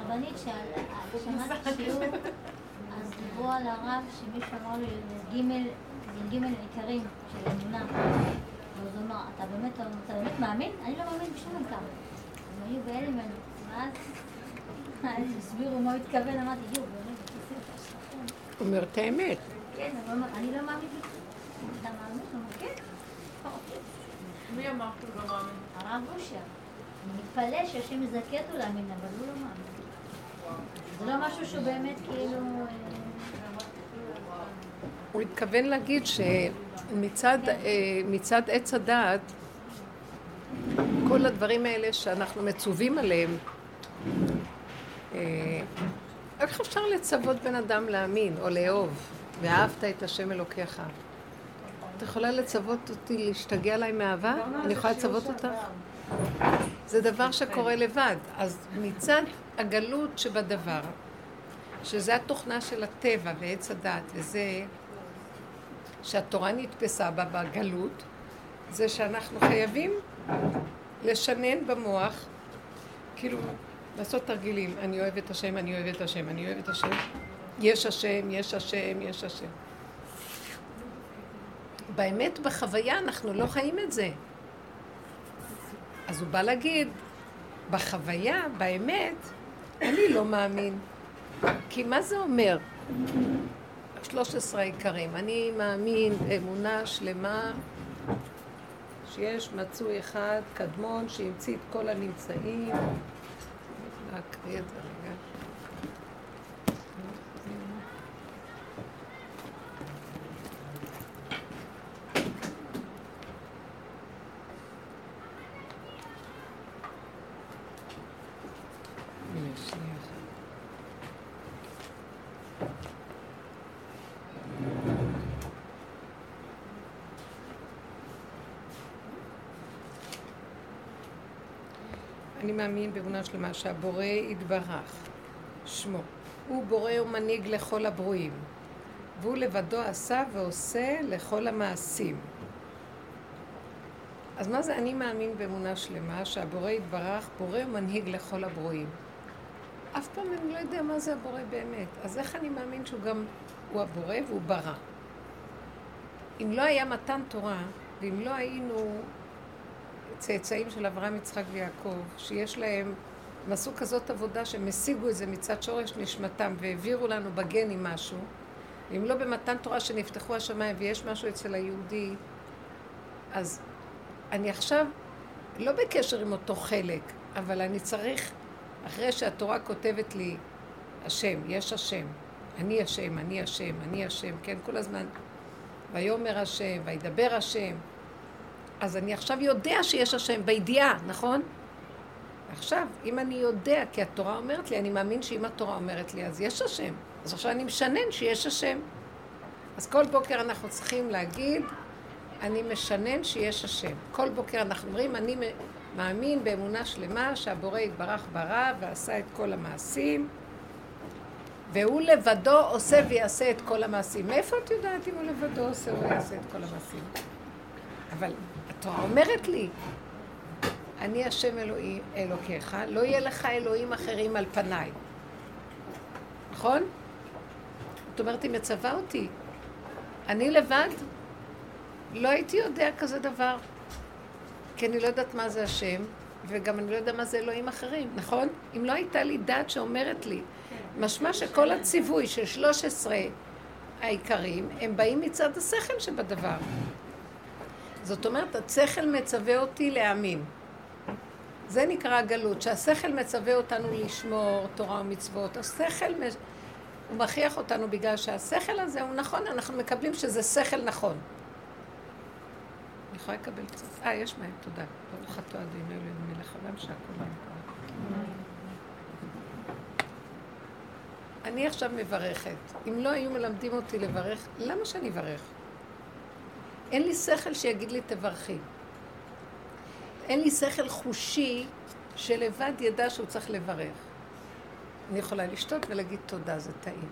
רבנית, כששמעתי שיעור, אז דיברו על הרב שמישהו אמר לו י"ג עיקרים של אמונה. אז הוא אמר, אתה באמת, אתה באמת מאמין? אני לא מאמין בשום דבר. הם היו בהלם ממנו. ואז הסבירו מה הוא התכוון, אמרתי, יואו, באמת, הוא אומר את האמת. כן, אבל אני לא מאמין בכלום. אתה מאמין? הוא אומר, כן. מי אמר שהוא לא מאמין? הרב אושר. אני מתפלא שהשם יזכה אותו להאמין, אבל הוא לא מאמין. זה לא משהו שהוא באמת כאילו... אה, הוא התכוון להגיד שמצד אה, מצד עץ הדעת, כל הדברים האלה שאנחנו מצווים עליהם, אה, איך אפשר לצוות בן אדם להאמין או לאהוב? ואהבת את השם אלוקיך. את יכולה לצוות אותי להשתגע עליי מאהבה? אני יכולה לצוות אותך? זה דבר שקורה לבד. אז מצד הגלות שבדבר, שזה התוכנה של הטבע ועץ הדת, וזה שהתורה נתפסה בה בגלות, זה שאנחנו חייבים לשנן במוח, כאילו, לעשות תרגילים. אני אוהב את השם, אני אוהב את השם, אני אוהב את השם. יש השם, יש השם, יש השם. באמת, בחוויה אנחנו לא חיים את זה. אז הוא בא להגיד, בחוויה, באמת, אני לא מאמין. כי מה זה אומר? 13 העיקרים. אני מאמין באמונה שלמה שיש מצוי אחד קדמון שהמציא את כל הנמצאים. להקריא את זה רגע. הנה, שנייה אחת. אני מאמין באמונה שלמה שהבורא יתברך, שמו, הוא בורא ומנהיג לכל הברואים, והוא לבדו עשה ועושה לכל המעשים. אז מה זה אני מאמין באמונה שלמה שהבורא יתברך, בורא ומנהיג לכל הברואים? אף פעם אני לא יודע מה זה הבורא באמת. אז איך אני מאמין שהוא גם, הוא הבורא והוא ברא? אם לא היה מתן תורה, ואם לא היינו צאצאים של אברהם, יצחק ויעקב, שיש להם, הם עשו כזאת עבודה שהם השיגו את זה מצד שורש נשמתם והעבירו לנו בגנים משהו, אם לא במתן תורה שנפתחו השמיים ויש משהו אצל היהודי, אז אני עכשיו לא בקשר עם אותו חלק, אבל אני צריך, אחרי שהתורה כותבת לי, השם, יש השם, אני השם, אני השם, אני השם, כן, כל הזמן, ויאמר השם, וידבר השם, אז אני עכשיו יודע שיש השם, בידיעה, נכון? עכשיו, אם אני יודע, כי התורה אומרת לי, אני מאמין שאם התורה אומרת לי, אז יש השם. אז עכשיו אני משנן שיש השם. אז כל בוקר אנחנו צריכים להגיד, אני משנן שיש השם. כל בוקר אנחנו אומרים, אני מאמין באמונה שלמה שהבורא יתברך ברא ועשה את כל המעשים, והוא לבדו עושה ויעשה את כל המעשים. מאיפה את יודעת אם הוא לבדו עושה או יעשה את כל המעשים? אבל התורה אומרת לי, אני השם אלוהי, אלוקיך, לא יהיה לך אלוהים אחרים על פניי. נכון? זאת אומרת, היא מצווה אותי. אני לבד לא הייתי יודע כזה דבר. כי אני לא יודעת מה זה השם, וגם אני לא יודע מה זה אלוהים אחרים, נכון? אם לא הייתה לי דת שאומרת לי, משמע שכל הציווי של 13 העיקרים, הם באים מצד השכל שבדבר. זאת אומרת, השכל מצווה אותי להאמין. זה נקרא הגלות, שהשכל מצווה אותנו לשמור תורה ומצוות. השכל, הוא מכריח אותנו בגלל שהשכל הזה הוא נכון, אנחנו מקבלים שזה שכל נכון. אני יכולה לקבל קצת. אה, יש מים, תודה. ברוך אתה אדינו אלוהים מלך העולם שהכל. אני עכשיו מברכת. אם לא היו מלמדים אותי לברך, למה שאני אברך? אין לי שכל שיגיד לי תברכי. אין לי שכל חושי שלבד ידע שהוא צריך לברך. אני יכולה לשתות ולהגיד תודה, זה טעים.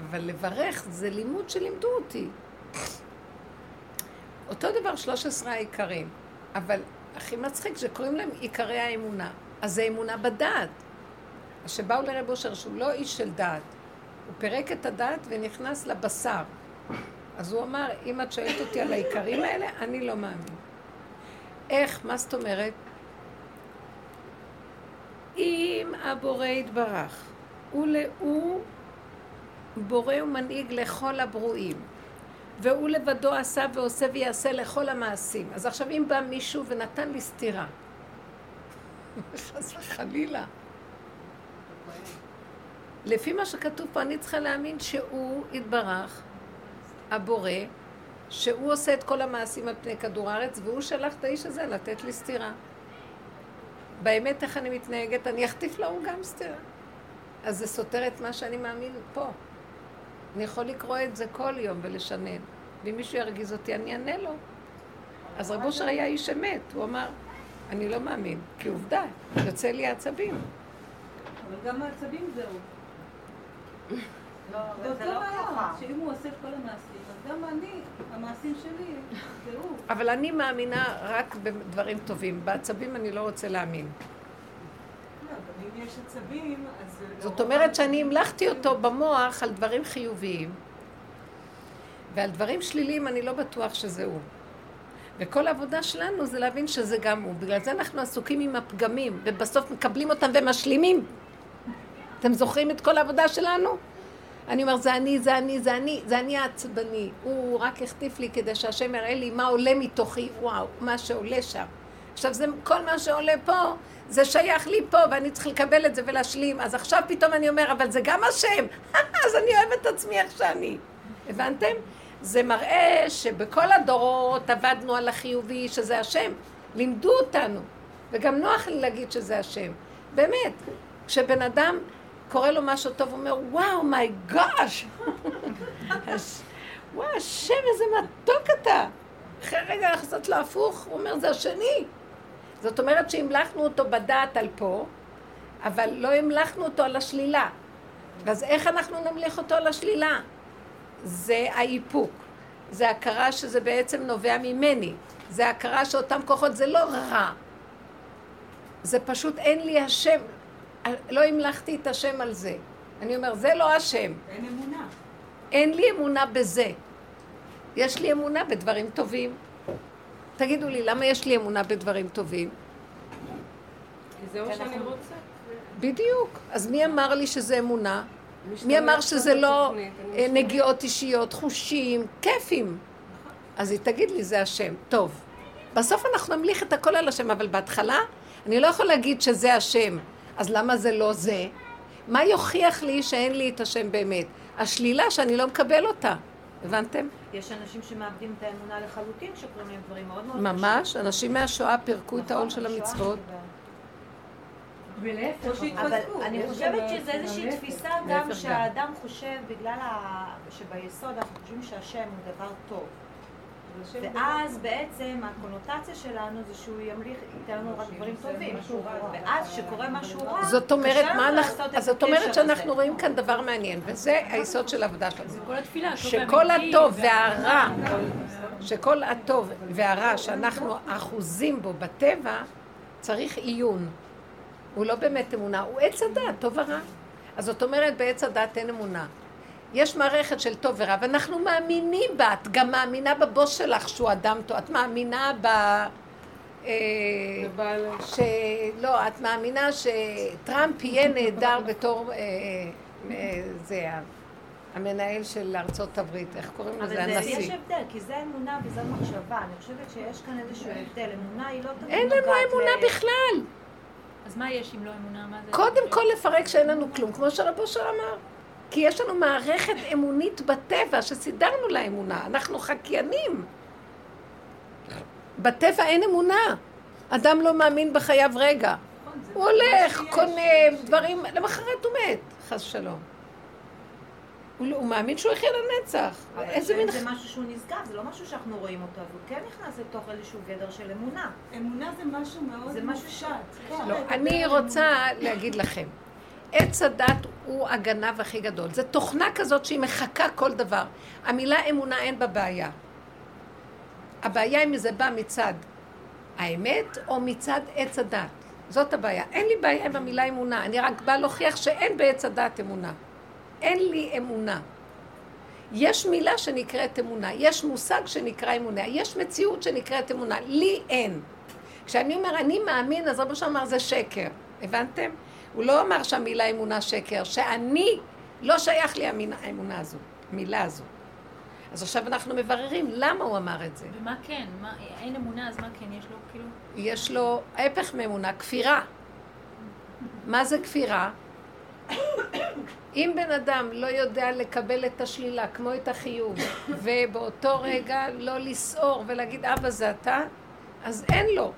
אבל לברך זה לימוד שלימדו אותי. אותו דבר 13 העיקרים, אבל הכי מצחיק שקוראים להם עיקרי האמונה. אז זה אמונה בדעת. אז שבאו לרב אושר, שהוא לא איש של דעת, הוא פירק את הדעת ונכנס לבשר. אז הוא אמר, אם את שואלת אותי על העיקרים האלה, אני לא מאמין. איך? מה זאת אומרת? אם הבורא יתברך, הוא, בורא ומנהיג לכל הברואים, והוא לבדו עשה ועושה ויעשה לכל המעשים. אז עכשיו אם בא מישהו ונתן לי סטירה, חס וחלילה. לפי מה שכתוב פה, אני צריכה להאמין שהוא יתברך, הבורא, שהוא עושה את כל המעשים על פני כדור הארץ, והוא שלח את האיש הזה לתת לי סטירה. באמת, איך אני מתנהגת? אני אחטיף לו גם סטירה. אז זה סותר את מה שאני מאמין פה. אני יכול לקרוא את זה כל יום ולשנן. ואם מישהו ירגיז אותי, אני אענה לו. אז רב אושר היה איש אמת, הוא אמר, אני לא מאמין, כי עובדה, יוצא לי עצבים. אבל גם העצבים זהו. לא, זה אותו רעיון, שאם הוא עושה את כל המעשים, אז גם אני, המעשים שלי, זה הוא. אבל אני מאמינה רק בדברים טובים. בעצבים אני לא רוצה להאמין. לא, אם יש עצבים, אז... זאת אומרת שאני המלכתי אותו במוח על דברים חיוביים, ועל דברים שליליים אני לא בטוח שזה הוא. וכל העבודה שלנו זה להבין שזה גם הוא. בגלל זה אנחנו עסוקים עם הפגמים, ובסוף מקבלים אותם ומשלימים. אתם זוכרים את כל העבודה שלנו? אני אומר, זה אני, זה אני, זה אני, זה אני העצבני. הוא רק החטיף לי כדי שהשם יראה לי מה עולה מתוכי, וואו, מה שעולה שם. עכשיו, זה, כל מה שעולה פה, זה שייך לי פה, ואני צריך לקבל את זה ולהשלים. אז עכשיו פתאום אני אומר, אבל זה גם השם. אז אני אוהבת את עצמי איך שאני. הבנתם? זה מראה שבכל הדורות עבדנו על החיובי, שזה השם. לימדו אותנו. וגם נוח לי להגיד שזה השם. באמת, כשבן אדם קורה לו משהו טוב, הוא אומר, וואו, מי גאש! וואו, השם, איזה מתוק אתה! אחרי רגע לעשות לו הפוך, הוא אומר, זה השני. זאת אומרת שהמלכנו אותו בדעת על פה, אבל לא המלכנו אותו על השלילה. אז איך אנחנו נמליך אותו על השלילה? זה האיפוק. זה הכרה שזה בעצם נובע ממני. זה הכרה שאותם כוחות זה לא רע. זה פשוט אין לי השם, לא המלכתי את השם על זה. אני אומר, זה לא השם. אין אמונה. אין לי אמונה בזה. יש לי אמונה בדברים טובים. תגידו לי, למה יש לי אמונה בדברים טובים? כי זה מה שאני רוצה. בדיוק. אז מי אמר לי שזה אמונה? מי אמר שזה לא אה, נגיעות אישיות, חושים, כיפים? אז היא תגיד לי, זה השם. טוב. בסוף אנחנו נמליך את הכל על השם, אבל בהתחלה אני לא יכול להגיד שזה השם. אז למה זה לא זה? מה יוכיח לי שאין לי את השם באמת? השלילה שאני לא מקבל אותה. הבנתם? יש אנשים שמאבדים את האמונה לחלוטין שקוראים להם דברים מאוד מאוד ממש, אנשים מהשואה פירקו את נכון, העול של המצוות. ולהפך, אבל. אני חושבת שזה איזושהי. תפיסה גם. שהאדם חושב, בגלל שביסוד אנחנו חושבים שהשם הוא דבר טוב. ואז בעצם הקונוטציה שלנו זה שהוא ימליך איתנו רק דברים טובים. ואז כשקורה משהו רע, זאת אומרת, מה אנחנו... לעשות את אז זאת אומרת שאנחנו. רואים כאן דבר מעניין, וזה היסוד של העבודה שלנו. כל התפילה, שכל הטוב והרע, שכל הטוב והרע שאנחנו אחוזים בו בטבע, צריך עיון. הוא לא באמת אמונה, הוא עץ הדעת, טוב ורע. אז זאת אומרת, בעץ הדעת אין אמונה. יש מערכת של טוב ורע, ואנחנו מאמינים בה, את גם מאמינה בבוס שלך שהוא אדם טוב, את מאמינה ב... אה, ש... לא, את מאמינה שטראמפ יהיה נהדר בתור... אה, אה, זה המנהל של ארצות הברית, איך קוראים אבל לזה? זה, יש הנשיא. הבדל, כי זה אמונה וזה מחשבה. אני חושבת שיש כאן איזשהו הבדל. אמונה היא לא תמיד אין לנו אמונה בכלל. אז מה יש אם לא אמונה? קודם כל לפרק שאין לנו כלום, כמו שרב אושר אמר. כי יש לנו מערכת אמונית בטבע שסידרנו לה אמונה. אנחנו חקיינים. בטבע אין אמונה. אדם לא מאמין בחייו רגע. נכון, הוא הולך. קונה דברים, למחרת הוא מת, חס שלום. הוא, לא- הוא מאמין שהוא יחיה לנצח. איזה מין... זה משהו שהוא נשגב, זה לא משהו שאנחנו רואים אותו, אז הוא כן נכנס לתוך איזשהו גדר של אמונה. אמונה זה משהו מאוד זה משהו מופשט. אפשר לא, לדבר אני רוצה להגיד לכם, עץ הדת הוא הגנב הכי גדול. זו תוכנה כזאת שהיא מחקה כל דבר. המילה אמונה אין בה בעיה. הבעיה אם זה בא מצד האמת או מצד עץ הדת. זאת הבעיה. אין לי בעיה עם המילה אמונה, אני רק באה להוכיח שאין בעץ הדעת אמונה. אין לי אמונה. יש מילה שנקראת אמונה, יש מושג שנקרא אמונה, יש מציאות שנקראת אמונה, לי אין. כשאני אומר אני מאמין, אז רבו שם אמר זה שקר, הבנתם? הוא לא אמר שהמילה אמונה שקר, שאני, לא שייך לי האמונה הזו, המילה הזו. אז עכשיו אנחנו מבררים למה הוא אמר את זה. ומה כן? מה, אין אמונה, אז מה כן? יש לו כאילו... יש לו ההפך מאמונה, כפירה. מה זה כפירה? אם בן אדם לא יודע לקבל את השלילה כמו את החיוב, ובאותו רגע לא לסעור ולהגיד אבא זה אתה, אז אין לו.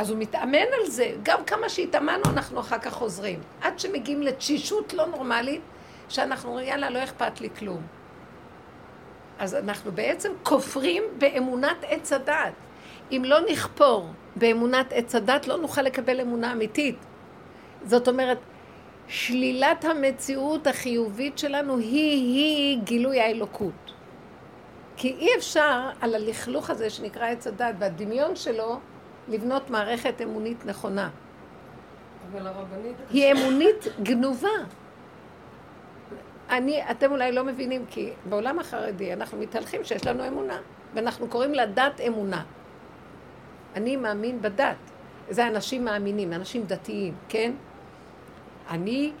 אז הוא מתאמן על זה. גם כמה שהתאמנו אנחנו אחר כך חוזרים. עד שמגיעים לתשישות לא נורמלית, שאנחנו אומרים יאללה לא אכפת לי כלום. אז אנחנו בעצם כופרים באמונת עץ הדת. אם לא נכפור באמונת עץ הדת, לא נוכל לקבל אמונה אמיתית. זאת אומרת, שלילת המציאות החיובית שלנו היא-היא גילוי האלוקות. כי אי אפשר על הלכלוך הזה שנקרא עץ הדת והדמיון שלו לבנות מערכת אמונית נכונה. אבל הרבנית... היא אמונית גנובה. אני, אתם אולי לא מבינים, כי בעולם החרדי אנחנו מתהלכים שיש לנו אמונה, ואנחנו קוראים לה דת אמונה. אני מאמין בדת. זה אנשים מאמינים, אנשים דתיים, כן? אני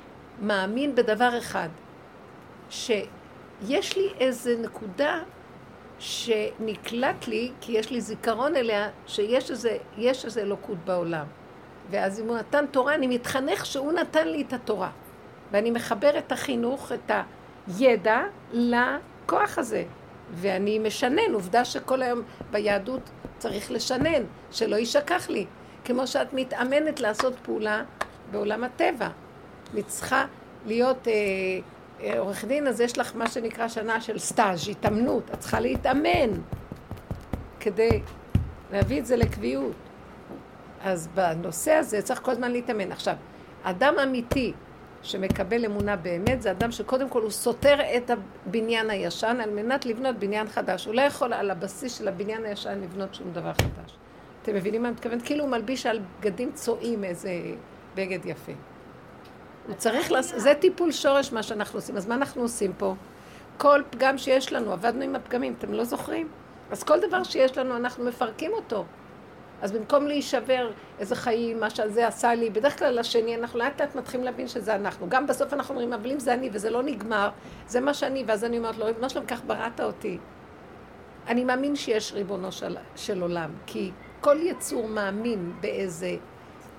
מאמין בדבר אחד, שיש לי איזה נקודה שנקלט לי, כי יש לי זיכרון אליה, שיש איזה, יש איזה אלוקות בעולם. ואז אם הוא נתן תורה, אני מתחנך שהוא נתן לי את התורה. ואני מחבר את החינוך, את הידע, לכוח הזה. ואני משנן, עובדה שכל היום ביהדות צריך לשנן, שלא יישכח לי. כמו שאת מתאמנת לעשות פעולה בעולם הטבע. אני צריכה להיות אה, עורך דין, אז יש לך מה שנקרא שנה של סטאז', התאמנות. את צריכה להתאמן כדי להביא את זה לקביעות. אז בנושא הזה צריך כל הזמן להתאמן. עכשיו, אדם אמיתי שמקבל אמונה באמת, זה אדם שקודם כל הוא סותר את הבניין הישן על מנת לבנות בניין חדש. הוא לא יכול על הבסיס של הבניין הישן לבנות שום דבר חדש. אתם מבינים מה אני מתכוונת? כאילו הוא מלביש על בגדים צועים איזה בגד יפה. הוא צריך לעשות, זה טיפול שורש מה שאנחנו עושים. אז מה אנחנו עושים פה? כל פגם שיש לנו, עבדנו עם הפגמים, אתם לא זוכרים? אז כל דבר שיש לנו, אנחנו מפרקים אותו. אז במקום להישבר איזה חיים, מה שזה עשה לי, בדרך כלל לשני, אנחנו לאט לאט מתחילים להבין שזה אנחנו. גם בסוף אנחנו אומרים, אבל אם זה אני וזה לא נגמר, זה מה שאני, ואז אני אומרת לו, ריבונו שלום, כך בראת אותי. אני מאמין שיש ריבונו של, של עולם, כי כל יצור מאמין באיזה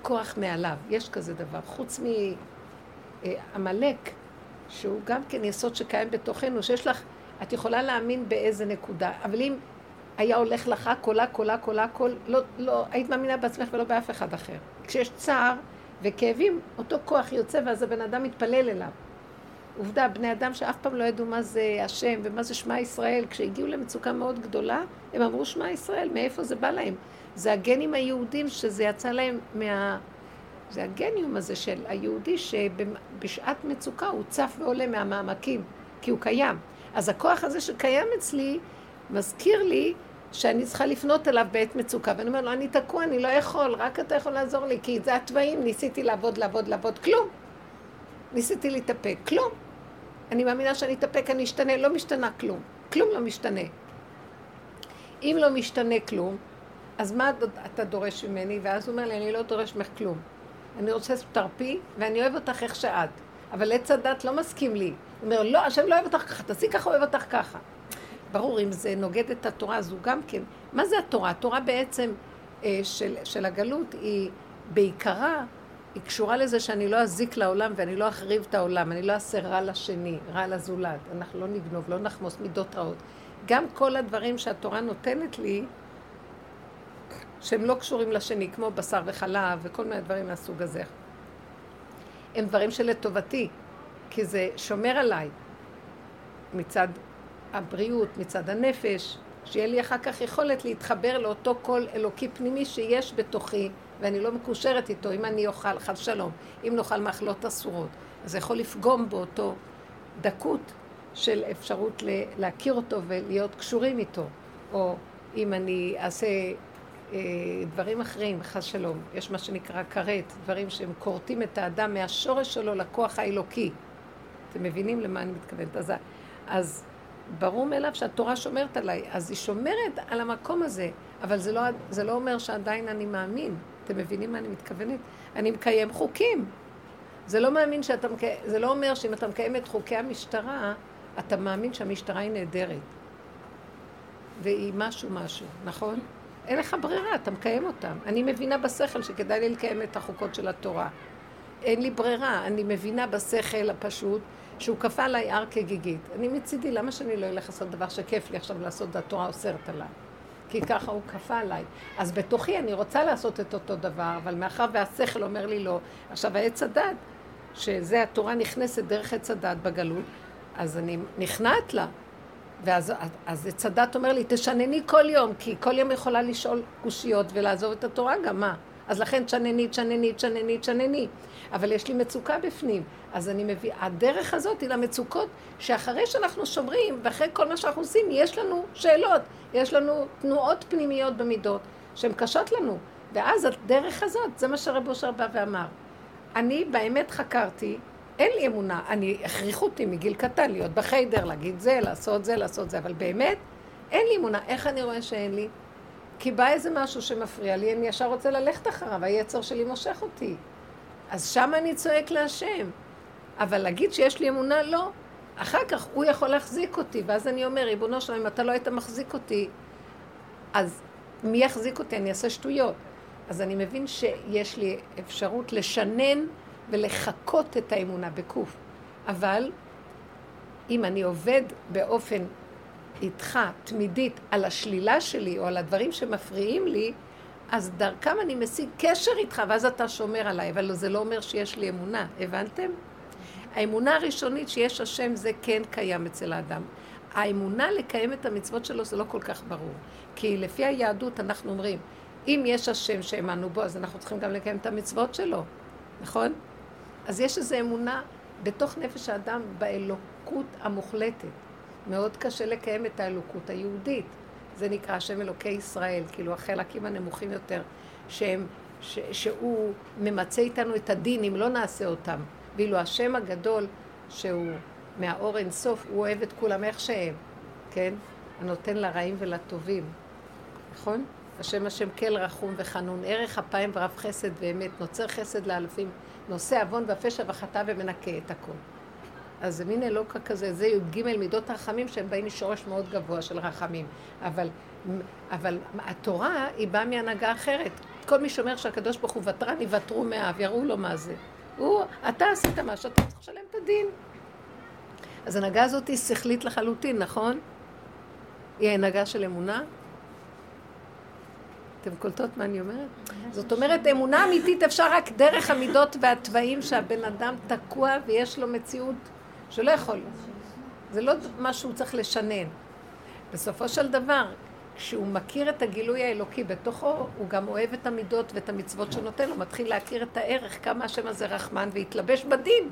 כוח מעליו. יש כזה דבר. חוץ מעמלק, שהוא גם כן יסוד שקיים בתוכנו, שיש לך, את יכולה להאמין באיזה נקודה, אבל אם היה הולך לך קולה, קולה, קולה, קול, לא, לא, היית מאמינה בעצמך ולא באף אחד אחר. כשיש צער וכאבים, אותו כוח יוצא ואז הבן אדם מתפלל אליו. עובדה, בני אדם שאף פעם לא ידעו מה זה השם ומה זה שמע ישראל, כשהגיעו למצוקה מאוד גדולה, הם אמרו שמע ישראל, מאיפה זה בא להם? זה הגנים היהודים שזה יצא להם מה... זה הגניום הזה של היהודי שבשעת מצוקה הוא צף ועולה מהמעמקים, כי הוא קיים. אז הכוח הזה שקיים אצלי, מזכיר לי שאני צריכה לפנות אליו בעת מצוקה, ואני אומר לו, אני תקוע, אני לא יכול, רק אתה יכול לעזור לי, כי זה התוואים, ניסיתי לעבוד, לעבוד, לעבוד, כלום. ניסיתי להתאפק, כלום. אני מאמינה שאני אתאפק, אני אשתנה, לא משתנה כלום. כלום לא משתנה. אם לא משתנה כלום, אז מה אתה דורש ממני? ואז הוא אומר לי, אני לא דורש ממך כלום. אני רוצה שתרפי, ואני אוהב אותך איך שאת. אבל עץ הדת לא מסכים לי. הוא אומר, לא, השם לא אוהב אותך ככה, תעשי ככה, אוהב אותך ככה. ברור, אם זה נוגד את התורה, הוא גם כן. מה זה התורה? התורה בעצם אה, של, של הגלות היא בעיקרה, היא קשורה לזה שאני לא אזיק לעולם ואני לא אחריב את העולם, אני לא אעשה רע לשני, רע לזולת, אנחנו לא נגנוב, לא נחמוס מידות רעות. גם כל הדברים שהתורה נותנת לי, שהם לא קשורים לשני, כמו בשר וחלב וכל מיני דברים מהסוג הזה. הם דברים שלטובתי, כי זה שומר עליי מצד הבריאות, מצד הנפש, שיהיה לי אחר כך יכולת להתחבר לאותו קול אלוקי פנימי שיש בתוכי, ואני לא מקושרת איתו, אם אני אוכל, חד שלום, אם נאכל מאכלות אסורות. אז זה יכול לפגום באותו דקות של אפשרות להכיר אותו ולהיות קשורים איתו. או אם אני אעשה דברים אחרים, חס שלום. יש מה שנקרא כרת, דברים שהם כורתים את האדם מהשורש שלו לכוח האלוקי. אתם מבינים למה אני מתכוונת? אז, אז ברור מאליו שהתורה שומרת עליי, אז היא שומרת על המקום הזה, אבל זה לא, זה לא אומר שעדיין אני מאמין. אתם מבינים מה אני מתכוונת? אני מקיים חוקים. זה לא מאמין שאתה זה לא אומר שאם אתה מקיים את חוקי המשטרה, אתה מאמין שהמשטרה היא נהדרת. והיא משהו משהו, נכון? אין לך ברירה, אתה מקיים אותם. אני מבינה בשכל שכדאי לי לקיים את החוקות של התורה. אין לי ברירה, אני מבינה בשכל הפשוט שהוא כפה עליי הר כגיגית. אני מצידי, למה שאני לא אלך לעשות דבר שכיף לי עכשיו לעשות והתורה אוסרת עליי? כי ככה הוא כפה עליי. אז בתוכי אני רוצה לעשות את אותו דבר, אבל מאחר והשכל אומר לי לא. עכשיו העץ הדת, שזה התורה נכנסת דרך עץ הדת בגלות, אז אני נכנעת לה. ואז אז עץ הדת אומר לי, תשנני כל יום, כי כל יום יכולה לשאול קושיות ולעזוב את התורה גם, מה? אז לכן תשנני, תשנני, תשנני, תשנני. אבל יש לי מצוקה בפנים. אז אני מביא, הדרך הזאת היא למצוקות שאחרי שאנחנו שומרים, ואחרי כל מה שאנחנו עושים, יש לנו שאלות, יש לנו תנועות פנימיות במידות שהן קשות לנו. ואז הדרך הזאת, זה מה שרב אושר בא ואמר. אני באמת חקרתי, אין לי אמונה, אני, הכריחו אותי מגיל קטן להיות בחיידר, להגיד זה, לעשות זה, לעשות זה, אבל באמת, אין לי אמונה. איך אני רואה שאין לי? כי בא איזה משהו שמפריע לי, אני ישר רוצה ללכת אחריו, היצר שלי מושך אותי. אז שם אני צועק להשם. אבל להגיד שיש לי אמונה, לא. אחר כך הוא יכול להחזיק אותי, ואז אני אומר, ריבונו שלום, אם אתה לא היית מחזיק אותי, אז מי יחזיק אותי? אני אעשה שטויות. אז אני מבין שיש לי אפשרות לשנן ולחקות את האמונה בקוף. אבל אם אני עובד באופן איתך, תמידית, על השלילה שלי או על הדברים שמפריעים לי, אז דרכם אני משיג קשר איתך, ואז אתה שומר עליי, אבל זה לא אומר שיש לי אמונה, הבנתם? האמונה הראשונית שיש השם זה כן קיים אצל האדם. האמונה לקיים את המצוות שלו זה לא כל כך ברור. כי לפי היהדות אנחנו אומרים, אם יש השם שהאמנו בו, אז אנחנו צריכים גם לקיים את המצוות שלו, נכון? אז יש איזו אמונה בתוך נפש האדם באלוקות המוחלטת. מאוד קשה לקיים את האלוקות היהודית. זה נקרא השם אלוקי ישראל, כאילו החלקים הנמוכים יותר, שהם, ש, שהוא ממצה איתנו את הדין אם לא נעשה אותם. ואילו השם הגדול, שהוא מהאור אין סוף, הוא אוהב את כולם איך שהם, כן? הנותן לרעים ולטובים, נכון? השם השם כל רחום וחנון, ערך אפיים ורב חסד ואמת, נוצר חסד לאלפים, נושא עוון והפשע וחטא ומנקה את הכל. אז זה מין אלוקה כזה, זה י"ג מידות הרחמים שהם באים משורש מאוד גבוה של רחמים. אבל, אבל התורה היא באה מהנהגה אחרת. כל מי שאומר שהקדוש ברוך הוא ותרן, יוותרו מאב, יראו לו מה זה. הוא, אתה עשית משהו, אתה צריך לשלם את הדין. אז ההנהגה הזאת היא שכלית לחלוטין, נכון? היא ההנהגה של אמונה? אתם קולטות מה אני אומרת? זאת אומרת, אמונה אמיתית אפשר רק דרך המידות והתוואים שהבן אדם תקוע ויש לו מציאות שלא יכול. זה לא מה שהוא צריך לשנן. בסופו של דבר, כשהוא מכיר את הגילוי האלוקי בתוכו, הוא גם אוהב את המידות ואת המצוות שהוא נותן, הוא מתחיל להכיר את הערך, כמה השם הזה רחמן, ויתלבש בדין.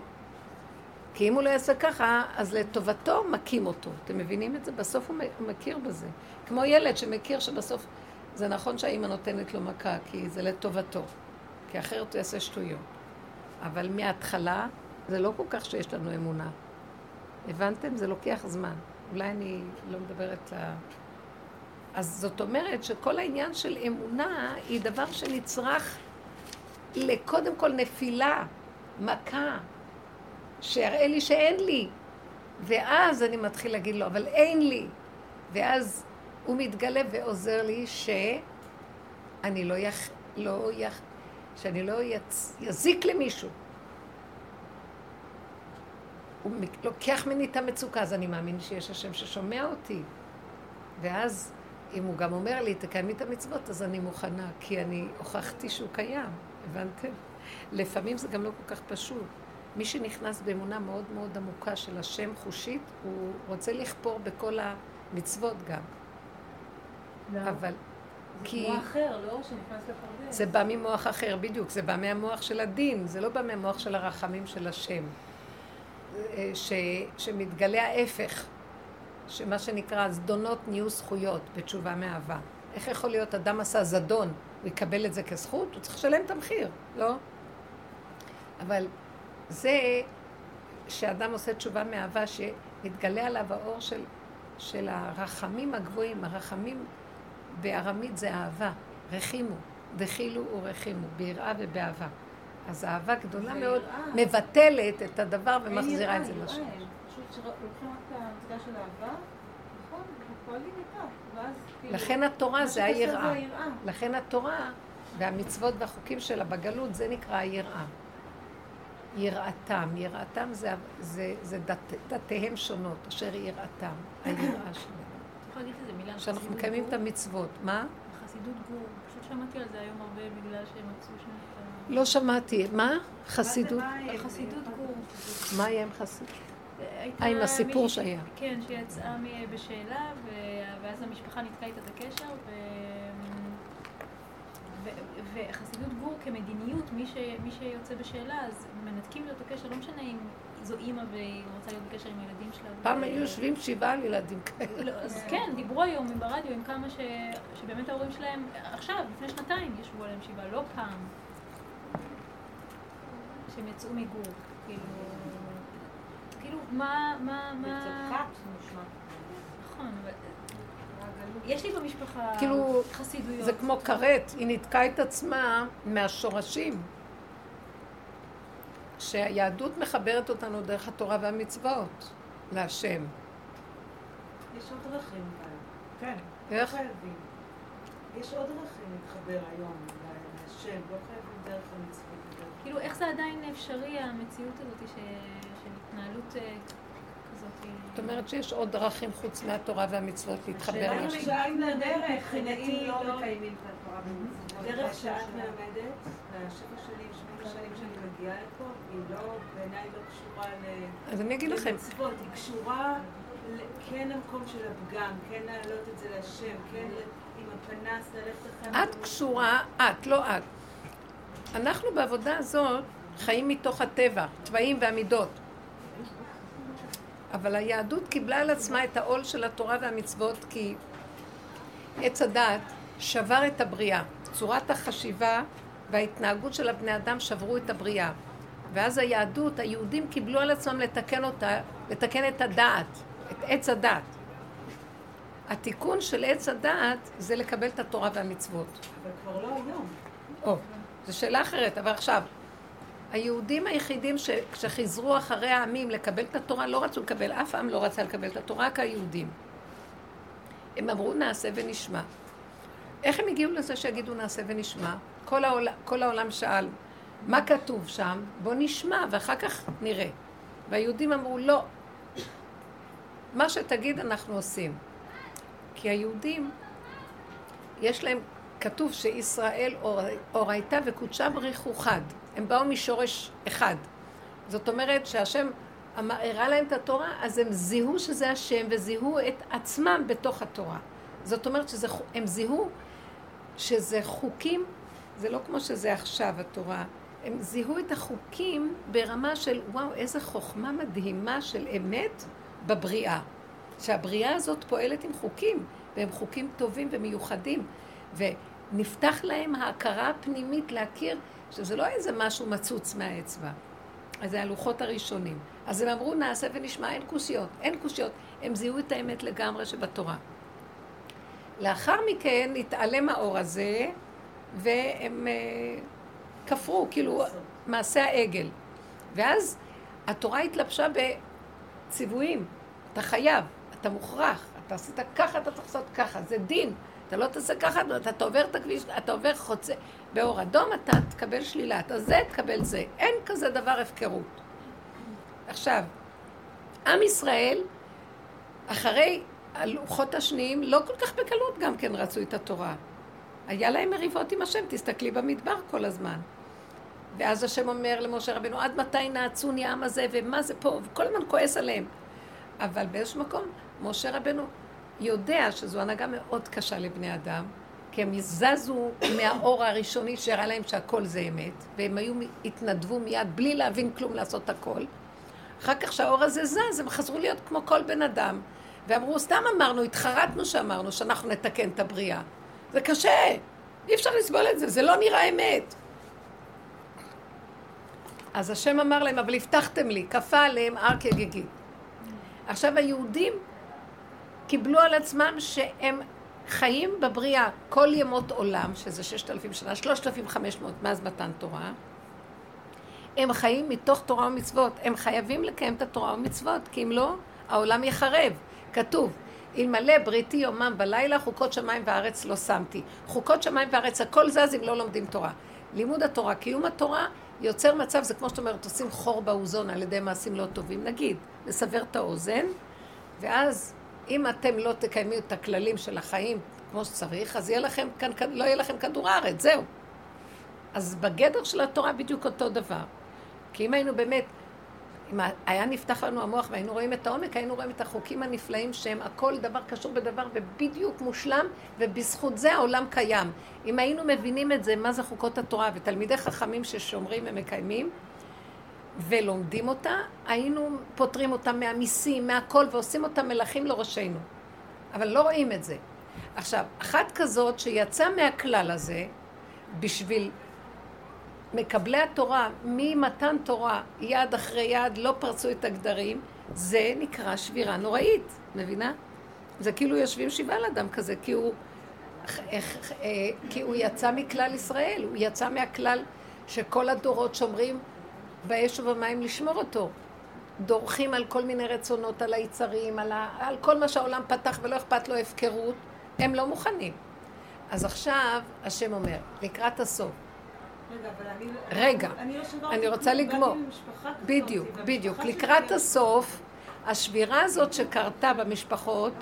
כי אם הוא לא יעשה ככה, אז לטובתו מכים אותו. אתם מבינים את זה? בסוף הוא מכיר בזה. כמו ילד שמכיר שבסוף זה נכון שהאימא נותנת לו מכה, כי זה לטובתו. כי אחרת הוא יעשה שטויות. אבל מההתחלה זה לא כל כך שיש לנו אמונה. הבנתם? זה לוקח זמן. אולי אני לא מדברת ל... אז זאת אומרת שכל העניין של אמונה היא דבר שנצרך לקודם כל נפילה, מכה, שיראה לי שאין לי. ואז אני מתחיל להגיד לו, אבל אין לי. ואז הוא מתגלה ועוזר לי שאני לא יח... לא יח... שאני לא יצ... יזיק למישהו. הוא לוקח ממני את המצוקה, אז אני מאמין שיש השם ששומע אותי. ואז, אם הוא גם אומר לי, תקיימי את המצוות, אז אני מוכנה, כי אני הוכחתי שהוא קיים, הבנתם? לפעמים זה גם לא כל כך פשוט. מי שנכנס באמונה מאוד מאוד עמוקה של השם חושית, הוא רוצה לכפור בכל המצוות גם. למה? אבל... כי... זה מוח אחר, לא? שנכנס לפרדס. זה בא ממוח אחר, בדיוק. זה בא מהמוח של הדין, זה לא בא מהמוח של הרחמים של השם. אה, ש, שמתגלה ההפך, שמה שנקרא זדונות נהיו זכויות בתשובה מאהבה. איך יכול להיות אדם עשה זדון, הוא יקבל את זה כזכות? הוא צריך לשלם את המחיר, לא? אבל זה שאדם עושה תשובה מאהבה, שמתגלה עליו האור של, של הרחמים הגבוהים, הרחמים בארמית זה אהבה, רחימו, דחילו ורחימו, ביראה ובאהבה. אז אהבה גדולה מאוד יראה. מבטלת את הדבר אין ומחזירה יראה, את זה יראה. לשם. פשוט שלוקחים רק את הנקודה של אהבה, נכון, אנחנו פועלים איתה, ואז כאילו... לכן התורה זה היראה. היראה. לכן התורה והמצוות והחוקים שלה בגלות, זה נקרא היראה. יראתם, יראתם זה, זה, זה דת, דתיהם שונות, אשר יראתם, היראה שלהם. שאנחנו מקיימים את. המצוות. מה? חסידות גור. פשוט שמעתי על זה היום הרבה בגלל שהם מצאו שם. לא שמעתי. מה? חסידות? חסידות גור. מה היה עם חסידות? אה, עם הסיפור שהיה. כן, שיצאה בשאלה, ואז המשפחה ניתקה איתה את הקשר, וחסידות גור כמדיניות, מי, ש... מי שיוצא בשאלה, אז מנתקים לו את הקשר, לא משנה אם זו אימא והיא רוצה להיות בקשר עם הילדים שלה. פעם היו יושבים שבעה על ילדים כאלה. לא, אז כן, דיברו היום ברדיו עם כמה ש... שבאמת ההורים שלהם, עכשיו, לפני שנתיים, ישבו עליהם שבעה, לא פעם. שהם יצאו מגור, כאילו... כאילו, מה, מה, מה... נשמע. נכון, אבל... יש לי במשפחה כאילו, חסידויות. זה כמו כרת, היא ניתקה את עצמה מהשורשים. שהיהדות מחברת אותנו דרך התורה והמצוות להשם. יש עוד דרכים כאן. כן. איך? לא חייבים. יש עוד דרכים להתחבר היום להשם, לא חייבים דרך המצוות. כאילו, איך זה עדיין אפשרי, המציאות הזאת ש... של התנהלות אה, כזאת? זאת אומרת שיש עוד דרכים חוץ מהתורה והמצוות להתחבר השאלה אם להשם. מגיעים לדרך, מבחינתי לא לא מקיימים את התורה במצוות. דרך שאת מלמדת, והשבע שנים, מגיעה לפה, היא לא, בעיניי לא קשורה ל... אז אני אגיד לכם, למצוות, היא קשורה כן למקום של הפגם, כן להעלות את זה להשם, כן עם הפנס ללכת אחרי... את קשורה, את, לא את. אנחנו בעבודה הזאת חיים מתוך הטבע, תוואים והמידות. אבל היהדות קיבלה על עצמה את העול של התורה והמצוות כי עץ הדת שבר את הבריאה. צורת החשיבה וההתנהגות של הבני אדם שברו את הבריאה. ואז היהדות, היהודים קיבלו על עצמם לתקן אותה, לתקן את הדעת, את עץ הדת. התיקון של עץ הדעת זה לקבל את התורה והמצוות. אבל כבר לא היום. או, זו שאלה אחרת, אבל עכשיו, היהודים היחידים ש, שחיזרו אחרי העמים לקבל את התורה, לא רצו לקבל, אף עם לא רצה לקבל את התורה, רק היהודים. הם אמרו נעשה ונשמע. איך הם הגיעו לזה שיגידו נעשה ונשמע? כל העולם, כל העולם שאל, מה כתוב שם? בוא נשמע ואחר כך נראה. והיהודים אמרו לא. מה שתגיד אנחנו עושים. כי היהודים, יש להם, כתוב שישראל אור- אורייתא וקודשה בריחו חד. הם באו משורש אחד. זאת אומרת שהשם אמר- הראה להם את התורה, אז הם זיהו שזה השם וזיהו את עצמם בתוך התורה. זאת אומרת שהם זיהו שזה חוקים, זה לא כמו שזה עכשיו התורה. הם זיהו את החוקים ברמה של וואו, איזה חוכמה מדהימה של אמת בבריאה. שהבריאה הזאת פועלת עם חוקים, והם חוקים טובים ומיוחדים. ונפתח להם ההכרה הפנימית להכיר שזה לא איזה משהו מצוץ מהאצבע. אז זה הלוחות הראשונים. אז הם אמרו נעשה ונשמע, אין קושיות, אין קושיות. הם זיהו את האמת לגמרי שבתורה. לאחר מכן התעלם האור הזה, והם אה, כפרו, כאילו, מעשה העגל. ואז התורה התלבשה בציוויים. אתה חייב, אתה מוכרח, אתה עשית ככה, אתה צריך לעשות ככה, זה דין. אתה לא תעשה ככה, אתה, עובר את הכביש, אתה עובר חוצה. באור אדום אתה תקבל שלילה, אתה זה, תקבל זה. אין כזה דבר הפקרות. עכשיו, עם ישראל, אחרי הלוחות השניים, לא כל כך בקלות גם כן רצו את התורה. היה להם מריבות עם השם, תסתכלי במדבר כל הזמן. ואז השם אומר למשה רבנו, עד מתי נעצוני העם הזה, ומה זה פה, וכל הזמן כועס עליהם. אבל באיזשהו מקום, משה רבנו יודע שזו הנהגה מאוד קשה לבני אדם, כי הם זזו מהאור הראשוני שהראה להם שהכל זה אמת, והם היו, התנדבו מיד בלי להבין כלום לעשות הכל. אחר כך שהאור הזה זז, הם חזרו להיות כמו כל בן אדם. ואמרו, סתם אמרנו, התחרטנו שאמרנו שאנחנו נתקן את הבריאה. זה קשה, אי אפשר לסבול את זה, זה לא נראה אמת. אז השם אמר להם, אבל הבטחתם לי, כפה עליהם הר כגיגית. עכשיו היהודים קיבלו על עצמם שהם חיים בבריאה כל ימות עולם, שזה ששת אלפים שנה, שלושת אלפים חמש מאות מאז מתן תורה. הם חיים מתוך תורה ומצוות. הם חייבים לקיים את התורה ומצוות, כי אם לא, העולם יחרב. כתוב, אלמלא בריתי יומם בלילה, חוקות שמיים וארץ לא שמתי. חוקות שמיים וארץ, הכל זז אם לא לומדים תורה. לימוד התורה, קיום התורה, יוצר מצב, זה כמו שאת אומרת, עושים חור באוזון על ידי מעשים לא טובים. נגיד, לסבר את האוזן, ואז אם אתם לא תקיימו את הכללים של החיים כמו שצריך, אז יהיה לכם כאן, לא יהיה לכם כדור הארץ, זהו. אז בגדר של התורה בדיוק אותו דבר. כי אם היינו באמת, אם היה נפתח לנו המוח והיינו רואים את העומק, היינו רואים את החוקים הנפלאים שהם הכל דבר קשור בדבר ובדיוק מושלם, ובזכות זה העולם קיים. אם היינו מבינים את זה, מה זה חוקות התורה, ותלמידי חכמים ששומרים ומקיימים, ולומדים אותה, היינו פותרים אותה מהמיסים, מהכל, ועושים אותה מלכים לראשינו. אבל לא רואים את זה. עכשיו, אחת כזאת שיצאה מהכלל הזה, בשביל מקבלי התורה, ממתן תורה, יד אחרי יד, לא פרצו את הגדרים, זה נקרא שבירה נוראית, מבינה? זה כאילו יושבים שבעה על אדם כזה, כי הוא, כי הוא יצא מכלל ישראל, הוא יצא מהכלל שכל הדורות שומרים באש ובמים לשמור אותו. דורכים על כל מיני רצונות, על היצרים, על, ה... על כל מה שהעולם פתח ולא אכפת לו הפקרות, הם לא מוכנים. אז עכשיו השם אומר, לקראת הסוף, רגע, אני... רגע, אני לא רוצה לגמור. בדיוק, בדיוק. לקראת הסוף, השבירה הזאת שקרתה במשפחות,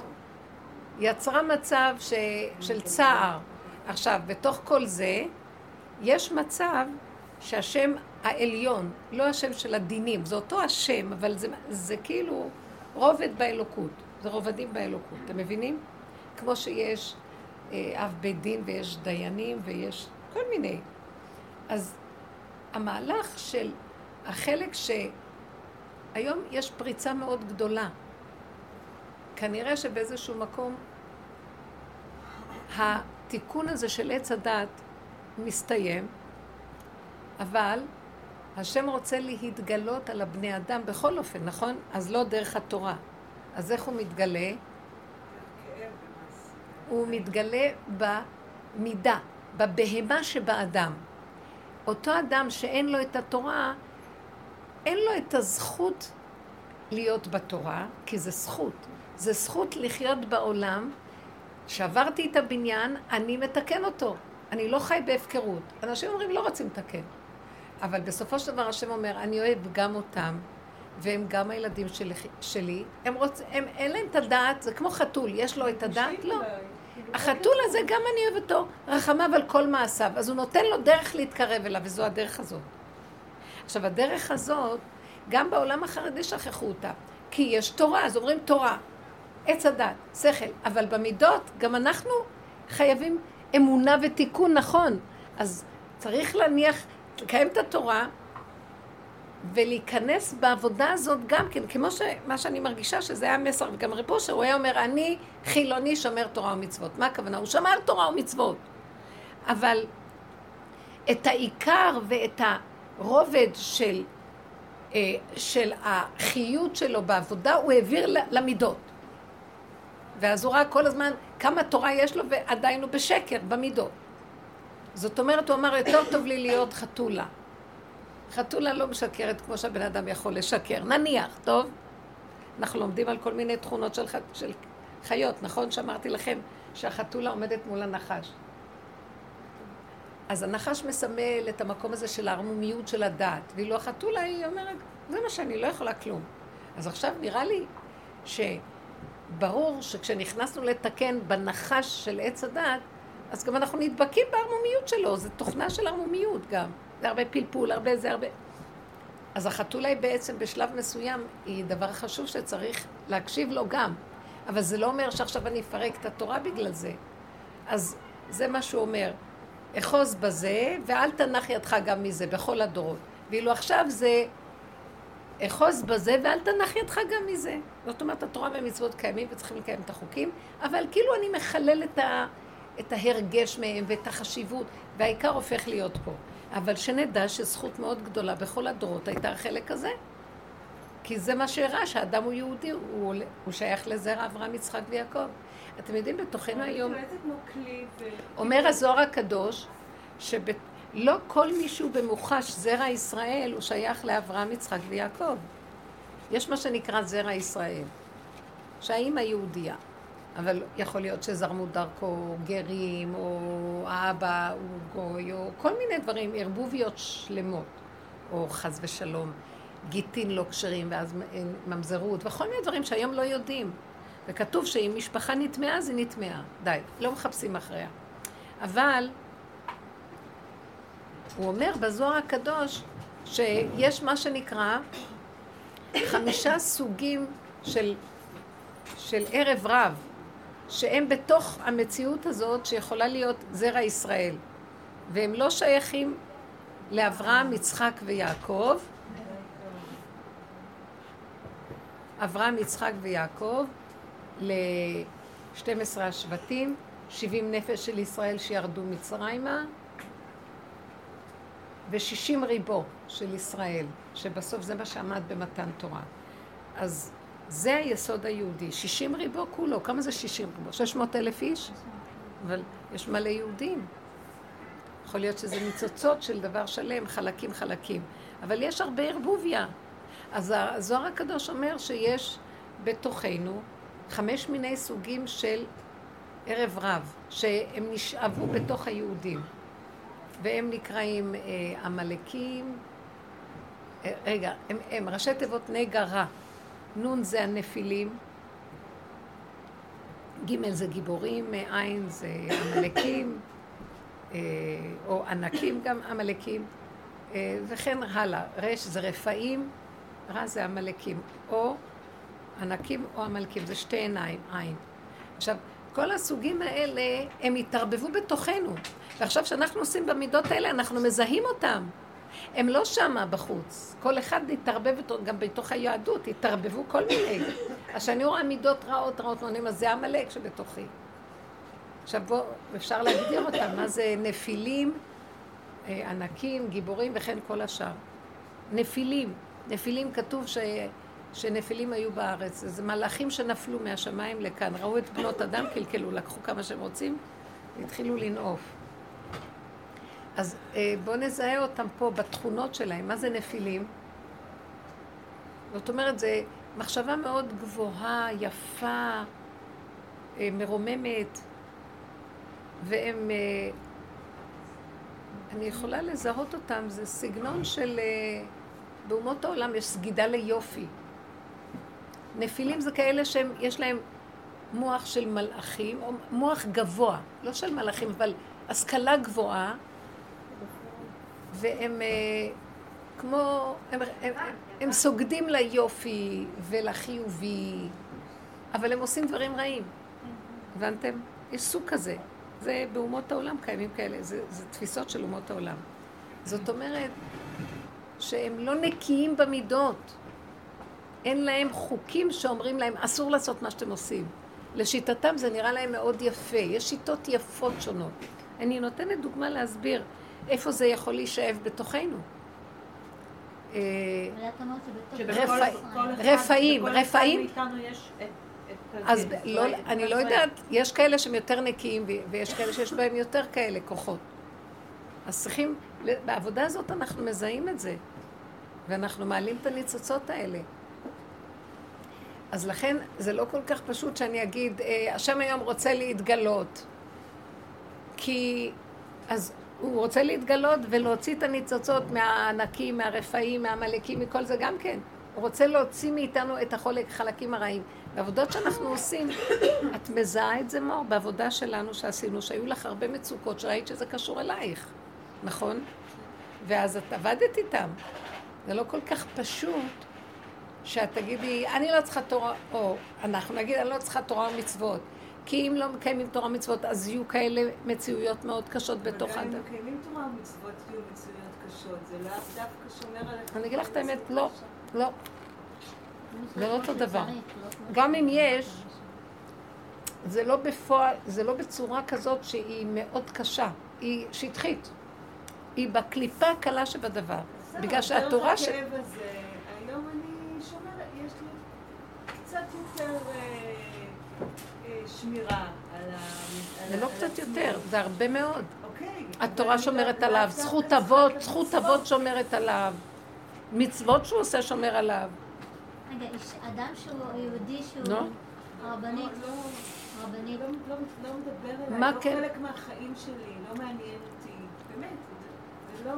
יצרה מצב ש... של צער. עכשיו, בתוך כל זה, יש מצב שהשם העליון, לא השם של הדינים, זה אותו השם, אבל זה, זה כאילו רובד באלוקות, זה רובדים באלוקות, אתם מבינים? כמו שיש אה, אב בית דין ויש דיינים ויש כל מיני. אז המהלך של החלק שהיום יש פריצה מאוד גדולה. כנראה שבאיזשהו מקום התיקון הזה של עץ הדת מסתיים, אבל השם רוצה להתגלות על הבני אדם בכל אופן, נכון? אז לא דרך התורה. אז איך הוא מתגלה? הוא מתגלה במידה, בבהמה שבאדם. אותו אדם שאין לו את התורה, אין לו את הזכות להיות בתורה, כי זה זכות. זה זכות לחיות בעולם. שעברתי את הבניין, אני מתקן אותו. אני לא חי בהפקרות. אנשים אומרים, לא רוצים לתקן. אבל בסופו של דבר השם אומר, אני אוהב גם אותם, והם גם הילדים שלי. שלי. הם רוצ... הם, אין להם את הדעת, זה כמו חתול, יש לו את הדעת? לא. החתול הזה, גם אני אוהב אותו, רחמיו על כל מעשיו. אז הוא נותן לו דרך להתקרב אליו, וזו הדרך הזאת. עכשיו, הדרך הזאת, גם בעולם החרדי שכחו אותה. כי יש תורה, אז אומרים תורה. עץ הדת, שכל. אבל במידות, גם אנחנו חייבים אמונה ותיקון נכון. אז צריך להניח, לקיים את התורה ולהיכנס בעבודה הזאת גם כן, כמו שמה שאני מרגישה שזה היה מסר, וגם רב אושר, הוא היה אומר, אני חילוני שומר תורה ומצוות. מה הכוונה? הוא שמר תורה ומצוות. אבל את העיקר ואת הרובד של, אה, של החיות שלו בעבודה, הוא העביר למידות. ואז הוא ראה כל הזמן כמה תורה יש לו ועדיין הוא בשקר, במידות. זאת אומרת, הוא אמר, יותר טוב לי להיות חתולה. חתולה לא משקרת כמו שהבן אדם יכול לשקר. נניח, טוב? אנחנו לומדים על כל מיני תכונות של. של חיות, נכון? שאמרתי לכם שהחתולה עומדת מול הנחש. אז הנחש מסמל את המקום הזה של הערמומיות של הדעת, ואילו החתולה היא אומרת, זה מה שאני לא יכולה כלום. אז עכשיו נראה לי שברור שכשנכנסנו לתקן בנחש של עץ הדעת, אז גם אנחנו נדבקים בערמומיות שלו, זו תוכנה של ערמומיות גם. זה הרבה פלפול, הרבה זה, הרבה... אז החתולה היא בעצם בשלב מסוים, היא דבר חשוב שצריך להקשיב לו גם. אבל זה לא אומר שעכשיו אני אפרק את התורה בגלל זה. אז זה מה שהוא אומר. אחוז בזה, ואל תנח ידך גם מזה, בכל הדורות. ואילו עכשיו זה, אחוז בזה, ואל תנח ידך גם מזה. זאת אומרת, התורה והמצוות קיימים וצריכים לקיים את החוקים, אבל כאילו אני מחלל את, ה, את ההרגש מהם ואת החשיבות, והעיקר הופך להיות פה. אבל שנדע שזכות מאוד גדולה בכל הדורות הייתה החלק הזה. כי זה מה שהראה שהאדם הוא יהודי, הוא, הוא שייך לזרע אברהם, יצחק ויעקב. אתם יודעים, בתוכנו היום... אומר הזוהר הקדוש, שלא כל מי שהוא במוחש זרע ישראל הוא שייך לאברהם, יצחק ויעקב. יש מה שנקרא זרע ישראל, שהאימא יהודייה, אבל יכול להיות שזרמו דרכו גרים, או האבא הוא גוי, או כל מיני דברים, ערבוביות שלמות, או חס ושלום, גיטין לא כשרים, ואז ממזרות, וכל מיני דברים שהיום לא יודעים. וכתוב שאם משפחה נטמעה, אז היא נטמעה. די, לא מחפשים אחריה. אבל הוא אומר בזוהר הקדוש שיש מה שנקרא חמישה סוגים של, של ערב רב, שהם בתוך המציאות הזאת שיכולה להיות זרע ישראל. והם לא שייכים לאברהם, יצחק ויעקב. אברהם, יצחק ויעקב, ל-12 השבטים, 70 נפש של ישראל שירדו מצרימה, ו-60 ריבו של ישראל, שבסוף זה מה שעמד במתן תורה. אז זה היסוד היהודי. 60 ריבו כולו, כמה זה 60 ריבו? 600 אלף איש? אבל יש מלא יהודים. יכול להיות שזה ניצוצות של דבר שלם, חלקים חלקים. אבל יש הרבה ערבוביה. אז הזוהר הקדוש אומר שיש בתוכנו חמש מיני סוגים של ערב רב, שהם נשאבו בתוך היהודים. והם נקראים אה, עמלקים, אה, רגע, הם, הם ראשי תיבות נגע רע. נון זה הנפילים, ג' זה גיבורים, עין זה עמלקים, אה, או ענקים גם עמלקים, אה, וכן הלאה. רש זה רפאים, רע זה עמלקים, או ענקים או עמלקים, זה שתי עיניים, עין. עכשיו, כל הסוגים האלה, הם התערבבו בתוכנו. ועכשיו, כשאנחנו עושים במידות האלה, אנחנו מזהים אותם. הם לא שמה בחוץ. כל אחד התערבב גם בתוך היהדות, התערבבו כל מיני. אז כשאני רואה מידות רעות, רעות, אני אומרת, זה עמלק שבתוכי. עכשיו בואו, אפשר להגדיר אותם, מה זה נפילים, אה, ענקים, גיבורים וכן כל השאר. נפילים, נפילים כתוב ש... שנפילים היו בארץ. זה מלאכים שנפלו מהשמיים לכאן, ראו את בנות אדם, קלקלו, לקחו כמה שהם רוצים, והתחילו לנעוף. אז אה, בואו נזהה אותם פה בתכונות שלהם. מה זה נפילים? זאת אומרת, זו מחשבה מאוד גבוהה, יפה, אה, מרוממת, והם... אה, אני יכולה לזהות אותם, זה סגנון של... באומות העולם יש סגידה ליופי. נפילים זה כאלה שיש להם מוח של מלאכים, או מוח גבוה, לא של מלאכים, אבל השכלה גבוהה, והם אה, כמו, הם, הם, הם, הם סוגדים ליופי ולחיובי, אבל הם עושים דברים רעים. הבנתם? יש סוג כזה. זה באומות העולם קיימים כאלה, זה, זה תפיסות של אומות העולם. זאת אומרת שהם לא נקיים במידות. אין להם חוקים שאומרים להם, אסור לעשות מה שאתם עושים. לשיטתם זה נראה להם מאוד יפה. יש שיטות יפות שונות. אני נותנת דוגמה להסביר איפה זה יכול להישאב בתוכנו. אה, רפאים, רפאים. אז לא, אני לא יודעת, יש כאלה שהם יותר נקיים ויש כאלה שיש בהם יותר כאלה כוחות. אז צריכים, בעבודה הזאת אנחנו מזהים את זה, ואנחנו מעלים את הניצוצות האלה. אז לכן זה לא כל כך פשוט שאני אגיד, אה, השם היום רוצה להתגלות. כי אז הוא רוצה להתגלות ולהוציא את הניצוצות מהענקים, מהרפאים, מהעמלקים, מכל זה גם כן. הוא רוצה להוציא מאיתנו את החלקים הרעים. בעבודות שאנחנו עושים, את מזהה את זה מור בעבודה שלנו שעשינו, שהיו לך הרבה מצוקות, שראית שזה קשור אלייך, נכון? ואז את עבדת איתם. זה לא כל כך פשוט שאת תגידי, אני לא צריכה תורה, או אנחנו נגיד, אני לא צריכה תורה ומצוות. כי אם לא מקיימים תורה ומצוות, אז יהיו כאלה מציאויות מאוד קשות בתוך האדם. אבל גם אם מקיימים תורה ומצוות, יהיו מציאויות קשות. זה לאו דווקא שומר עליך. אני אגיד לך את האמת, לא, לא. זה לא אותו דבר. גם אם יש, זה לא בפועל, זה לא בצורה כזאת שהיא מאוד קשה, היא שטחית. היא בקליפה הקלה שבדבר. בגלל שהתורה ש... היום אני שומרת, יש לי קצת יותר אה, שמירה על ה... זה לא קצת. יותר, זה הרבה מאוד. אוקיי. התורה שומרת עליו, זכות אבות, זכות. אבות שומרת עליו. מצוות שהוא עושה שומר עליו. רגע, אדם שהוא יהודי שהוא נו. רבנית, לא, לא, רבנית, לא, לא, מדבר אליי, מה לא כן? חלק מהחיים שלי, לא מעניין אותי, באמת, זה, זה לא,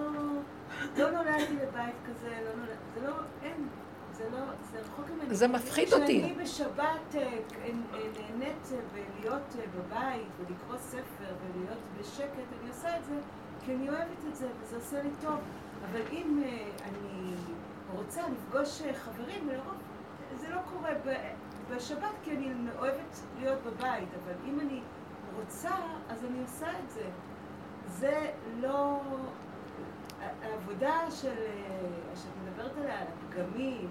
לא נולדתי לבית כזה, לא נולד, זה לא, אין, זה לא, זה רחוק ממני. זה מפחיד אותי. כשאני בשבת אה, אה, נהנית אה, בלהיות אה, בבית ולקרוא ספר ולהיות בשקט, אני עושה את זה כי אני אוהבת את זה וזה עושה לי טוב, אבל אם אני רוצה לפגוש חברים, זה לא קורה בשבת כי אני אוהבת להיות בבית, אבל אם אני רוצה, אז אני עושה את זה. זה לא... העבודה של... שאת מדברת עליה, על הפגמים,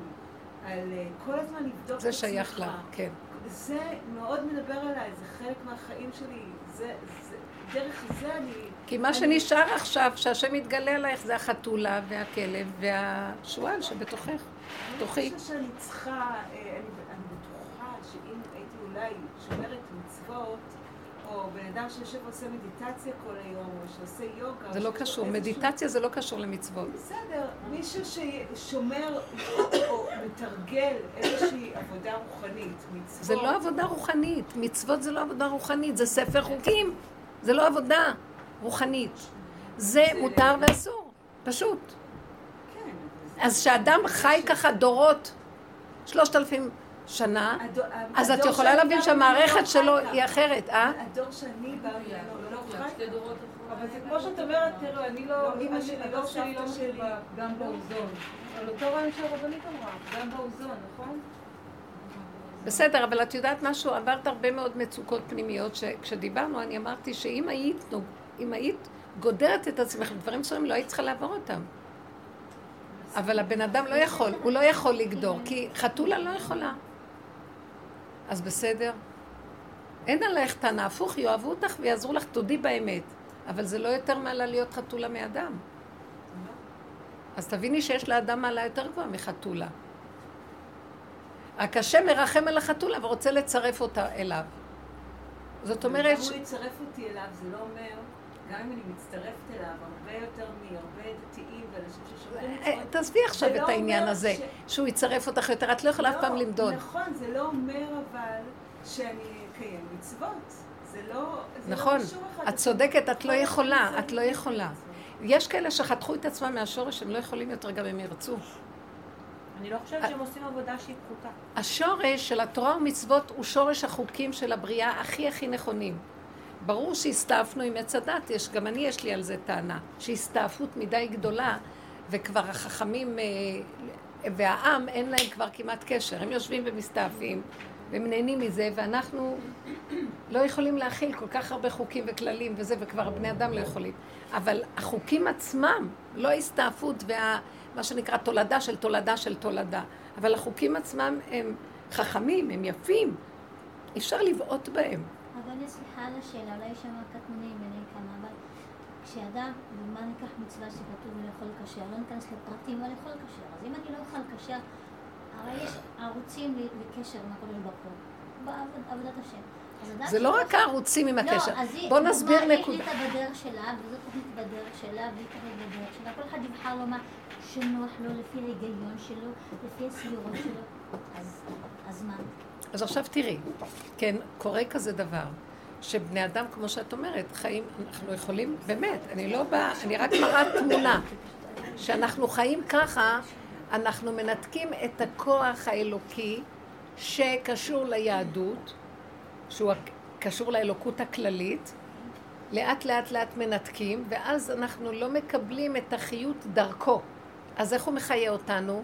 על אה, כל הזמן לבדוק את זה עצמך. שייך לה, כן. זה מאוד מדבר אליי, זה חלק מהחיים שלי. זה, זה, דרך זה אני... כי מה אני- שנשאר עכשיו, שהשם יתגלה עלייך, זה החתולה והכלב והשועל שבתוכך. תוכי. אני חושבת שאני צריכה, אה, אני, אני בטוחה שאם הייתי אולי שומרת מצוות, או בן אדם שיושב ועושה מדיטציה כל היום, או שעושה יוגה, זה לא קשור, מדיטציה זה לא קשור למצוות. בסדר, מישהו ששומר או מתרגל איזושהי עבודה רוחנית, מצוות. זה לא עבודה רוחנית, מצוות זה לא עבודה רוחנית, זה ספר חוקים, זה לא עבודה רוחנית. זה מותר ואסור, פשוט. כן. אז כשאדם חי ככה דורות, שלושת אלפים שנה, אז את יכולה להבין שהמערכת שלו היא. אחרת, אה? הדור שאני באה ממנו לא חי שתי דורות אבל זה כמו שאת אומרת, תראו, אני לא, לא, אמא אני- שלי, הדור לא שלי לא. ב- גם באוזון. על אותו רעיון שהרבנית אמרה, גם באוזון, נכון? בסדר, אבל את יודעת משהו, עברת הרבה מאוד מצוקות פנימיות, שכשדיברנו אני אמרתי שאם היית, נו- אם היית גודרת את עצמך לדברים מסוימים, לא היית צריכה לעבור אותם. אבל הבן אדם לא יכול, הוא לא יכול לגדור, כי חתולה לא יכולה. אז בסדר. אין עלייך טענה, הפוך, יאהבו אותך ויעזרו לך, תודי באמת. אבל זה לא יותר מעלה להיות חתולה מאדם. אז תביני שיש לאדם מעלה יותר גבוהה מחתולה. השם מרחם על החתולה ורוצה לצרף אותה אליו. זאת אומרת, ש... הוא יצרף אותי אליו, זה לא אומר, גם אם אני מצטרפת אליו, הרבה יותר מהרבה דתיים ואנשים ששומרים אה, מצוות. תעזבי עכשיו את לא העניין הזה, שהוא יצרף אותך יותר, את לא יכולה אף פעם לא, למדוד. נכון, זה לא אומר אבל שאני אקיים מצוות. זה לא... לא נכון, את. צודקת, את לא יכולה, את לא יכולה. יש כאלה שחתכו את עצמם מהשורש, הם לא יכולים יותר גם אם ירצו. אני לא חושבת שהם עושים עבודה שהיא פחותה. השורש של התורה ומצוות הוא שורש החוקים של הבריאה הכי הכי נכונים. ברור שהסתעפנו עם עץ הדת, יש, גם אני יש לי על זה טענה, שהסתעפות מדי גדולה, וכבר החכמים אה, והעם אין להם כבר כמעט קשר, הם יושבים ומסתעפים, והם נהנים מזה, ואנחנו לא יכולים להכיל כל כך הרבה חוקים וכללים וזה, וכבר הבני אדם לא יכולים. אבל החוקים עצמם, לא הסתעפות וה... מה שנקרא תולדה של תולדה של תולדה. אבל החוקים עצמם הם חכמים, הם יפים. אפשר לבעוט בהם. אבל אני סליחה על השאלה, אולי יש שם קטנונים ביני כשאדם, ומה ניקח מצווה שכתוב לאכול כשר, לא ניכנס לפרטים, אבל לאכול כשר. אז אם אני לא אוכל כשר, הרי יש ערוצים לקשר עם הקדוש ברוך הוא, בעבודת השם. זה לא רק הערוצים עם הקשר. לא, היא, בוא נסביר נקודה. היא בדרך שלה, וזאת תוכנית בדרך שלה, והיא תוכנית בדרך שלה. כל אחד יבחר לו מה שנוח לו, לפי ההיגיון שלו, לפי הסבירות שלו. אז מה? אז עכשיו תראי, כן, קורה כזה דבר, שבני אדם, כמו שאת אומרת, חיים, אנחנו יכולים, באמת, אני לא באה, אני רק מראה תמונה, שאנחנו חיים ככה, אנחנו מנתקים את הכוח האלוקי שקשור ליהדות, שהוא קשור לאלוקות הכללית, לאט לאט לאט מנתקים, ואז אנחנו לא מקבלים את החיות דרכו. אז איך הוא מחיה אותנו?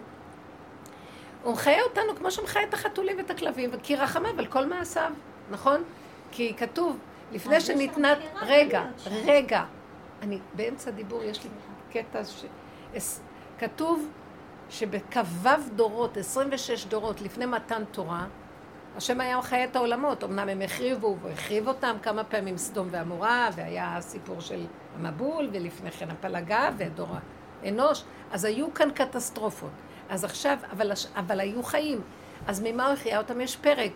הוא מחיה אותנו כמו שהוא מחיה את החתולים ואת הכלבים, כי רחמיו על כל מעשיו, נכון? כי כתוב, לפני יש שניתנה... רגע. רגע. אני באמצע דיבור, יש לי קטע ש... כתוב שבכ"ו דורות, 26 דורות לפני מתן תורה, השם היה מחיה את העולמות, אמנם הם החריבו, והוא החריב אותם כמה פעמים סדום ועמורה, והיה הסיפור של המבול, ולפני כן הפלגה, ודור האנוש, אז היו כאן קטסטרופות. אז עכשיו, אבל, אבל היו חיים. אז ממה הוא החיה אותם? יש פרק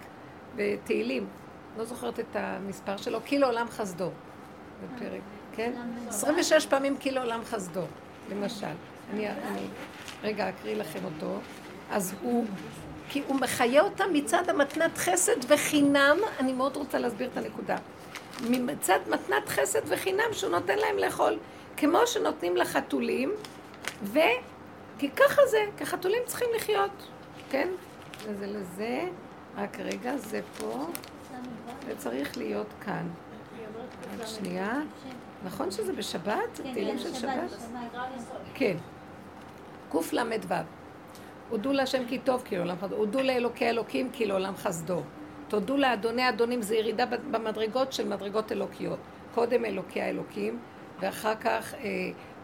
בתהילים, לא זוכרת את המספר שלו, כי לעולם חסדו. זה פרק, כן? 26 פעמים כי לעולם חסדו, למשל. אני, אני רגע אקריא לכם אותו. אז הוא, כי הוא מחיה אותם מצד המתנת חסד וחינם, אני מאוד רוצה להסביר את הנקודה. מצד מתנת חסד וחינם שהוא נותן להם לאכול, כמו שנותנים לחתולים, ו... כי ככה זה, כי חתולים צריכים לחיות, כן? וזה לזה, רק רגע, זה פה, זה צריך להיות כאן. רק שנייה. נכון שזה בשבת? כן, תהילים כן, של? שבת. כן. קל"ו. הודו להשם כי טוב כי לעולם חסדו. הודו לאלוקי אלוקים כי לעולם חסדו. תודו לאדוני אדונים, זה ירידה במדרגות של מדרגות אלוקיות. קודם אלוקי האלוקים, ואחר כך, אה,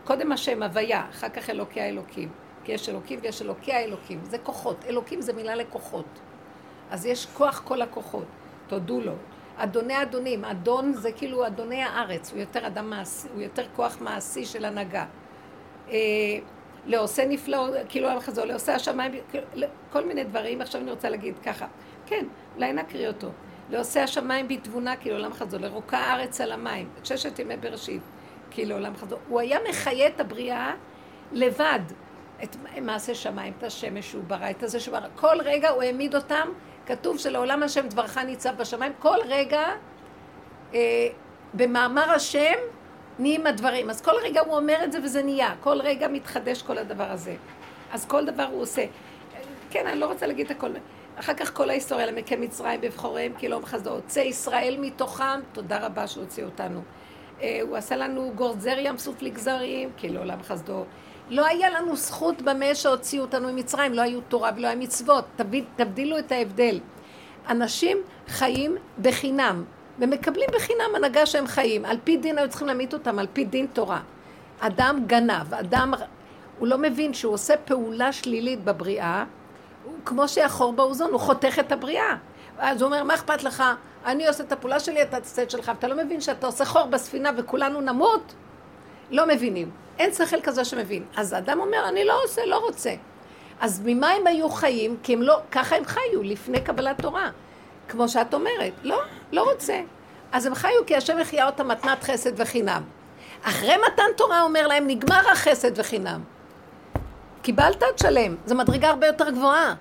קודם השם, הוויה, אחר כך אלוקי האלוקים. כי יש אלוקים ויש אלוקי האלוקים. זה כוחות. אלוקים זה מילה לכוחות. אז יש כוח כל הכוחות. תודו לו. אדוני אדונים, אדון זה כאילו אדוני הארץ, הוא יותר אדם מעשי, הוא יותר כוח מעשי של הנהגה. אה, לעושה נפלאות, כאילו על חזור, לעושה השמיים, כאילו, כל מיני דברים, עכשיו אני רוצה להגיד ככה, כן, אולי נקריא אותו. לעושה השמיים בתבונה, כאילו עולם חזור, לרוקה הארץ על המים, ששת ימי בראשית, כאילו עולם חזור. הוא היה מחיה את הבריאה לבד, את מעשה שמיים, את השמש שהוא ברא, את הזה שהוא ברא. כל רגע הוא העמיד אותם, כתוב שלעולם השם דברך ניצב בשמיים, כל רגע אה, במאמר השם נהיים הדברים. אז כל רגע הוא אומר את זה וזה נהיה, כל רגע מתחדש כל הדבר הזה. אז כל דבר הוא עושה. כן, אני לא רוצה להגיד את הכל. אחר כך כל ההיסטוריה למקי מצרים בבחוריהם כי לא מחסדו. הוצא ישראל מתוכם, תודה רבה שהוציא אותנו. אה, הוא עשה לנו גורזר ים סוף לגזרים, כי לעולם חסדו. לא היה לנו זכות במה שהוציאו אותנו ממצרים, לא היו תורה ולא היה מצוות. תביד, תבדילו את ההבדל. אנשים חיים בחינם, ומקבלים בחינם הנהגה שהם חיים. על פי דין היו צריכים להמית אותם, על פי דין תורה. אדם גנב, אדם, הוא לא מבין שהוא עושה פעולה שלילית בבריאה, כמו שהחור באוזון, הוא חותך את הבריאה. אז הוא אומר, מה אכפת לך? אני עושה את הפעולה שלי, אתה תעשה את שלך. אתה לא מבין שאתה עושה חור בספינה וכולנו נמות? לא מבינים. אין שכל כזה שמבין. אז האדם אומר, אני לא עושה, לא רוצה. אז ממה הם היו חיים? כי הם לא, ככה הם חיו לפני קבלת תורה. כמו שאת אומרת, לא, לא רוצה. אז הם חיו כי השם החיה אותם מתנת חסד וחינם. אחרי מתן תורה אומר להם, נגמר החסד וחינם. קיבלת, תשלם. זו מדרגה הרבה יותר גבוהה.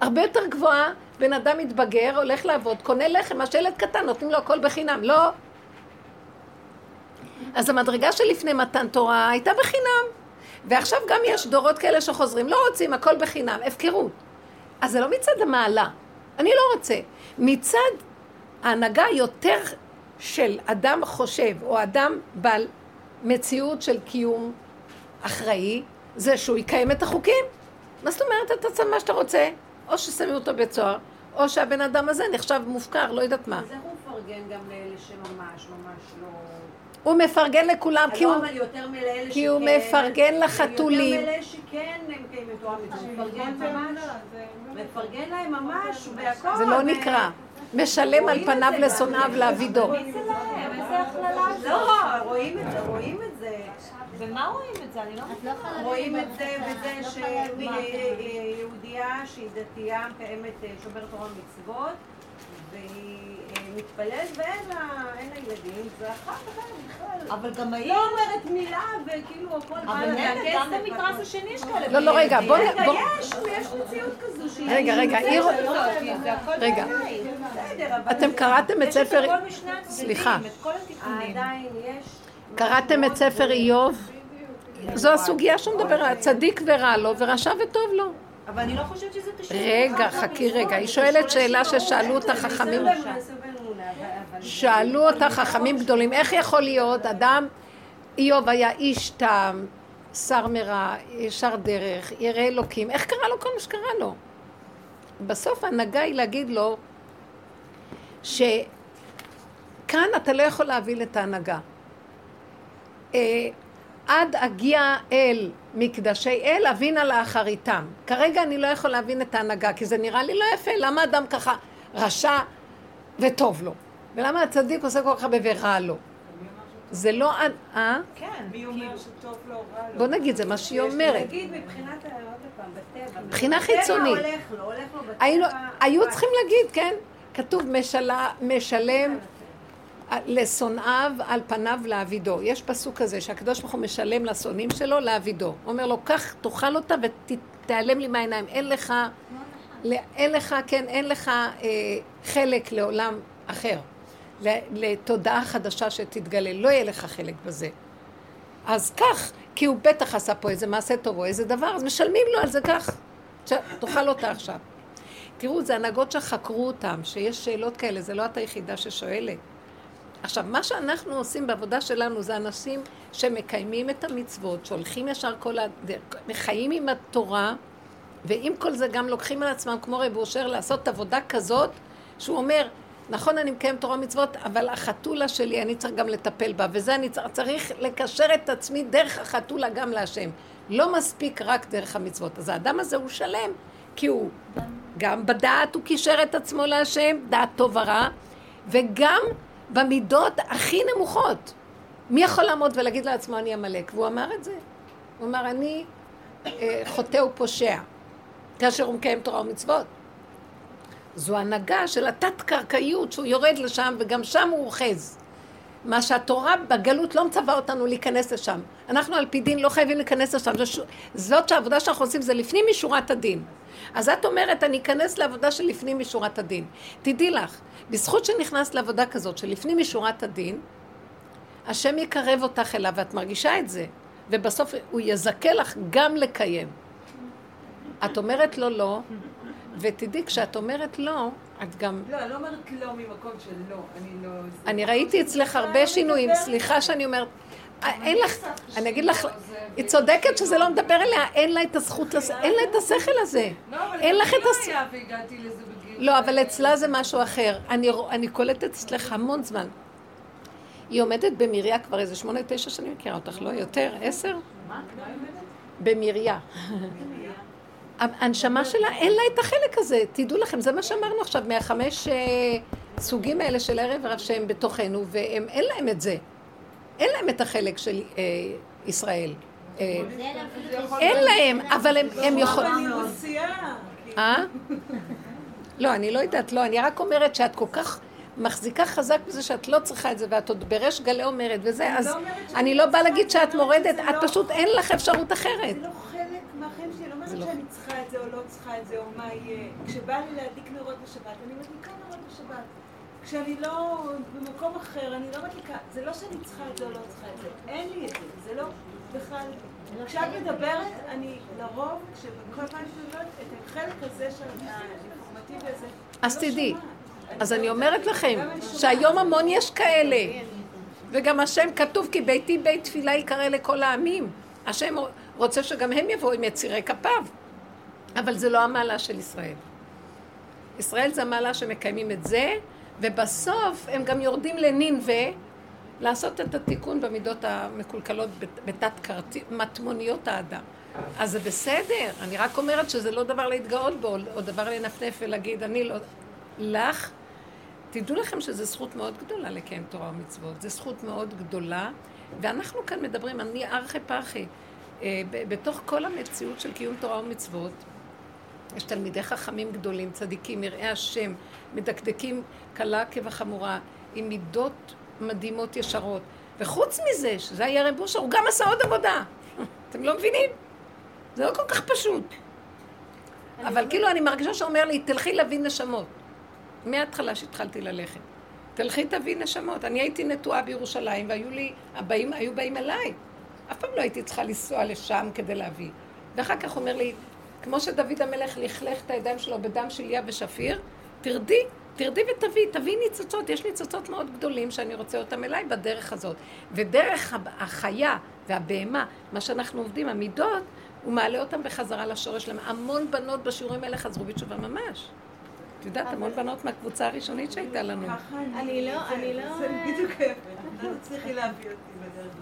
הרבה יותר גבוהה, בן אדם מתבגר, הולך לעבוד, קונה לחם, מה שילד קטן, נותנים לו הכל בחינם. לא. אז המדרגה שלפני מתן תורה הייתה בחינם. ועכשיו גם יש דורות כאלה שחוזרים, לא רוצים, הכל בחינם, הפקרות. אז זה לא מצד המעלה, אני לא רוצה. מצד ההנהגה יותר של אדם חושב, או אדם בעל מציאות של קיום אחראי, זה שהוא יקיים את החוקים. מה זאת אומרת, אתה עושה מה שאתה רוצה, או ששמים אותו בית סוהר, או שהבן אדם הזה נחשב מופקר, לא יודעת מה. אז איך הוא מפרגן גם לאלה שממש ממש לא... הוא מפרגן לכולם כי לא, הוא... אבל יותר מלאלה שכן... כי הוא מפרגן לחתולים. יותר מאלה שכן הם קיימים תורה מצוות. מפרגן ממש. מפרגן להם ממש, בהכל. זה לא נקרא. משלם על פניו לשונאיו לאבידו. מי זה להם? איזה הכללה זאת? לא, רואים את זה, רואים את זה. ומה רואים את זה? אני לא לא יכולה רואים להגיד את זה בזה לא להגיד מה- שיהודייה שהיא דתייה, מקיימת אה, שומר תורה ומצוות, והיא אה, מתפללת ואין לה אין לה ילדים, ואחר כך בכלל אבל גם האיש... לא אומרת מילה, וכאילו הכל בא אבל לה מילא, גם מהכסף. במתרס השני יש כאלה. לא, לא, רגע, בוא... רגע, בוא- יש, יש מציאות כזו שהיא... רגע, רגע, היא- הכל רגע. אבל אתם קראתם את יש את ספר... הכל משני הצדדים, סליחה. את כל התיקונים. עדיין יש... קראתם את ספר איוב? זו הסוגיה שהוא מדבר עליה, צדיק ורע לו ורשע וטוב לו. אבל אני לא חושבת שזה קשור. רגע, חכי רגע, היא שואלת שאלה לשיעור. ששאלו אותה חכמים. זה בסדר באמונה, אבל- שאלו אותה חכמים גדולים, איך יכול להיות אדם, איוב היה איש תם, שר מרע, ישר דרך, ירא אלוקים, איך קרה לו כל מה שקרה לו? בסוף ההנהגה היא להגיד לו שכאן אתה לא יכול להבין את ההנהגה. אה, עד אגיע אל מקדשי אל, אבינה לאחריתם. כרגע אני לא יכול להבין את ההנהגה, כי זה נראה לי לא יפה. למה אדם ככה, רשע וטוב לו. ולמה הצדיק עושה כל כך הרבה ורע לו? זה לא... אה? כן. מי אומר שטוב לו או רע לו? בוא נגיד, זה מה שהיא אומרת. נגיד מבחינת, עוד פעם, בטבע. מבחינה חיצונית. הולך לו, הולך לו בטבע. היינו, היו צריכים להגיד, כן? כתוב משלה, משלם לשונאיו על פניו לעבידו. יש פסוק כזה שהקדוש ברוך הוא משלם לשונאים שלו לעבידו. הוא אומר לו, קח, תאכל אותה ותיעלם לי מהעיניים. אין לך, ל- אין לך, כן, אין לך אה, חלק לעולם אחר. לתודעה חדשה שתתגלה. לא יהיה לך חלק בזה. אז כך, כי הוא בטח עשה פה איזה מעשה טוב או איזה דבר, אז משלמים לו על זה כך. תאכל אותה עכשיו. תראו, זה הנהגות שחקרו אותם, שיש שאלות כאלה, זה לא את היחידה ששואלת. עכשיו, מה שאנחנו עושים בעבודה שלנו זה אנשים שמקיימים את המצוות, שהולכים ישר כל הדרך, חיים עם התורה, ועם כל זה גם לוקחים על עצמם, כמו רב אושר, לעשות עבודה כזאת, שהוא אומר, נכון, אני מקיים תורה ומצוות, אבל החתולה שלי, אני צריך גם לטפל בה, וזה אני צריך, צריך לקשר את עצמי דרך החתולה גם להשם. לא מספיק רק דרך המצוות. אז האדם הזה הוא שלם, כי הוא גם בדעת הוא קישר את עצמו להשם, דעת טוב ורע, וגם במידות הכי נמוכות. מי יכול לעמוד ולהגיד לעצמו אני עמלק? והוא אמר את זה. הוא אמר אני אה, חוטא ופושע, כאשר הוא מקיים תורה ומצוות. זו הנהגה של התת-קרקעיות שהוא יורד לשם וגם שם הוא אוחז. מה שהתורה בגלות לא מצווה אותנו להיכנס לשם. אנחנו על פי דין לא חייבים להיכנס לשם. זו זאת שהעבודה שאנחנו עושים זה לפנים משורת הדין. אז את אומרת, אני אכנס לעבודה של לפנים משורת הדין. תדעי לך, בזכות שנכנסת לעבודה כזאת של לפנים משורת הדין, השם יקרב אותך אליו ואת מרגישה את זה. ובסוף הוא יזכה לך גם לקיים. את אומרת לו לא, ותדעי, כשאת אומרת לא, את גם... לא, אני לא אומרת לא ממקום של לא, אני לא... אני ראיתי אצלך בכלל הרבה שינויים, סליחה שאני אומרת, אה, אין לך, אני אגיד לך, היא צודקת שזה לא מדבר אליה, אין לה את הזכות, אין לה את השכל הזה. לא, אבל אין לך את לא הס... היה והגעתי לזה בגיל... לא, אבל אצלה זה משהו אחר. אני, קולטת אצלך המון זמן. היא עומדת במריה כבר איזה שמונה, תשע שנים, מכירה אותך, לא יותר? עשר? במריה. הנשמה שלה, אין לה את החלק הזה. תדעו לכם, זה מה שאמרנו עכשיו, מהחמש אה, סוגים האלה של ערב רב שהם בתוכנו, והם, אין להם את זה. אין להם את החלק של אה, ישראל. אה, זה אין להם, אבל הם, הם יכולים... אה? לא, אני לא יודעת, לא, אני רק אומרת שאת כל כך מחזיקה חזק בזה שאת לא צריכה את זה, ואת עוד בריש גלי אומרת וזה, אז לא שאני אני לא באה להגיד שאת מורדת, שזה את לא- פשוט אין לך אפשרות אחרת. זה לא חלק מהחיים שלי, אני לא שאני צריכה את זה או לא צריכה את זה, או מה יהיה. כשבא לי להדליק נרות בשבת, אני מדליקה נרות בשבת. כשאני לא במקום אחר, אני לא מדליקה. זה לא שאני צריכה את זה או לא צריכה את זה. אין לי את זה, זה לא בכלל... כשאת מדברת, אני לרוב, כשכל פעם שאני מדברת, את החלק הזה של האינפורמטיבי הזה, אז לא תדעי. שומעת. אז אני אומרת לכם. שהיום המון יש כאלה. וגם השם כתוב, כי ביתי בית תפילה יקרא לכל העמים. השם רוצה שגם הם יבואו עם יצירי כפיו. אבל זה לא המעלה של ישראל. ישראל זה המעלה שמקיימים את זה, ובסוף הם גם יורדים לנינווה לעשות את התיקון במידות המקולקלות בת- בתת קרטי- מטמוניות האדם. אז זה בסדר, אני רק אומרת שזה לא דבר להתגאות בו, או דבר לנפנף ולהגיד, אני לא... לך, תדעו לכם שזו זכות מאוד גדולה לקיים תורה ומצוות. זו זכות מאוד גדולה, ואנחנו כאן מדברים, אני ארכי פרחי. אה, בתוך כל המציאות של קיום תורה ומצוות, יש תלמידי חכמים גדולים, צדיקים, יראי השם, מדקדקים קלה כבחמורה, עם מידות מדהימות ישרות. וחוץ מזה, שזה היה רב אושר, הוא גם עשה עוד עבודה. אתם לא מבינים? זה לא כל כך פשוט. אבל כאילו אני מרגישה שאומר לי, תלכי להביא נשמות. מההתחלה שהתחלתי ללכת. תלכי תביא נשמות. אני הייתי נטועה בירושלים, והיו לי, הבאים היו באים אליי. אף פעם לא הייתי צריכה לנסוע לשם כדי להביא. ואחר כך אומר לי, כמו שדוד המלך לכלך את הידיים שלו בדם של ליה ושפיר, תרדי, תרדי ותביאי, תביאי ניצוצות. יש ניצוצות מאוד גדולים שאני רוצה אותם אליי בדרך הזאת. ודרך החיה והבהמה, מה שאנחנו עובדים, המידות, הוא מעלה אותם בחזרה לשורש שלהם. המון בנות בשיעורים האלה חזרו בתשובה ממש. את יודעת, המון בנות מהקבוצה הראשונית שהייתה לנו. אני לא- אני לא- זה בדיוק ההפך. לא תצליחי להביא אותי בדרך.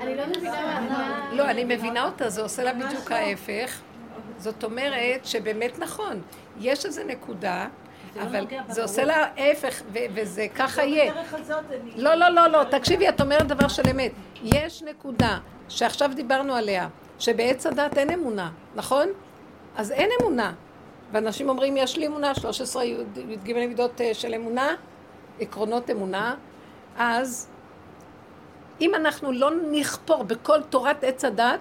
אני לא מבינה מה... לא, אני מבינה אותה, זה עושה לה בדיוק לא. ההפך. זאת אומרת שבאמת נכון, יש איזו נקודה לא אבל זה. עושה לה ההפך, וזה ככה יהיה. לא, לא, לא, לא, תקשיבי, את אומרת דבר של אמת. יש נקודה שעכשיו דיברנו עליה, שבעץ הדת אין אמונה, נכון? אז אין אמונה. ואנשים אומרים, יש לי אמונה, 13 י"ג מידות של אמונה, עקרונות אמונה, אז אם אנחנו לא נכפור בכל תורת עץ הדת,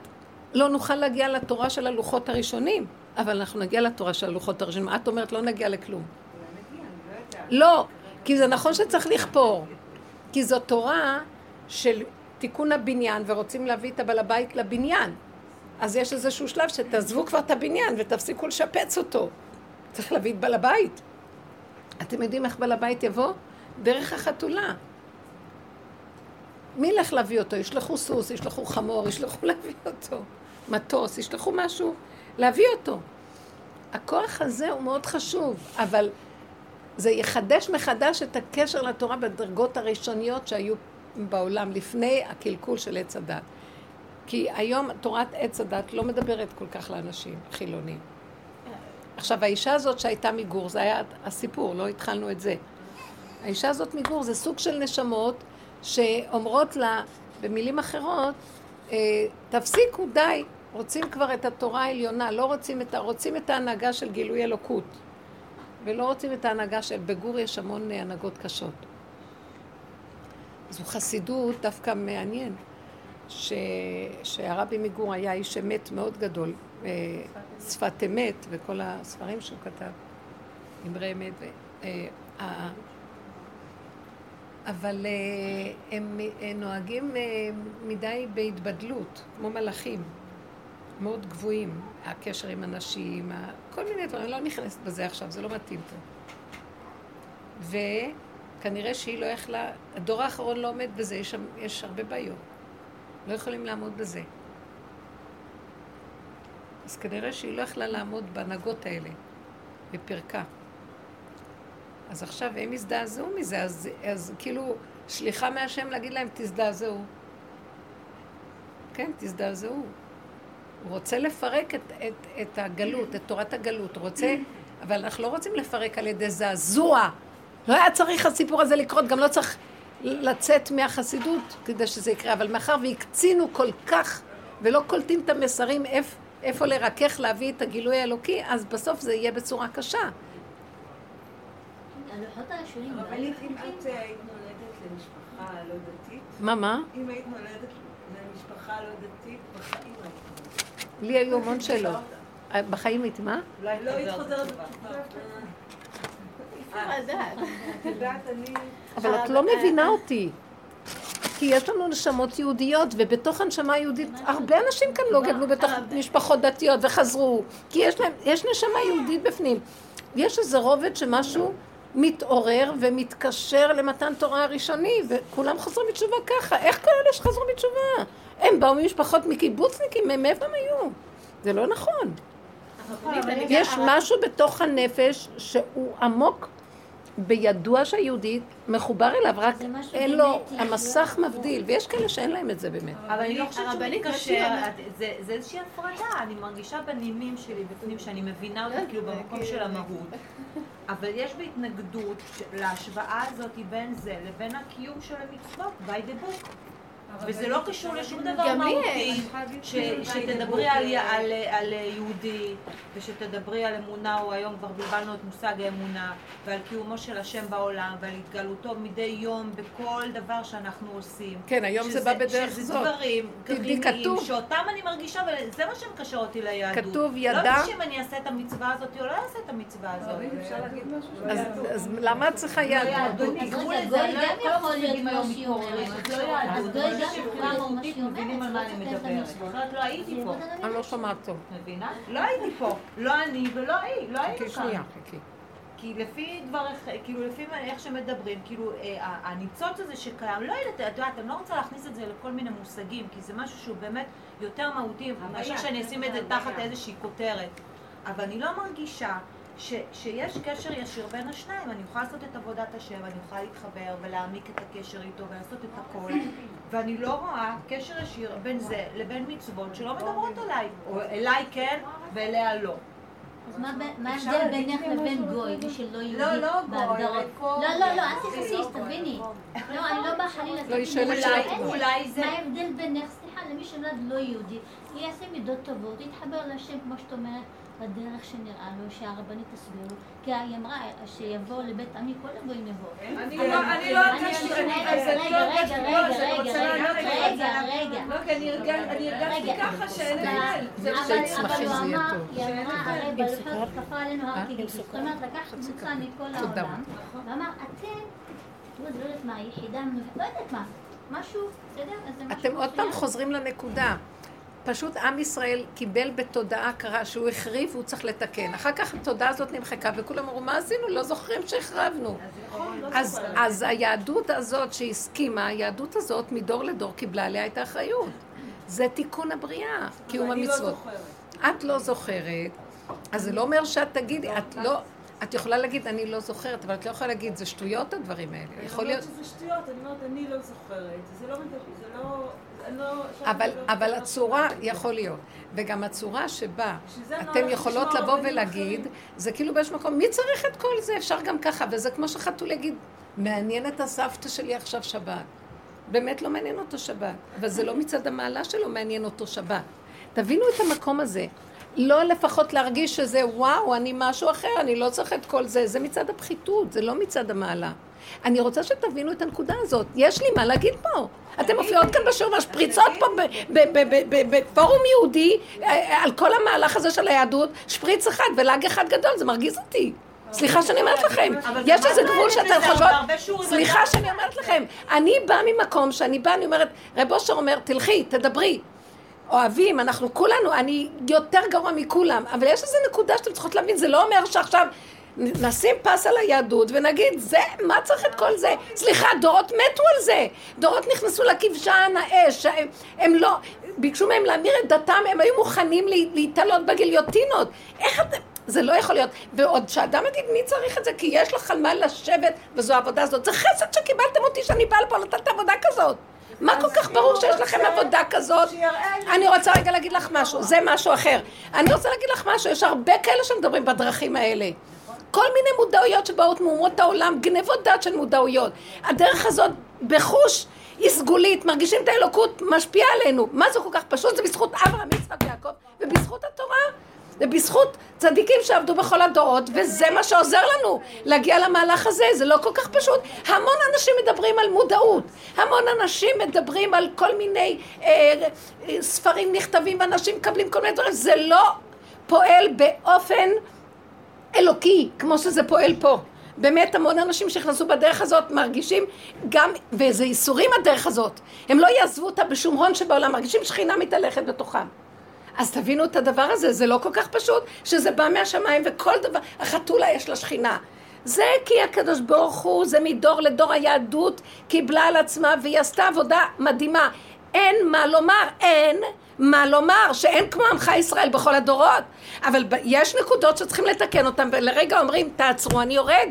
לא נוכל להגיע לתורה של הלוחות הראשונים. אבל אנחנו נגיע לתורה של הלוחות הראשונים. את אומרת, לא נגיע לכלום. לא, כי זה נכון שצריך לכפור. כי זו תורה של תיקון הבניין, ורוצים להביא את הבעל הבית לבניין. אז יש איזשהו שלב שתעזבו כבר את הבניין ותפסיקו לשפץ אותו. צריך להביא את בעל הבית. אתם יודעים איך בעל הבית יבוא? דרך החתולה. מי ילך להביא אותו? ישלחו סוס, ישלחו חמור, ישלחו להביא אותו. מטוס, ישלחו משהו, להביא אותו. הכוח הזה הוא מאוד חשוב, אבל זה יחדש מחדש את הקשר לתורה בדרגות הראשוניות שהיו בעולם לפני הקלקול של עץ הדת. כי היום תורת עץ הדת לא מדברת כל כך לאנשים חילונים. עכשיו, האישה הזאת שהייתה מגור, זה היה הסיפור, לא התחלנו את זה. האישה הזאת מגור זה סוג של נשמות שאומרות לה, במילים אחרות, אה, תפסיקו, די, רוצים כבר את התורה העליונה, לא רוצים את, רוצים את ההנהגה של גילוי אלוקות. ולא רוצים את ההנהגה של בגור יש המון אה, הנהגות קשות. זו חסידות דווקא מעניין, ש... שהרבי מגור היה איש אמת מאוד גדול, אה, שפת אמת וכל הספרים שהוא כתב, אמרי אמת. ו... אבל אה, הם אה, נוהגים אה, מדי בהתבדלות, כמו מלאכים, מאוד גבוהים, הקשר עם אנשים, כל מיני דברים, אני לא נכנסת בזה עכשיו, זה לא מתאים פה. וכנראה שהיא לא יכלה, הדור האחרון לא עומד בזה, יש, יש הרבה בעיות. לא יכולים לעמוד בזה. אז כנראה שהיא לא יכלה לעמוד בהנהגות האלה, בפרקה. אז עכשיו הם הזדעזעו מזה, אז, אז כאילו שליחה מהשם להגיד להם תזדעזעו. כן, תזדעזעו. הוא רוצה לפרק את, את, את הגלות, את תורת הגלות. הוא רוצה, אבל אנחנו לא רוצים לפרק על ידי זעזוע. לא היה צריך הסיפור הזה לקרות, גם לא צריך לצאת מהחסידות כדי שזה יקרה, אבל מאחר והקצינו כל כך ולא קולטים את המסרים איפ, איפה לרכך להביא את הגילוי האלוקי, אז בסוף זה יהיה בצורה קשה. הלוחות לא רבנית, אם את אה, היית נולדת למשפחה לא דתית, מה, מה? אם היית נולדת למשפחה לא דתית, בחיים היית. לי היו המון שאלות. בחיים הייתי מה? לא היית חוזרת בתשובה. את יודעת, אני... אבל את לא מבינה אותי. כי יש לנו נשמות יהודיות, ובתוך הנשמה היהודית, הרבה אנשים כאן לא גדלו בתוך משפחות דתיות וחזרו. כי יש להם, יש נשמה יהודית בפנים. יש איזה רובד שמשהו מתעורר ומתקשר למתן תורה הראשוני, וכולם חזרו בתשובה ככה. איך כל אלה שחזרו בתשובה? הם באו ממשפחות מקיבוצניקים, מאיפה הם היו? זה לא נכון. יש משהו בתוך הנפש שהוא עמוק בידוע שהיהודי מחובר אליו, רק אין לו, המסך מבדיל, ויש כאלה שאין להם את זה באמת. אבל אני לא חושבת שהוא מתקשר, זה- איזושהי הפרדה, אני מרגישה בנימים שלי בפנים שאני מבינה אותה כאילו במקום של המהות. אבל יש בהתנגדות להשוואה הזאת בין זה לבין הקיום של המצוות, by the book. וזה לא קשור לשום דבר מהותי, שתדברי על, על, על יהודי, ושתדברי על אמונה, או היום כבר בלבלנו את מושג האמונה, ועל קיומו של השם בעולם, ועל התגלותו מדי יום בכל דבר שאנחנו עושים. כן, היום זה בא בדרך שזה זאת. דברים תדעי, גרעיניים. שאותם אני מרגישה, וזה מה שמקשר אותי ליהדות. כתוב, לא ידע- זה שאם אני אעשה את המצווה הזאת או לא אעשה את המצווה הזאת. רבנית, אפשר להגיד משהו? אז, למה את צריכה יהדות? יהדות, אז תקראו לזה, לא יכול להיות אומרת. אז לא יהדות. מבינים על מה אני לא מדברת. אחרת לא הייתי פה. אני לא שומעת טוב. מבינה? לא הייתי פה. לא אני ולא היא, לא היינו חכי כאן. שנייה, חכי. כי לפי דברך, כאילו לפי מה- איך שמדברים, כאילו אה, הניצוץ הזה שקיים, לא יודעת, את יודעת, אני לא רוצה להכניס את זה לכל מיני מושגים, כי זה משהו שהוא באמת יותר מהותי, מאשר שאני אשים את זה תחת איזושהי כותרת. אבל אני לא מרגישה ש, שיש קשר ישיר בין השניים, אני יכולה לעשות את עבודת השם, אני יכולה להתחבר ולהעמיק את הקשר איתו ולעשות את הכל, ואני לא רואה קשר ישיר בין זה לבין מצוות שלא מדברות עליי, או אליי כן ואליה לא. אז מה ב- מה ההבדל בינך לבין גוי, מי שלא יהודי לא, לא גוי, בהגדרות? לא, לא, לא, אל תכנסי, שתביני. לא, אני לא באה חלילה לא, היא שואלת להגיד, שאלה אבל טובה. אולי זה... מה ההבדל בינך, סליחה, למי שנולד לא יהודי? הוא יעשה מידות טובות, יתחבר להשם, כמו שאת אומרת, בדרך שנראה לו, שהרבנית תסביר לו. כי היא אמרה שיבואו לבית עמי, כל הגויים יבואו. אני לא- אני לא אני- הרגשתי, רגע, אני- לא רגע, הרגשתי, רגע, לא, רגע, רגע. לא, כי אני הרגש- אני הרגשתי רגע. ככה שאין הבדל. אבל הוא אמר. היא אמרה, הרי בלוחות כפה עלינו הר אה? כגיגית. זאת אומרת, לקח קבוצה מכל. העולם, ואמר, אתם, לא יודעת מה, יחידה, לא יודעת מה, משהו, משהו... אתם עוד פעם. חוזרים לנקודה. פשוט עם ישראל קיבל בתודעה קרה שהוא החריב והוא צריך לתקן. אחר כך התודעה הזאת נמחקה וכולם אמרו, מה עשינו? לא זוכרים שהחרבנו. אז, אז היהדות הזאת שהסכימה, היהדות הזאת מדור לדור קיבלה עליה את האחריות. זה תיקון הבריאה, קיום לא המצוות. זוכרת. את לא זוכרת, אז זה לא אומר שאת תגידי, את לא... את יכולה להגיד, אני לא זוכרת, אבל את לא יכולה להגיד, זה שטויות הדברים האלה. יכול להיות... אני אומרת שזה שטויות, אני אומרת, אני לא זוכרת. זה לא... אבל, אבל הצורה יכול להיות, וגם הצורה שבה אתם יכולות לבוא ולהגיד. זה כאילו באיזשהו מקום, מי צריך את כל זה? אפשר גם ככה, וזה כמו שחתול יגיד, מעניין את הסבתא שלי עכשיו שבת. באמת לא מעניין אותו שבת, אבל זה לא מצד המעלה שלו מעניין אותו שבת. תבינו את המקום הזה. לא לפחות להרגיש שזה וואו, אני משהו אחר, אני לא צריך את כל זה. זה מצד הפחיתות, זה לא מצד המעלה. אני רוצה שתבינו את הנקודה הזאת. יש לי מה להגיד פה. אתם מופיעות כאן בשיעור משפריצות פה בפורום יהודי אה, על כל המהלך הזה של היהדות, שפריץ אחד ולאג אחד גדול, זה מרגיז אותי. סליחה שאני אומרת לכם, יש איזה גבול לזה, חושבות, סליחה שאני אומרת לכם, אני באה ממקום שאני באה, אני אומרת, רב אושר אומר, תלכי, תדברי. אוהבים, אנחנו כולנו, אני יותר גרוע מכולם, אבל יש איזו נקודה שאתם צריכות להבין, זה לא אומר שעכשיו נשים פס על היהדות ונגיד, זה, מה צריך את כל זה? סליחה, דורות מתו על זה. דורות נכנסו לכבשן האש, הם, הם לא, ביקשו מהם להמיר את דתם, הם היו מוכנים לה- להתעלות בגיליוטינות. איך אתם... זה לא יכול להיות. ועוד שאדם יגיד, מי צריך את זה? כי יש לך על מה לשבת, וזו העבודה הזאת. זה חסד שקיבלתם אותי שאני באה לפה לתת עבודה כזאת. מה כל כך ברור שיש לכם עבודה כזאת? אני רוצה רגע להגיד לך משהו, זה משהו אחר. אני רוצה להגיד לך משהו, יש הרבה כאלה שמדברים בדרכים האלה. כל מיני מודעויות שבאות מאומות העולם, גנבות דעת של מודעויות. הדרך הזאת, בחוש, היא סגולית, מרגישים את האלוקות, משפיעה עלינו. מה זה כל כך פשוט? זה בזכות אברהם, יצחק ויעקב, ובזכות התורה. ובזכות צדיקים שעבדו בכל הדורות, וזה מה שעוזר לנו להגיע למהלך הזה, זה לא כל כך פשוט. המון אנשים מדברים על מודעות, המון אנשים מדברים על כל מיני אה, אה, ספרים נכתבים, ואנשים מקבלים כל מיני דברים, זה לא פועל באופן אלוקי, כמו שזה פועל פה. באמת המון אנשים שנכנסו בדרך הזאת מרגישים גם, וזה ייסורים הדרך הזאת, הם לא יעזבו אותה בשום הון שבעולם, מרגישים שכינה מתהלכת בתוכם. אז תבינו את הדבר הזה, זה לא כל כך פשוט, שזה בא מהשמיים וכל דבר, החתולה יש לה שכינה. זה כי הקדוש ברוך הוא, זה מדור לדור היהדות, קיבלה על עצמה והיא עשתה עבודה מדהימה. אין מה לומר, אין מה לומר, שאין כמו עמך ישראל בכל הדורות. אבל יש נקודות שצריכים לתקן אותן, ולרגע אומרים, תעצרו, אני יורד.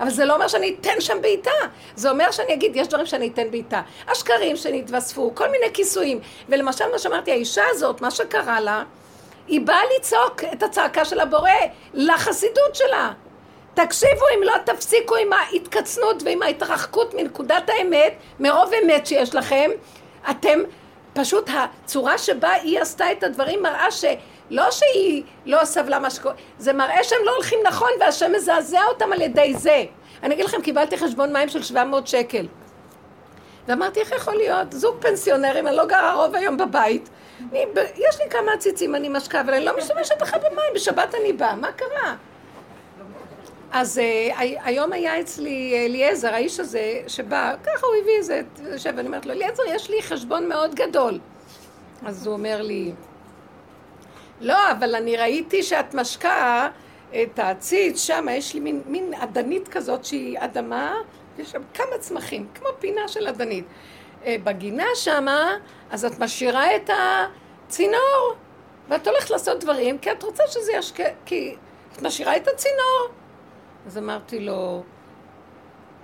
אבל זה לא אומר שאני אתן שם בעיטה. זה אומר שאני אגיד, יש דברים שאני אתן בעיטה. השקרים שנתווספו, כל מיני כיסויים. ולמשל, מה שאמרתי, האישה הזאת, מה שקרה לה, היא באה לצעוק את הצעקה של הבורא לחסידות שלה. תקשיבו, אם לא תפסיקו עם ההתקצנות ועם ההתרחקות מנקודת האמת, מרוב אמת שיש לכם, אתם, פשוט הצורה שבה היא עשתה את הדברים מראה שלא שהיא לא סבלה מה שקורה, זה מראה שהם לא הולכים נכון והשם מזעזע אותם על ידי זה. אני אגיד לכם, קיבלתי חשבון מים של 700 שקל. ואמרתי, איך יכול להיות? זוג פנסיונרים, אני לא גרה רוב היום בבית. אני, יש לי כמה עציצים, אני משקה, אבל אני לא משתמשת בכלל במים, בשבת אני באה, מה קרה? אז uh, היום היה אצלי אליעזר, האיש הזה, שבא, ככה הוא הביא איזה, יושב, ואני אומרת לו, אליעזר, יש לי חשבון מאוד גדול. אז הוא אומר לי, לא, אבל אני ראיתי שאת משקה את העציץ, שם יש לי מין, מין אדנית כזאת שהיא אדמה, יש שם כמה צמחים, כמו פינה של אדנית. אה, בגינה שמה, אז את משאירה את הצינור, ואת הולכת לעשות דברים, כי את רוצה שזה ישקה, כי את משאירה את הצינור. אז אמרתי לו,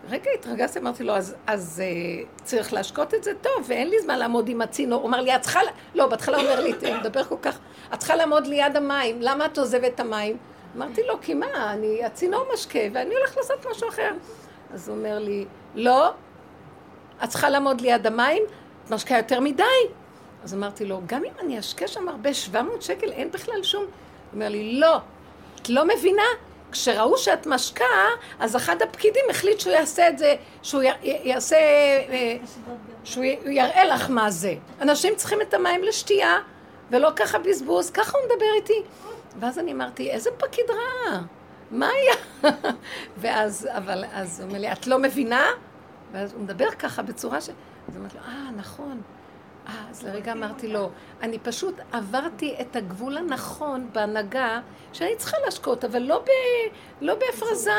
רגע התרגזתי, אמרתי לו, אז, אז אה, צריך להשקות את זה טוב, ואין לי זמן לעמוד עם הצינור. הוא אמר לי, את צריכה, ל-" לא, בהתחלה הוא אומר לי, הוא מדבר כל כך, את צריכה לעמוד ליד המים, למה את עוזבת את המים? אמרתי לו, כי מה, אני הצינור משקה ואני הולך לעשות משהו אחר. אז הוא אומר לי, לא, את צריכה לעמוד ליד המים, את משקה יותר מדי. אז אמרתי לו, גם אם אני אשקה שם הרבה, 700 שקל, אין בכלל שום... הוא אומר לי, לא, את לא מבינה? כשראו שאת משקה, אז אחד הפקידים החליט שהוא יעשה את זה, שהוא י- יעשה, אה, שהוא י- יראה לך מה זה. אנשים צריכים את המים לשתייה, ולא ככה בזבוז, ככה הוא מדבר איתי. ואז אני אמרתי, איזה פקיד רע, מה היה? ואז, אבל, אז הוא אומר לי, את לא מבינה? ואז הוא מדבר ככה בצורה ש... אז אמרתי לו, אה, נכון. אז לרגע אמרתי לו, אני פשוט עברתי את הגבול הנכון בהנהגה, שאני צריכה להשקות, אבל לא, ב, לא בהפרזה.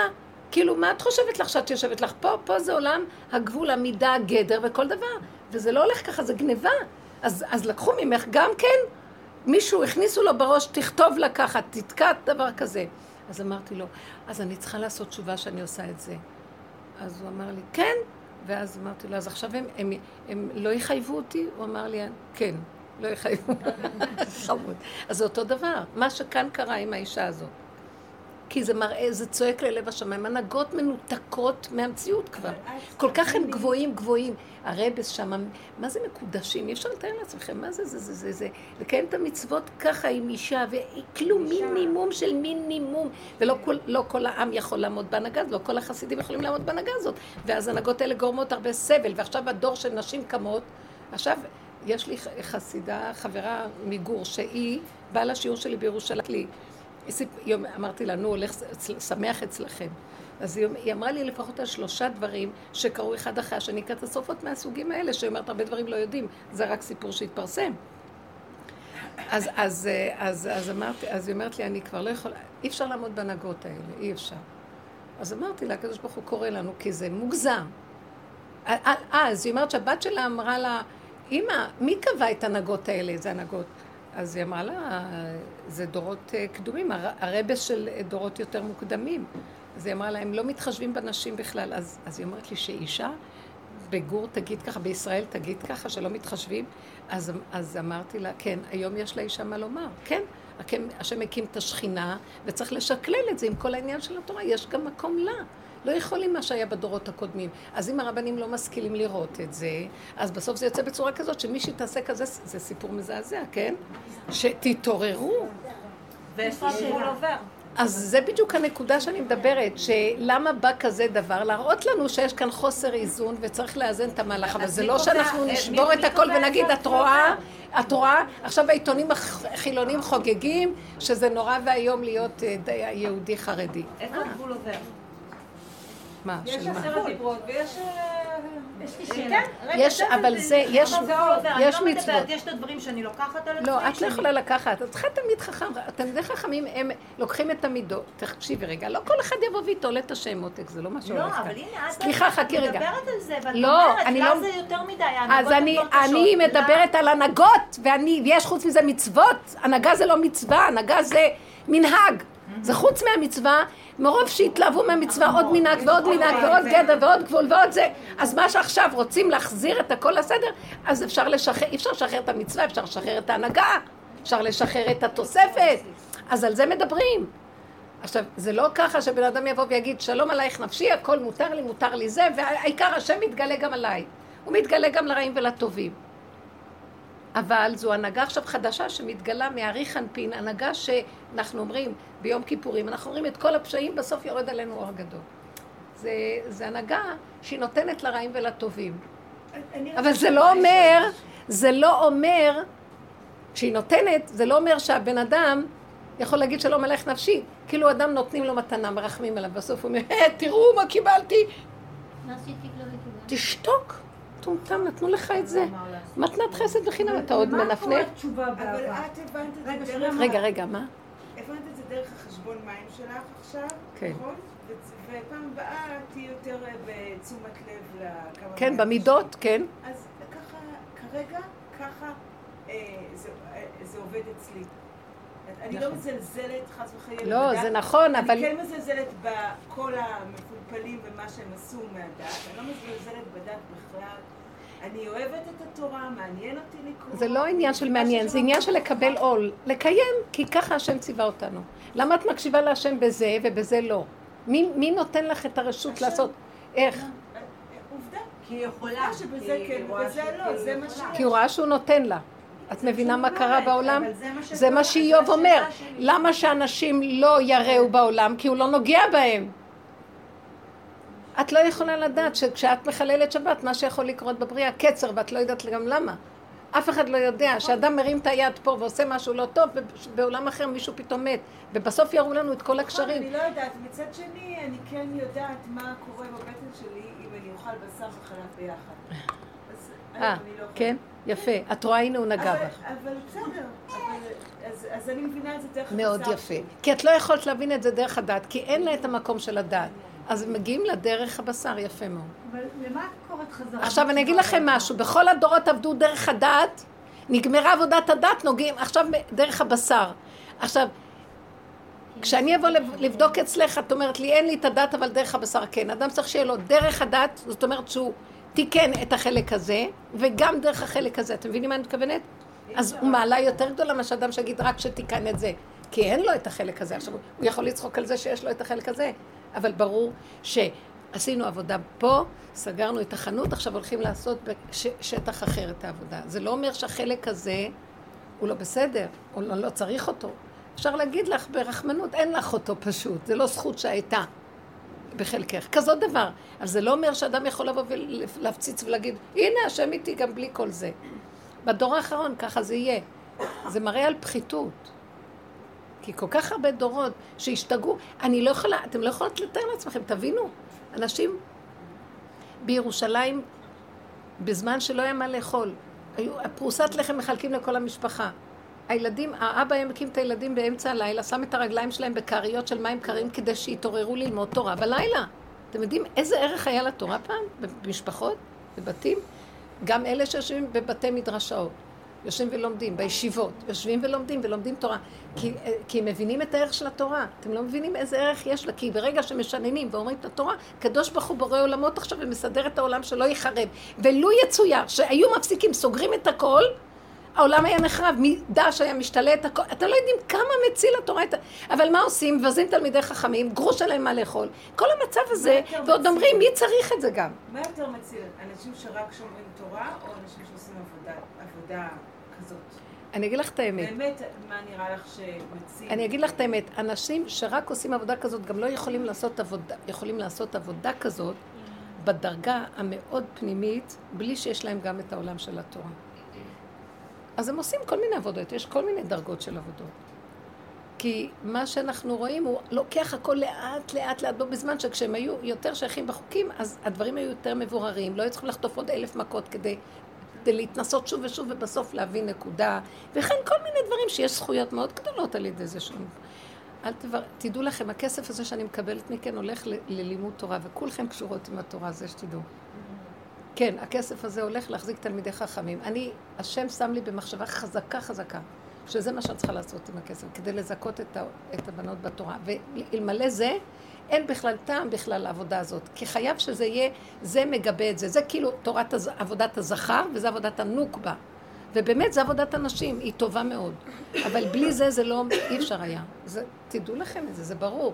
כאילו, מה את חושבת לך שאת יושבת לך? פה, פה זה עולם הגבול, המידה, הגדר וכל דבר. וזה לא הולך ככה, זה גניבה. אז, אז לקחו ממך גם כן, מישהו, הכניסו לו בראש, תכתוב לה ככה, תתקע דבר כזה. אז אמרתי לו, אז אני צריכה לעשות תשובה שאני עושה את זה. אז הוא אמר לי, כן. ואז אמרתי לו, אז עכשיו הם, הם, הם לא יחייבו אותי? הוא אמר לי, כן, לא יחייבו. חמוד. אז זה אותו דבר, מה שכאן קרה עם האישה הזאת. כי זה מראה, זה צועק ללב השמיים, הנהגות מנותקות מהמציאות כבר. כל כך הם גבוהים, גבוהים. הרבס שם, מה זה מקודשים? אי אפשר לתאר לעצמכם, מה זה, זה, זה, זה, זה, לקיים את המצוות ככה עם אישה, וכלום מינימום של מינימום, ולא כל, לא כל העם יכול לעמוד בהנהגה הזאת, לא כל החסידים יכולים לעמוד בהנהגה הזאת, ואז ההנהגות האלה גורמות הרבה סבל, ועכשיו הדור של נשים קמות, עכשיו, יש לי חסידה, חברה מגור, שהיא באה לשיעור שלי בירושלים, יום, אמרתי לה, נו, הולך שמח אצלכם. אז היא, היא אמרה לי לפחות על שלושה דברים שקרו אחד אחרי השני, קטסטרופות מהסוגים האלה, שהיא אומרת, הרבה דברים לא יודעים, זה רק סיפור שהתפרסם. אז, אז, אז, אז אמרתי, אז היא אומרת לי, אני כבר לא יכולה, אי אפשר לעמוד בהנהגות האלה, אי אפשר. אז אמרתי לה, הקדוש ברוך הוא קורא לנו, כי זה מוגזם. אז היא אומרת שהבת שלה אמרה לה, אמא, מי קבע את ההנהגות האלה? זה הנהגות. אז היא אמרה לה, זה דורות קדומים, הרבס של דורות יותר מוקדמים. אז היא אמרה לה, הם לא מתחשבים בנשים בכלל. אז, אז היא אומרת לי שאישה בגור תגיד ככה, בישראל תגיד ככה, שלא מתחשבים. אז, אז אמרתי לה, כן, היום יש לאישה מה לומר. כן, השם הקים את השכינה, וצריך לשקלל את זה עם כל העניין של התורה, יש גם מקום לה. לא יכולים מה שהיה בדורות הקודמים. אז אם הרבנים לא משכילים לראות את זה, אז בסוף זה יוצא בצורה כזאת שמישהי תעשה כזה, זה סיפור מזעזע, כן? שתתעוררו. ואיפה הגבול עובר? אז זה בדיוק הנקודה שאני מדברת, שלמה בא כזה דבר? להראות לנו שיש כאן חוסר איזון וצריך לאזן את המהלך, אבל זה לא שאנחנו נשבור את הכל ונגיד, את רואה, את רואה, עכשיו העיתונים החילונים חוגגים שזה נורא ואיום להיות יהודי חרדי. איפה הגבול עובר? מה, יש? עשרת דיברות ויש... יש לי כן, שאלה. רגע, יש, זה- אבל זה, יש, לא לא מצוות. יש את הדברים שאני לוקחת על עצמי. לא, את לא יכולה לקחת. את צריכה תלמיד חכם. תלמידי חכמים, הם לוקחים את המידות. תקשיבי רגע, לא כל אחד יבוא ויתולה את השם מותק, זה לא מה שהולך לא, כאן. אבל הנה, את סליחה, את חכי רגע. מדברת על זה, ואת לא, אומרת, לא- זה יותר מדי, אז אני. מדברת על הנהגות, ואני, ויש חוץ מזה מצוות. הנהגה זה לא מצווה, הנהגה זה מנהג. זה חוץ מהמצווה, מרוב שהתלהבו מהמצווה עוד מנהג ועוד מנהג ועוד גדר ועוד גבול ועוד זה, אז מה שעכשיו רוצים להחזיר את הכל לסדר, אז אפשר לשחרר, אי אפשר לשחרר את המצווה, אפשר לשחרר את ההנהגה, אפשר לשחרר את התוספת, אז על זה מדברים. עכשיו, זה לא ככה שבן אדם יבוא ויגיד, שלום עלייך נפשי, הכל מותר לי, מותר לי זה, והעיקר השם מתגלה גם עליי. הוא מתגלה גם לרעים ולטובים. אבל זו הנהגה עכשיו חדשה שמתגלה מאריך אנפין, הנהגה שאנחנו אומרים ביום כיפורים, אנחנו אומרים את כל הפשעים, בסוף יורד עלינו אור גדול. זה, זה הנהגה שהיא נותנת לרעים ולטובים. אבל זה לא אומר, זה לא אומר, כשהיא נותנת, זה לא אומר שהבן אדם יכול להגיד שלום עליך נפשי, כאילו אדם נותנים לו מתנה, מרחמים עליו, בסוף הוא אומר, "אה, תראו מה קיבלתי, לא? תשתוק, טומטם, נתנו לך את זה. מתנת חסד וחינם, אתה עוד מה מנפנף? רגע, רגע, מה? דרך החשבון מים שלך עכשיו, כן. נכון? ופעם הבאה תהיי יותר אה, בתשומת לב לכמה... כן, במידות, כן. אז ככה, כרגע, ככה אה, זה, אה, זה עובד אצלי. אני לא נכון. מזלזלת, חס וחלילה, לא, בדת. זה נכון, אבל... אני כן מזלזלת בכל המפולפלים ומה שהם עשו מהדת. אני לא מזלזלת בדת בכלל. אני אוהבת את התורה, מעניין אותי לקרוא. זה לא עניין של מעניין, זה עניין של לקבל עול. לקיים, כי ככה השם ציווה אותנו. למה את מקשיבה להשם בזה ובזה לא? מי, מי נותן לך את הרשות השם. לעשות? איך? עובדה. כי היא יכולה. שבזה כן ובזה לא, שכאילו זה מה יכולה. כי הוא ראה שהוא נותן לה. את מבינה מה קרה בעולם? זה מה שאיוב אומר. למה שאנשים לא יראו בעולם? כי הוא לא נוגע בהם. את לא יכולה לדעת שכשאת מחללת שבת, מה שיכול לקרות בבריאה, קצר, ואת לא יודעת גם למה. אף אחד לא יודע שאדם מרים את היד פה ועושה משהו לא טוב, ובעולם אחר מישהו פתאום מת. ובסוף יראו לנו את כל הקשרים. אני לא יודעת, מצד שני, אני כן יודעת מה קורה בבטן שלי אם אני אוכל בשר וחלב ביחד. אה, לא. כן? יפה. את רואה, הנה הוא נגע בך. אבל בסדר, אז- אני מבינה את זה דרך מאוד הבשר יפה. כי את לא יכולת להבין את זה דרך הדת, כי אין לה את המקום של הדת. אז מגיעים לה דרך הבשר, יפה מאוד. אבל למה את קוראת חזרה? עכשיו אני אגיד לכם משהו, בכל הדורות עבדו דרך הדת, נגמרה עבודת הדת, נוגעים עכשיו דרך הבשר. עכשיו, כשאני אבוא לב- לבדוק אצלך, את אומרת לי, אין לי את הדת, אבל דרך הבשר כן. אדם צריך שיהיה לו דרך הדת, זאת אומרת שהוא תיקן את החלק הזה, וגם דרך החלק הזה. אתם מבינים מה אני מתכוונת? אז הוא מעלה יותר גדולה מאשר אדם שיגיד רק שתיקן את זה. כי אין לו את החלק הזה. עכשיו, הוא יכול לצחוק על זה שיש לו את החלק הזה, אבל ברור שעשינו עבודה פה, סגרנו את החנות, עכשיו הולכים לעשות בשטח אחר את העבודה. זה לא אומר שהחלק הזה הוא לא בסדר, או לא, לא צריך אותו. אפשר להגיד לך ברחמנות, אין לך אותו פשוט, זה לא זכות שהייתה בחלקך, כזאת דבר. אבל זה לא אומר שאדם יכול לבוא ולהפציץ ולהגיד, הנה השם איתי גם בלי כל זה. בדור האחרון ככה זה יהיה. זה מראה על פחיתות. כי כל כך הרבה דורות שהשתגעו, אני לא יכולה, אתם לא יכולות לתאר לעצמכם, תבינו, אנשים בירושלים, בזמן שלא היה מה לאכול, היו, פרוסת לחם מחלקים לכל המשפחה. הילדים, האבא היה מקים את הילדים באמצע הלילה, שם את הרגליים שלהם בכריות של מים קרים כדי שיתעוררו ללמוד תורה בלילה. אתם יודעים איזה ערך היה לתורה פעם? במשפחות? בבתים? גם אלה שיושבים בבתי מדרשאות, יושבים ולומדים, בישיבות, יושבים ולומדים ולומדים תורה. כי, כי הם מבינים את הערך של התורה. אתם לא מבינים איזה ערך יש לה, כי ברגע שמשננים ואומרים את התורה, קדוש ברוך הוא בורא עולמות עכשיו ומסדר את העולם שלא ייחרב. ולו יצויר שהיו מפסיקים, סוגרים את הכל, העולם היה נחרב, דש היה משתלט, הכל, אתם לא יודעים כמה מציל התורה, את ה- אבל מה עושים? מבזים תלמידי חכמים, גרוש עליהם מה לאכול. כל המצב הזה, ועוד מציל? אומרים, מי צריך את זה גם? מה יותר מציל? אנשים שרק שומרים תורה, או אנשים שעושים עבודה, עבודה כזאת? אני אגיד לך את האמת. באמת, מה נראה לך שמציל? אני אגיד לך את האמת, אנשים שרק עושים עבודה כזאת גם לא יכולים לעשות עבודה, יכולים לעשות עבודה כזאת בדרגה המאוד פנימית, בלי שיש להם גם את העולם של התורה. אז הם עושים כל מיני עבודות, יש כל מיני דרגות של עבודות. כי מה שאנחנו רואים הוא לוקח הכל לאט לאט לאט, בו בזמן שכשהם היו יותר שייכים בחוקים, אז הדברים היו יותר מבוררים, לא היו צריכים לחטוף עוד אלף מכות כדי להתנסות שוב ושוב ובסוף להבין נקודה, וכן כל מיני דברים שיש זכויות מאוד גדולות על ידי זה שהם... אל תבר... תדעו לכם, הכסף הזה שאני מקבלת מכן הולך ל- ללימוד תורה, וכולכם קשורות עם התורה, זה שתדעו. כן, הכסף הזה הולך להחזיק תלמידי חכמים. אני, השם שם לי במחשבה חזקה חזקה, שזה מה שאת צריכה לעשות עם הכסף, כדי לזכות את, ה, את הבנות בתורה. ואלמלא זה, אין בכלל טעם בכלל לעבודה הזאת. כי חייב שזה יהיה, זה מגבה את זה. זה כאילו תורת הז, עבודת הזכר, וזה עבודת הנוקבה. ובאמת זה עבודת הנשים, היא טובה מאוד. אבל בלי זה, זה לא, אי אפשר היה. זה, תדעו לכם את זה, זה ברור.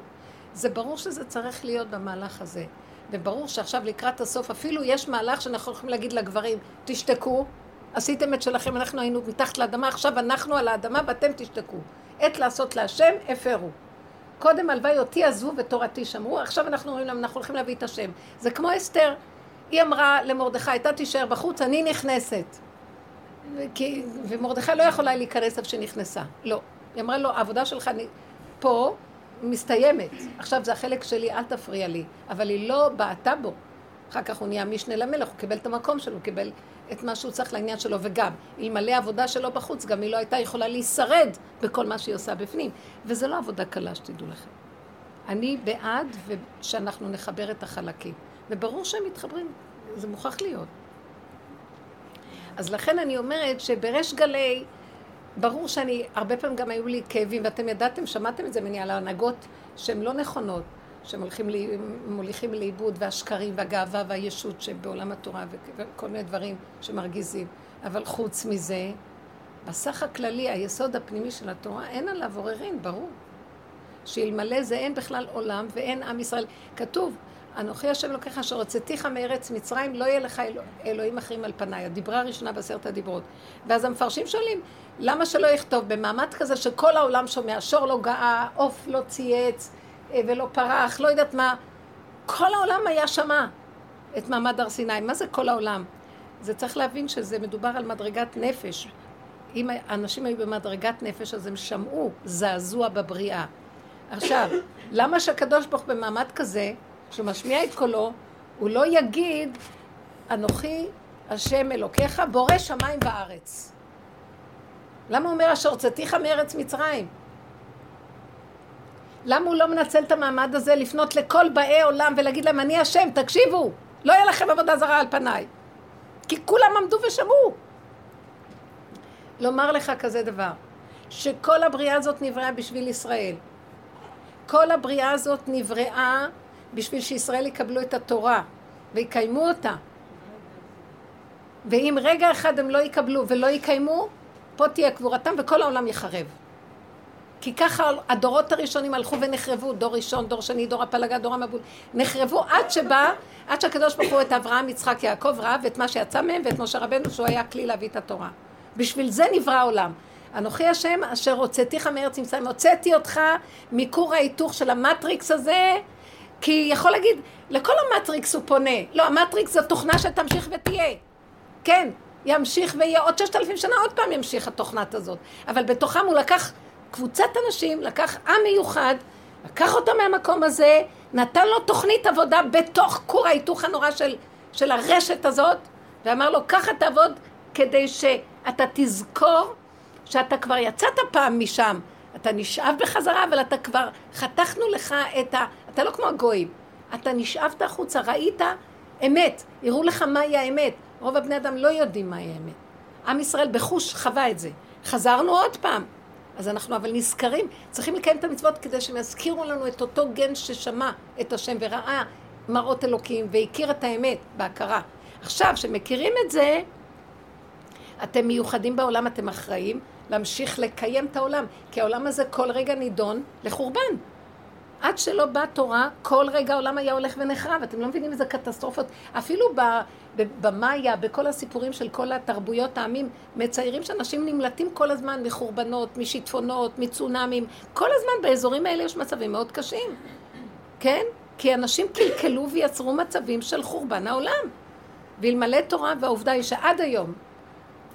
זה ברור שזה צריך להיות במהלך הזה. וברור שעכשיו לקראת הסוף, אפילו יש מהלך שאנחנו יכולים להגיד לגברים, תשתקו, עשיתם את שלכם, אנחנו היינו מתחת לאדמה, עכשיו אנחנו על האדמה ואתם תשתקו. עת לעשות להשם, הפרו. קודם הלוואי אותי עזבו ותורתי שמרו, עכשיו אנחנו אומרים להם, אנחנו הולכים להביא את השם. זה כמו אסתר, היא אמרה למרדכי, אתה תישאר בחוץ, אני נכנסת. כי, ומרדכי לא יכולה להיכנס איפה שנכנסה. לא. היא אמרה לו, העבודה שלך אני, פה מסתיימת. עכשיו זה החלק שלי, אל תפריע לי. אבל היא לא בעטה בו. אחר כך הוא נהיה משנה למלך, הוא קיבל את המקום שלו, הוא קיבל את מה שהוא צריך לעניין שלו, וגם, אלמלא העבודה שלו בחוץ, גם היא לא הייתה יכולה להישרד בכל מה שהיא עושה בפנים. וזה לא עבודה קלה, שתדעו לכם. אני בעד שאנחנו נחבר את החלקים. וברור שהם מתחברים, זה מוכרח להיות. אז לכן אני אומרת שבריש גלי, ברור שאני, הרבה פעמים גם היו לי כאבים, ואתם ידעתם, שמעתם את זה ממני על ההנהגות שהן לא נכונות, שמוליכים לי, מוליכים לאיבוד, והשקרים והגאווה והישות שבעולם התורה וכל מיני דברים שמרגיזים. אבל חוץ מזה, בסך הכללי, היסוד הפנימי של התורה, אין עליו עוררין, ברור. שאלמלא זה אין בכלל עולם ואין עם ישראל. כתוב, אנוכי השם אלוקיך אשר הוצאתיך מארץ מצרים, לא יהיה לך אלוה, אלוהים אחרים על פניי. הדיברה הראשונה בעשרת הדיברות. ואז המפרשים שואלים, למה שלא יכתוב במעמד כזה שכל העולם שומע, שור לא גאה, עוף לא צייץ ולא פרח, לא יודעת מה. כל העולם היה שמע את מעמד הר סיני. מה זה כל העולם? זה צריך להבין שזה מדובר על מדרגת נפש. אם אנשים היו במדרגת נפש, אז הם שמעו זעזוע בבריאה. עכשיו, למה שהקדוש ברוך במעמד כזה, שהוא משמיע את קולו, הוא לא יגיד, אנוכי השם אלוקיך, בורא שמיים וארץ. למה הוא אומר אשר הוצאתיך מארץ מצרים? למה הוא לא מנצל את המעמד הזה לפנות לכל באי עולם ולהגיד להם, אני השם, תקשיבו, לא יהיה לכם עבודה זרה על פניי. כי כולם עמדו ושמעו. לומר לך כזה דבר, שכל הבריאה הזאת נבראה בשביל ישראל. כל הבריאה הזאת נבראה בשביל שישראל יקבלו את התורה ויקיימו אותה. ואם רגע אחד הם לא יקבלו ולא יקיימו, פה תהיה קבורתם וכל העולם יחרב. כי ככה הדורות הראשונים הלכו ונחרבו, דור ראשון, דור שני, דור הפלגה, דור המבול, נחרבו עד שבא, עד שהקדוש ברוך הוא את אברהם, יצחק, יעקב ראה ואת מה שיצא מהם ואת משה רבנו שהוא היה כלי להביא את התורה. בשביל זה נברא העולם. אנוכי השם אשר הוצאתיך מארץ מצרים, הוצאתי אותך מכור ההיתוך של המטריקס הזה, כי יכול להגיד, לכל המטריקס הוא פונה. לא, המטריקס זו תוכנה שתמשיך ותהיה. כן, ימשיך ויהיה עוד ששת אלפים שנה, עוד פעם ימשיך התוכנת הזאת. אבל בתוכם הוא לקח קבוצת אנשים, לקח עם מיוחד, לקח אותם מהמקום הזה, נתן לו תוכנית עבודה בתוך כור ההיתוך הנורא של, של הרשת הזאת, ואמר לו, ככה תעבוד כדי שאתה תזכור שאתה כבר יצאת פעם משם. אתה נשאב בחזרה, אבל אתה כבר, חתכנו לך את ה... אתה לא כמו הגויים. אתה נשאבת החוצה, ראית אמת, הראו לך מהי האמת. רוב הבני אדם לא יודעים מהי האמת. עם ישראל בחוש חווה את זה. חזרנו עוד פעם. אז אנחנו אבל נזכרים, צריכים לקיים את המצוות כדי שהם יזכירו לנו את אותו גן ששמע את השם וראה מראות אלוקים והכיר את האמת בהכרה. עכשיו, כשמכירים את זה, אתם מיוחדים בעולם, אתם אחראים להמשיך לקיים את העולם, כי העולם הזה כל רגע נידון לחורבן. עד שלא באה תורה, כל רגע העולם היה הולך ונחרב. אתם לא מבינים איזה קטסטרופות. אפילו במאיה, בכל הסיפורים של כל התרבויות העמים, מציירים שאנשים נמלטים כל הזמן מחורבנות, משיטפונות, מצונאמים. כל הזמן באזורים האלה יש מצבים מאוד קשים. כן? כי אנשים קלקלו ויצרו מצבים של חורבן העולם. ואלמלא תורה, והעובדה היא שעד היום,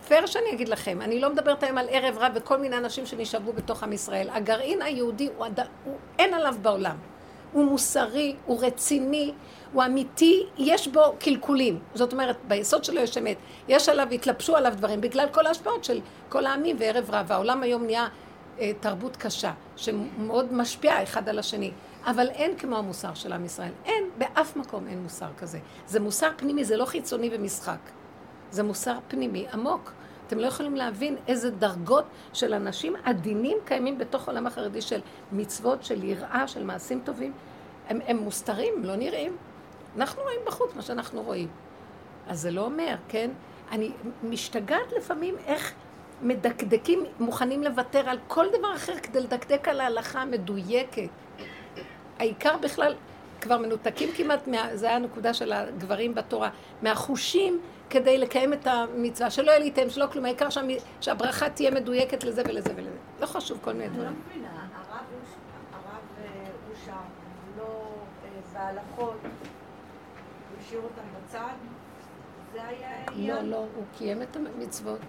פייר שאני אגיד לכם, אני לא מדברת היום על ערב רב וכל מיני אנשים שנשאבו בתוך עם ישראל. הגרעין היהודי, הוא, הד... הוא אין עליו בעולם. הוא מוסרי, הוא רציני, הוא אמיתי, יש בו קלקולים. זאת אומרת, ביסוד שלו יש אמת. יש עליו, התלבשו עליו דברים, בגלל כל ההשפעות של כל העמים וערב רב. העולם היום נהיה אה, תרבות קשה, שמאוד משפיעה אחד על השני. אבל אין כמו המוסר של עם ישראל. אין, באף מקום אין מוסר כזה. זה מוסר פנימי, זה לא חיצוני ומשחק. זה מוסר פנימי עמוק. אתם לא יכולים להבין איזה דרגות של אנשים עדינים קיימים בתוך העולם החרדי של מצוות, של יראה, של מעשים טובים. הם, הם מוסתרים, לא נראים. אנחנו רואים בחוץ מה שאנחנו רואים. אז זה לא אומר, כן? אני משתגעת לפעמים איך מדקדקים, מוכנים לוותר על כל דבר אחר כדי לדקדק על ההלכה המדויקת. העיקר בכלל, כבר מנותקים כמעט, מה, זה היה הנקודה של הגברים בתורה, מהחושים כדי לקיים את המצווה, שלא יהיה לי תם, שלא כלום, העיקר שהברכה תהיה מדויקת לזה ולזה ולזה. לא חשוב כל מיני דברים. אני לא מבינה, הרב אושר, לא אה, בהלכות, הוא השאיר אותם בצד? זה היה העניין? לא, לא, הוא קיים את המצוות,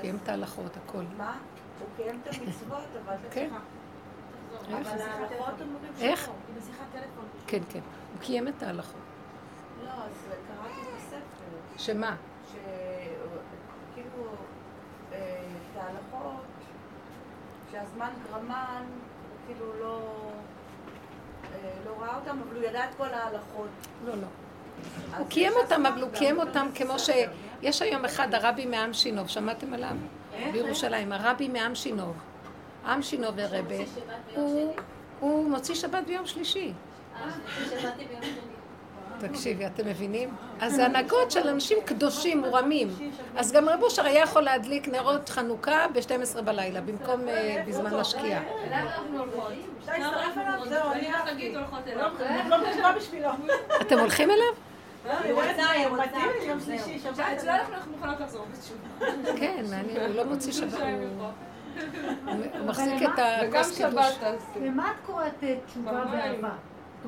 קיים את ההלכות, הכל. מה? הוא קיים את המצוות, אבל... כן. אבל ההלכות אומרים שלא. איך? כן, כן. הוא קיים את ההלכות. לא, אז קראתי בספר. שמה? שכאילו, אה, את ההלכות, שהזמן גרמן, הוא כאילו לא, אה, לא ראה אותם, אבל הוא ידע את כל ההלכות. לא, לא. הוא קיים אותם, אבל הוא קיים אותם כמו ש... יש היום אחד, הרבי מעם שינוב, שמעתם עליו? בירושלים, הרבי מעם שינוב. עם שינוב הרבה, הוא מוציא שבת ביום שלישי. תקשיבי, אתם מבינים? אז זה הנהגות של אנשים קדושים, מורמים. אז גם רב אושר היה יכול להדליק נרות חנוכה ב-12 בלילה, במקום אה, בזמן השקיעה. אתם הולכים אליו? כן, אני- הוא לא מוציא שבת, הוא מחזיק את הכוס תעשי. למה את קוראת אה, תשובה באהבה?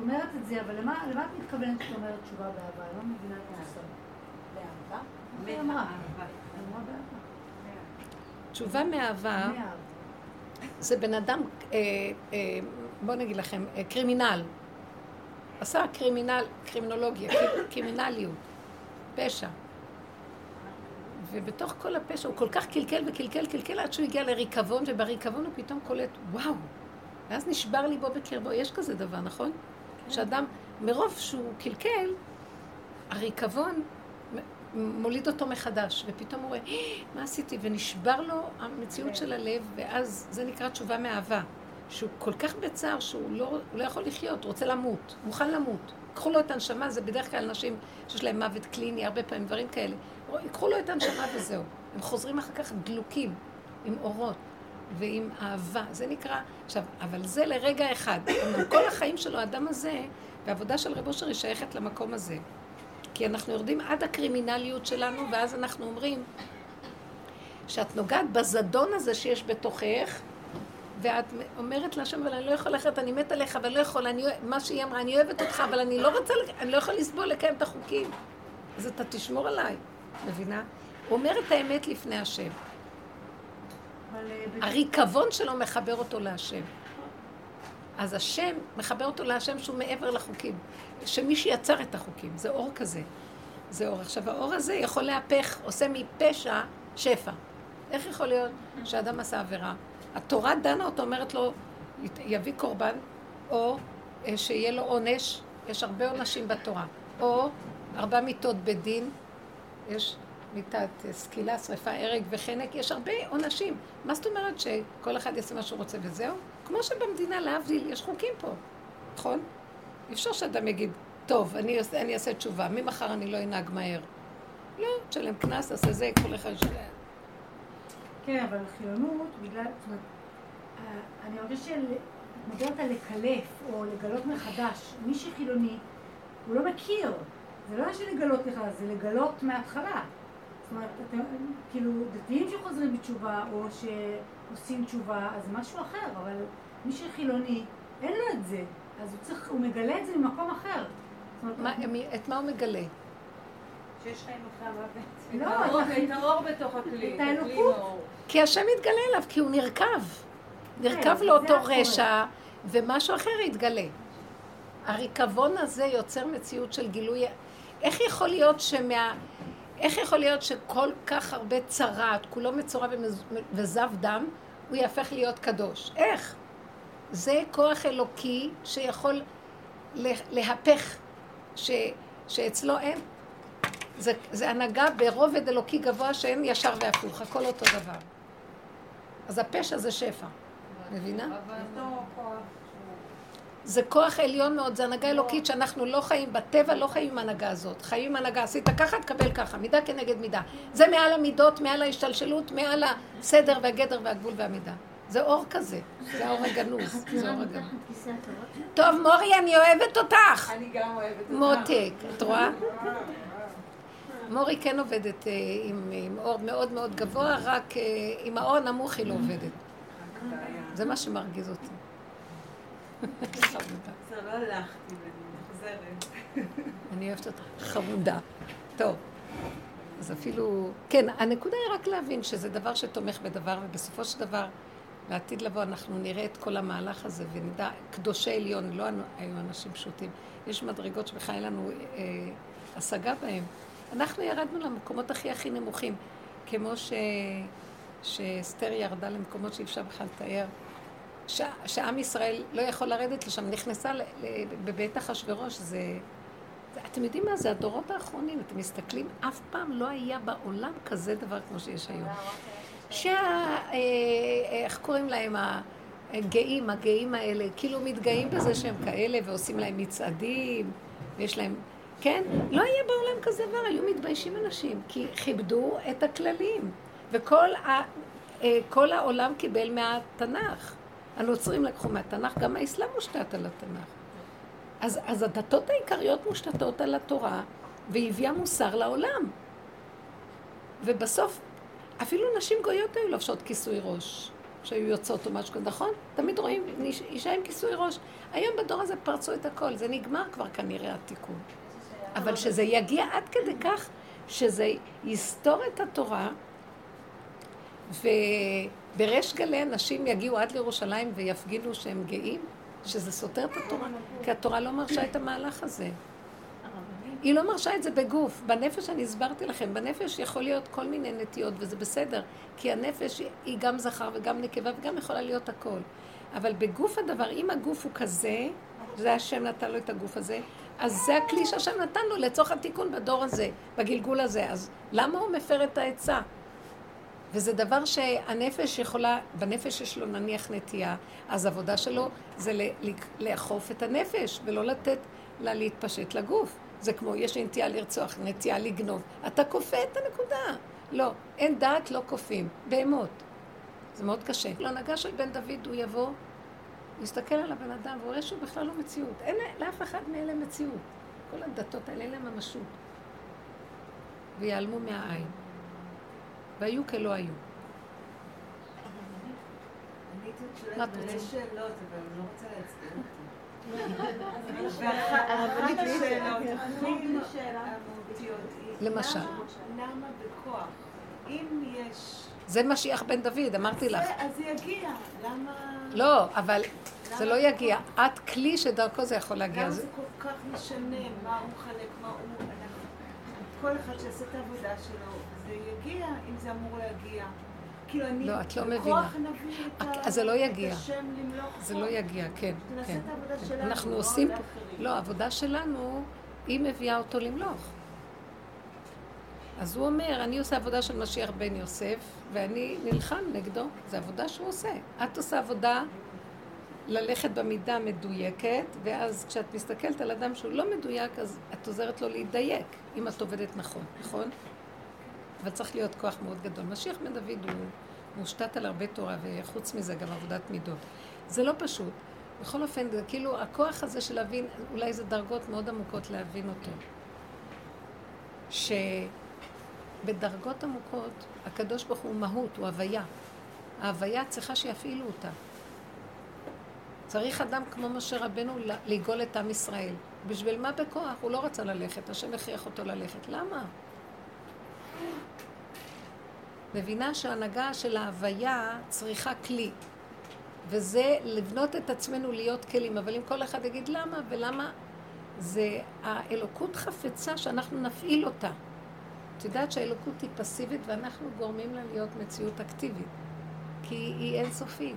אומרת את זה, אבל למה למה את מתכוונת כשאת אומרת תשובה באהבה? אני לא מבינה את המושג. באהבה? מה היא אמרה? תשובה מאהבה. זה בן אדם, אה, אה, בוא נגיד לכם, אה, קרימינל. עשה קרימינל, קרימינולוגיה, קר- קרימינליות, פשע. ובתוך כל הפשע הוא כל כך קלקל וקלקל קלקל עד שהוא הגיע לריקבון, ובריקבון הוא פתאום קולט, וואו. ואז נשבר ליבו בקרבו. יש כזה דבר, נכון? שאדם, מרוב שהוא קלקל, הריקבון מוליד אותו מחדש, ופתאום הוא רואה, "אה, מה עשיתי? ונשבר לו המציאות של הלב, ואז זה נקרא תשובה מאהבה. שהוא כל כך בצער שהוא לא, לא יכול לחיות, הוא רוצה למות, מוכן למות. קחו לו את הנשמה, זה בדרך כלל אנשים שיש להם מוות קליני, הרבה פעמים דברים כאלה. ייקחו לו את הנשמה וזהו. הם חוזרים אחר כך דלוקים, עם אורות ועם אהבה. זה נקרא... עכשיו, אבל זה לרגע אחד. כל החיים שלו, האדם הזה, והעבודה של רב אושר היא שייכת למקום הזה. כי אנחנו יורדים עד הקרימינליות שלנו, ואז אנחנו אומרים שאת נוגעת בזדון הזה שיש בתוכך, ואת אומרת להשם, אבל אני לא יכול ללכת, אני מת עליך, אבל לא יכול, אני, מה שהיא אמרה, אני אוהבת אותך, אבל אני לא רוצה, אני לא יכול לסבול לקיים את החוקים. אז אתה תשמור עליי, מבינה? הוא אומר את האמת לפני השם. אה, הריקבון שלו מחבר אותו להשם. אז השם מחבר אותו להשם שהוא מעבר לחוקים. שמי שיצר את החוקים, זה אור כזה. זה אור. עכשיו, האור הזה יכול להפך, עושה מפשע שפע. איך יכול להיות שאדם עשה עבירה? התורה דנה אותו, אומרת לו, יביא קורבן, או אה, שיהיה לו עונש, יש הרבה עונשים בתורה, או ארבע מיתות בדין, יש מיתת אה, סקילה, שרפה, הרג וחנק, יש הרבה עונשים. מה זאת אומרת שכל אחד יעשה מה שהוא רוצה וזהו? כמו שבמדינה, להבדיל, יש חוקים פה, נכון? אי אפשר שאדם יגיד, טוב, אני, אני אעשה תשובה, ממחר אני לא אנהג מהר. לא, תשלם קנס, תעשה זה, כל אחד ש... כן, אבל חילונות, בגלל, זאת אומרת, אה, אני חושבת של... את מדברת על לקלף או לגלות מחדש. מי שחילוני, הוא לא מכיר. זה לא עניין של לגלות מחדש, זה לגלות מההתחלה. זאת אומרת, אתם, כאילו, דתיים שחוזרים בתשובה או שעושים תשובה, אז משהו אחר, אבל מי שחילוני, אין לו את זה. אז הוא צריך, הוא מגלה את זה ממקום אחר. זאת אומרת, מה, את מה הוא מגלה? שיש חיים אחרי המוות. לא, את האור- בתוך הכלי. את האלוקות. כי השם מתגלה אליו, כי הוא נרקב. נרקב זה לו אותו הקורה. רשע, ומשהו אחר יתגלה. הריקבון הזה יוצר מציאות של גילוי... איך יכול להיות שמה... איך יכול להיות שכל כך הרבה צרעת, כולו מצורע וזב דם, הוא יהפך להיות קדוש? איך? זה כוח אלוקי שיכול לה- להפך, ש, שאצלו אין. זה, זה הנהגה ברובד אלוקי גבוה שאין ישר והפוך, הכל אותו דבר. אז הפשע זה שפע, מבינה? אותו כוח. זה כוח עליון מאוד, זה הנהגה אלוקית שאנחנו לא חיים, בטבע לא חיים עם ההנהגה הזאת. חיים עם הנהגה, עשית ככה, תקבל ככה, מידה כנגד מידה. זה מעל המידות, מעל ההשתלשלות, מעל הסדר והגדר והגבול והמידה. זה אור כזה, זה האור הגנוז, זה אור הגנוז. טוב, מורי, אני אוהבת אותך. אני גם אוהבת אותך. מותק, את רואה? מורי כן עובדת אה, עם, עם אור מאוד מאוד גבוה, רק אה, עם האור הנמוך היא לא עובדת. זה מה שמרגיז אותי. בסדר, לא הלכתי ואני מחזרת. אני אוהבת אותך. חמודה. טוב. אז אפילו... כן, הנקודה היא רק להבין שזה דבר שתומך בדבר, ובסופו של דבר, לעתיד לבוא אנחנו נראה את כל המהלך הזה ונדע, קדושי עליון, לא היו אנשים פשוטים. יש מדרגות שבכלל אין לנו אה, השגה בהם. אנחנו ירדנו למקומות הכי הכי נמוכים, כמו ש... שאסתר ירדה למקומות שאי אפשר בכלל לתאר. ש... שעם ישראל לא יכול לרדת לשם, נכנסה ל... ל... בבית אחשורוש, זה... זה... אתם יודעים מה זה? הדורות האחרונים, אתם מסתכלים, אף פעם לא היה בעולם כזה דבר כמו שיש היום. שה... אה, איך קוראים להם? ה... הם גאים, הגאים האלה, כאילו מתגאים בזה שהם כאלה ועושים להם מצעדים, ויש להם... כן? לא יהיה בעולם כזה דבר, היו מתביישים אנשים, כי כיבדו את הכללים. וכל ה... אה, כל העולם קיבל מהתנ"ך. הנוצרים לקחו מהתנ"ך, גם האסלאם מושתת על התנ"ך. אז, אז הדתות העיקריות מושתתות על התורה, והיא הביאה מוסר לעולם. ובסוף, אפילו נשים גויות היו לובשות כיסוי ראש, שהיו יוצאות או משהו כזה, נכון? תמיד רואים אישה עם כיסוי ראש. היום בדור הזה פרצו את הכל, זה נגמר כבר כנראה התיקון. אבל שזה יגיע עד כדי כך שזה יסתור את התורה, ובריש גלי אנשים יגיעו עד לירושלים ויפגינו שהם גאים, שזה סותר את התורה, כי התורה לא מרשה את המהלך הזה. היא לא מרשה את זה בגוף. בנפש, אני הסברתי לכם, בנפש יכול להיות כל מיני נטיות, וזה בסדר, כי הנפש היא גם זכר וגם נקבה וגם יכולה להיות הכל. אבל בגוף הדבר, אם הגוף הוא כזה, זה השם נתן לו את הגוף הזה, אז זה הכלי שהשם נתן לו לצורך התיקון בדור הזה, בגלגול הזה. אז למה הוא מפר את העצה? וזה דבר שהנפש יכולה, בנפש יש לו נניח נטייה, אז עבודה שלו זה לאכוף את הנפש ולא לתת לה להתפשט לגוף. זה כמו, יש נטייה לרצוח, נטייה לגנוב. אתה כופה את הנקודה. לא, אין דעת, לא כופים. בהמות. זה מאוד קשה. להנהגה של בן דוד, הוא יבוא, הוא יסתכל על הבן אדם, והוא רואה שהוא בכלל לא מציאות. אין לאף אחד מאלה מציאות. כל הדתות האלה אין להם ממשות. ויעלמו מהעין. והיו כלא היו. מה את רוצה? שאלות, אבל אני לא רוצה להצטער למשל. למה בכוח? אם יש... זה משיח בן דוד, אמרתי לך. אז זה יגיע, למה... לא, אבל זה לא יגיע. את כלי שדרכו זה יכול להגיע. למה זה כל כך משנה מה הוא חלק, מה הוא... כל אחד שיעשה את העבודה שלו, זה יגיע אם זה אמור להגיע. כאילו אני, לא, את לא מבינה. אז זה לא יגיע. זה לא יגיע, כן. כן. שלנו, אנחנו לא עושים. לא, העבודה שלנו, היא מביאה אותו למלוך. אז הוא אומר, אני עושה עבודה של משיח בן יוסף, ואני נלחם נגדו, זו עבודה שהוא עושה. את עושה עבודה ללכת במידה המדויקת, ואז כשאת מסתכלת על אדם שהוא לא מדויק, אז את עוזרת לו להידייק, אם את עובדת נכון, נכון? אבל צריך להיות כוח מאוד גדול. משיח בן דוד הוא מושתת על הרבה תורה, וחוץ מזה גם עבודת מידות. זה לא פשוט. בכל אופן, זה כאילו הכוח הזה של להבין, אולי זה דרגות מאוד עמוקות להבין אותו. שבדרגות עמוקות, הקדוש ברוך הוא מהות, הוא הוויה. ההוויה צריכה שיפעילו אותה. צריך אדם כמו משה רבנו לגאול את עם ישראל. בשביל מה בכוח? הוא לא רצה ללכת, השם הכריח אותו ללכת. למה? מבינה שההנהגה של ההוויה צריכה כלי. וזה לבנות את עצמנו להיות כלים. אבל אם כל אחד יגיד למה ולמה, זה האלוקות חפצה שאנחנו נפעיל אותה. את יודעת שהאלוקות היא פסיבית ואנחנו גורמים לה להיות מציאות אקטיבית. כי היא אינסופית.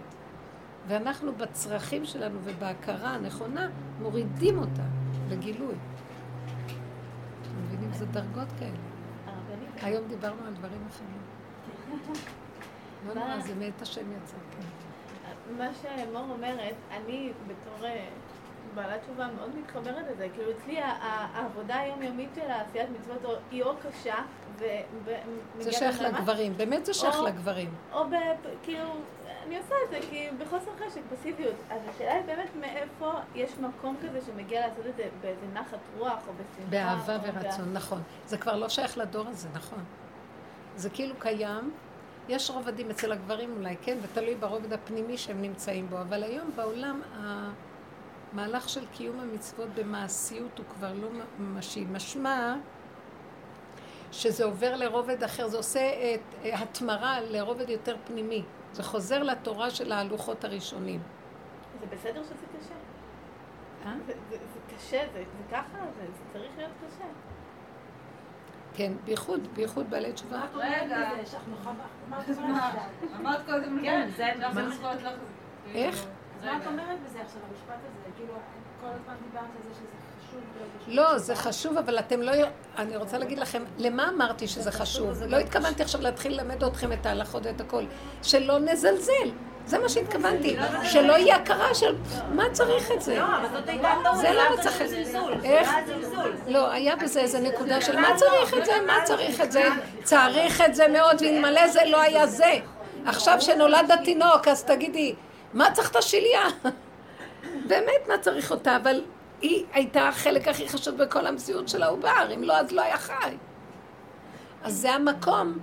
ואנחנו בצרכים שלנו ובהכרה הנכונה מורידים אותה לגילוי. אתם מבינים? זה דרגות כאלה. היום דיברנו על דברים אחרים. לא נורא, זה מאת השם יצא, כן. מה שמור אומרת, אני בתור אה, בעלת תשובה מאוד מתחברת לזה. כאילו אצלי העבודה היומיומית של העשיית מצוות היא או קשה, זה שייך לגברים, באמת זה שייך לגברים. או כאילו, אני עושה את זה כי בחוסר חשק, פסיביות. אז השאלה היא באמת מאיפה יש מקום כזה שמגיע לעשות את זה באיזה נחת רוח או בשמחה. באהבה ורצון, נכון. זה כבר לא שייך לדור הזה, נכון. זה כאילו קיים. יש רובדים אצל הגברים אולי, כן, ותלוי ברובד הפנימי שהם נמצאים בו, אבל היום בעולם המהלך של קיום המצוות במעשיות הוא כבר לא ממשי. משמע שזה עובר לרובד אחר, זה עושה את התמרה לרובד יותר פנימי. זה חוזר לתורה של ההלוכות הראשונים. זה בסדר שזה קשה. אה? זה, זה, זה קשה, זה, זה ככה, זה, זה צריך להיות קשה. כן, בייחוד, בייחוד בעלי תשובה. רגע, אמרת קודם, כן, זה מה איך? אז מה את אומרת בזה עכשיו, המשפט הזה? כאילו, כל הזמן דיברת על זה שזה. לא, זה חשוב, אבל אתם לא... אני רוצה להגיד לכם, למה אמרתי שזה חשוב? לא התכוונתי עכשיו להתחיל ללמד אתכם את ההלכות ואת הכל. שלא נזלזל. זה מה שהתכוונתי, שלא יהיה הכרה של מה צריך את זה. לא, אבל זאת הייתה טעות, זה לא. זלזול. איך? זה זלזול. לא, היה בזה איזה נקודה של מה צריך את זה, מה צריך את זה, צריך את זה מאוד, ואלמלא זה לא היה זה. עכשיו שנולד התינוק, אז תגידי, מה צריך את השליה? באמת, מה צריך אותה? אבל היא הייתה החלק הכי חשוב בכל המציאות של העובר, אם לא, אז לא היה חי. אז זה המקום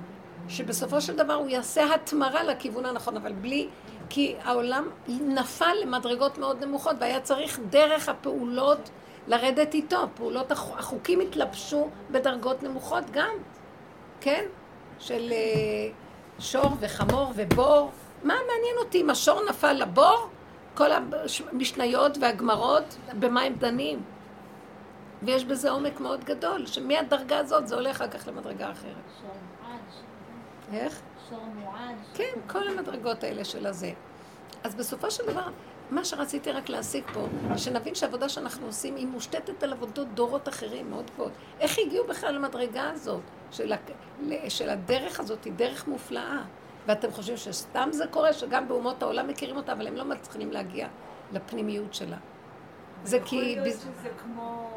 שבסופו של דבר הוא יעשה התמרה לכיוון הנכון, אבל בלי... כי העולם נפל למדרגות מאוד נמוכות, והיה צריך דרך הפעולות לרדת איתו. פעולות, הח- החוקים התלבשו בדרגות נמוכות גם, כן? של אה, שור וחמור ובור. מה מעניין אותי אם השור נפל לבור? כל המשניות והגמרות, במה הם דנים? ויש בזה עומק מאוד גדול, שמהדרגה הזאת זה עולה אחר כך למדרגה אחרת. איך? כן, כל המדרגות האלה של הזה. אז בסופו של דבר, מה שרציתי רק להשיג פה, שנבין שהעבודה שאנחנו עושים היא מושתתת על עבודות דורות אחרים מאוד גבוהות. איך הגיעו בכלל למדרגה הזאת, של, של הדרך הזאת, היא דרך מופלאה. ואתם חושבים שסתם זה קורה, שגם באומות העולם מכירים אותה, אבל הם לא מצליחים להגיע לפנימיות שלה. זה יכול כי... להיות בז- שזה כמו...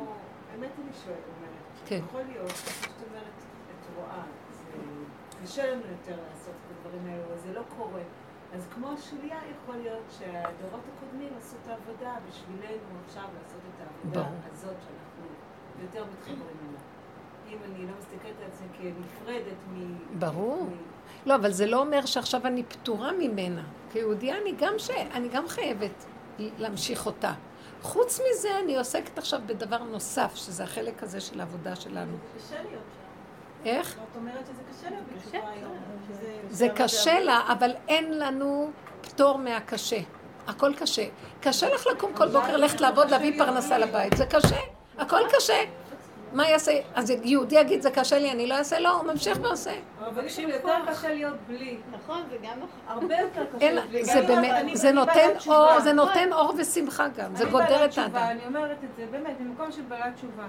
באמת אני שואלת, אומרת. כן. יכול להיות, שאת אומרת, את רואה, זה קשה לנו יותר לעשות את הדברים האלו, זה לא קורה. אז כמו השלייה, יכול להיות שהדורות הקודמים עשו את העבודה בשבילנו עכשיו לעשות את העבודה ברור. הזאת שאנחנו יותר מתחברים אליה. אם אני לא מסתכלת על עצמי כנפרדת מ... ברור. מ- לא, אבל זה לא אומר שעכשיו אני פטורה ממנה. כיהודייה אני גם, ש... אני גם חייבת להמשיך אותה. חוץ מזה, אני עוסקת עכשיו בדבר נוסף, שזה החלק הזה של העבודה שלנו. קשה להיות שם. איך? את אומרת שזה קשה להיות בתשובה היום. זה קשה לה, אבל אין לנו פטור מהקשה. הכל קשה. קשה לך לקום כל בוקר, ללכת לעבוד, להביא פרנסה לבית. זה קשה. הכל קשה. מה יעשה? אז יהודי יגיד, זה קשה לי, אני לא אעשה? לא, הוא ממשיך ועושה. אבל יש יותר קשה להיות בלי. נכון, זה גם נכון. הרבה יותר קשה להיות בלי. זה באמת, אני נותן אור. זה נותן אור ושמחה גם, זה גודר את האדם. אני אומרת את זה, באמת, במקום של בעלת תשובה.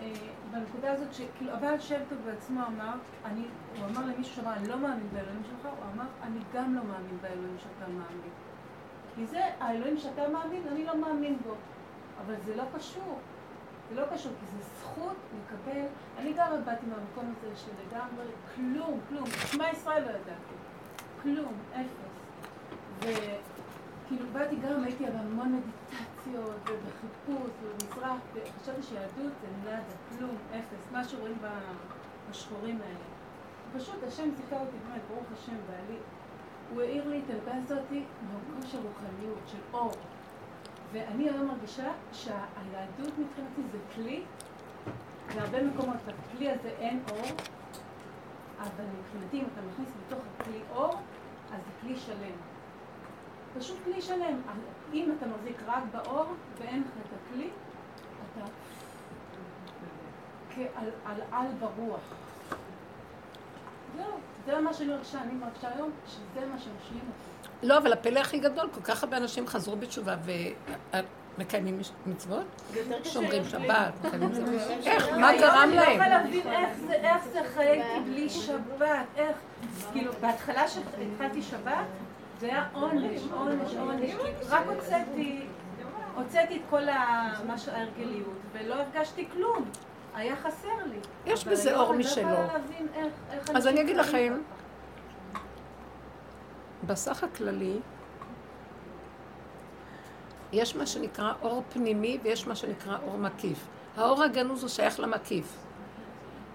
אה, בנקודה הזאת, שכאילו, הבעל שם טוב בעצמו אמר, אני, הוא אמר למישהו שאמר, אני לא מאמין באלוהים שלך, הוא אמר, אני גם לא מאמין באלוהים שאתה מאמין. כי זה, האלוהים שאתה מאמין, אני לא מאמין בו. אבל זה לא קשור. זה לא קשור, כי זה זכות לקבל. אני גרה באתי מהמקום הזה שלגמרי כלום, כלום. שמע ישראל לא ידעתי. כלום, אפס. וכאילו באתי גם, הייתי בהמון מדיטציות ובחיפוש ובמזרח, וחשבתי שיהדות זה נאדה, כלום, אפס, מה שרואים בשחורים האלה. פשוט השם זיכה אותי, באמת, ברוך השם, בעלי. הוא העיר לי את הלבה הזאתי במקום של רוחניות, של אור. ואני היום מרגישה שהיהדות מבחינתי זה כלי, בהרבה מקומות בכלי הזה אין אור, אבל מבחינתי אם אתה מכניס בתוך הכלי אור, אז זה כלי שלם. פשוט כלי שלם. אם אתה מחזיק רק באור ואין לך את הכלי, אתה כעל על, על ברוח. זהו, זה מה שאני מרגישה, אני מרגישה היום, שזה מה שמשלים אותי. לא, אבל הפלא הכי גדול, כל כך הרבה אנשים חזרו בתשובה ומקיימים מצוות, שומרים שבת, מקיימים מצוות. איך? מה גרם אני לא יכולה להם? להבין איך זה, חייתי בלי שבת, איך, כאילו, בהתחלה שהתחלתי שבת, זה היה עונש, עונש, עונש, רק הוצאתי, הוצאתי את כל ההרגליות, ולא הרגשתי כלום, היה חסר לי. יש בזה היום אור אני לא משלו. יכולה להבין איך, איך אז אני אגיד לכם. בסך הכללי, יש מה שנקרא אור פנימי ויש מה שנקרא אור מקיף. האור הגנוז הוא שייך למקיף.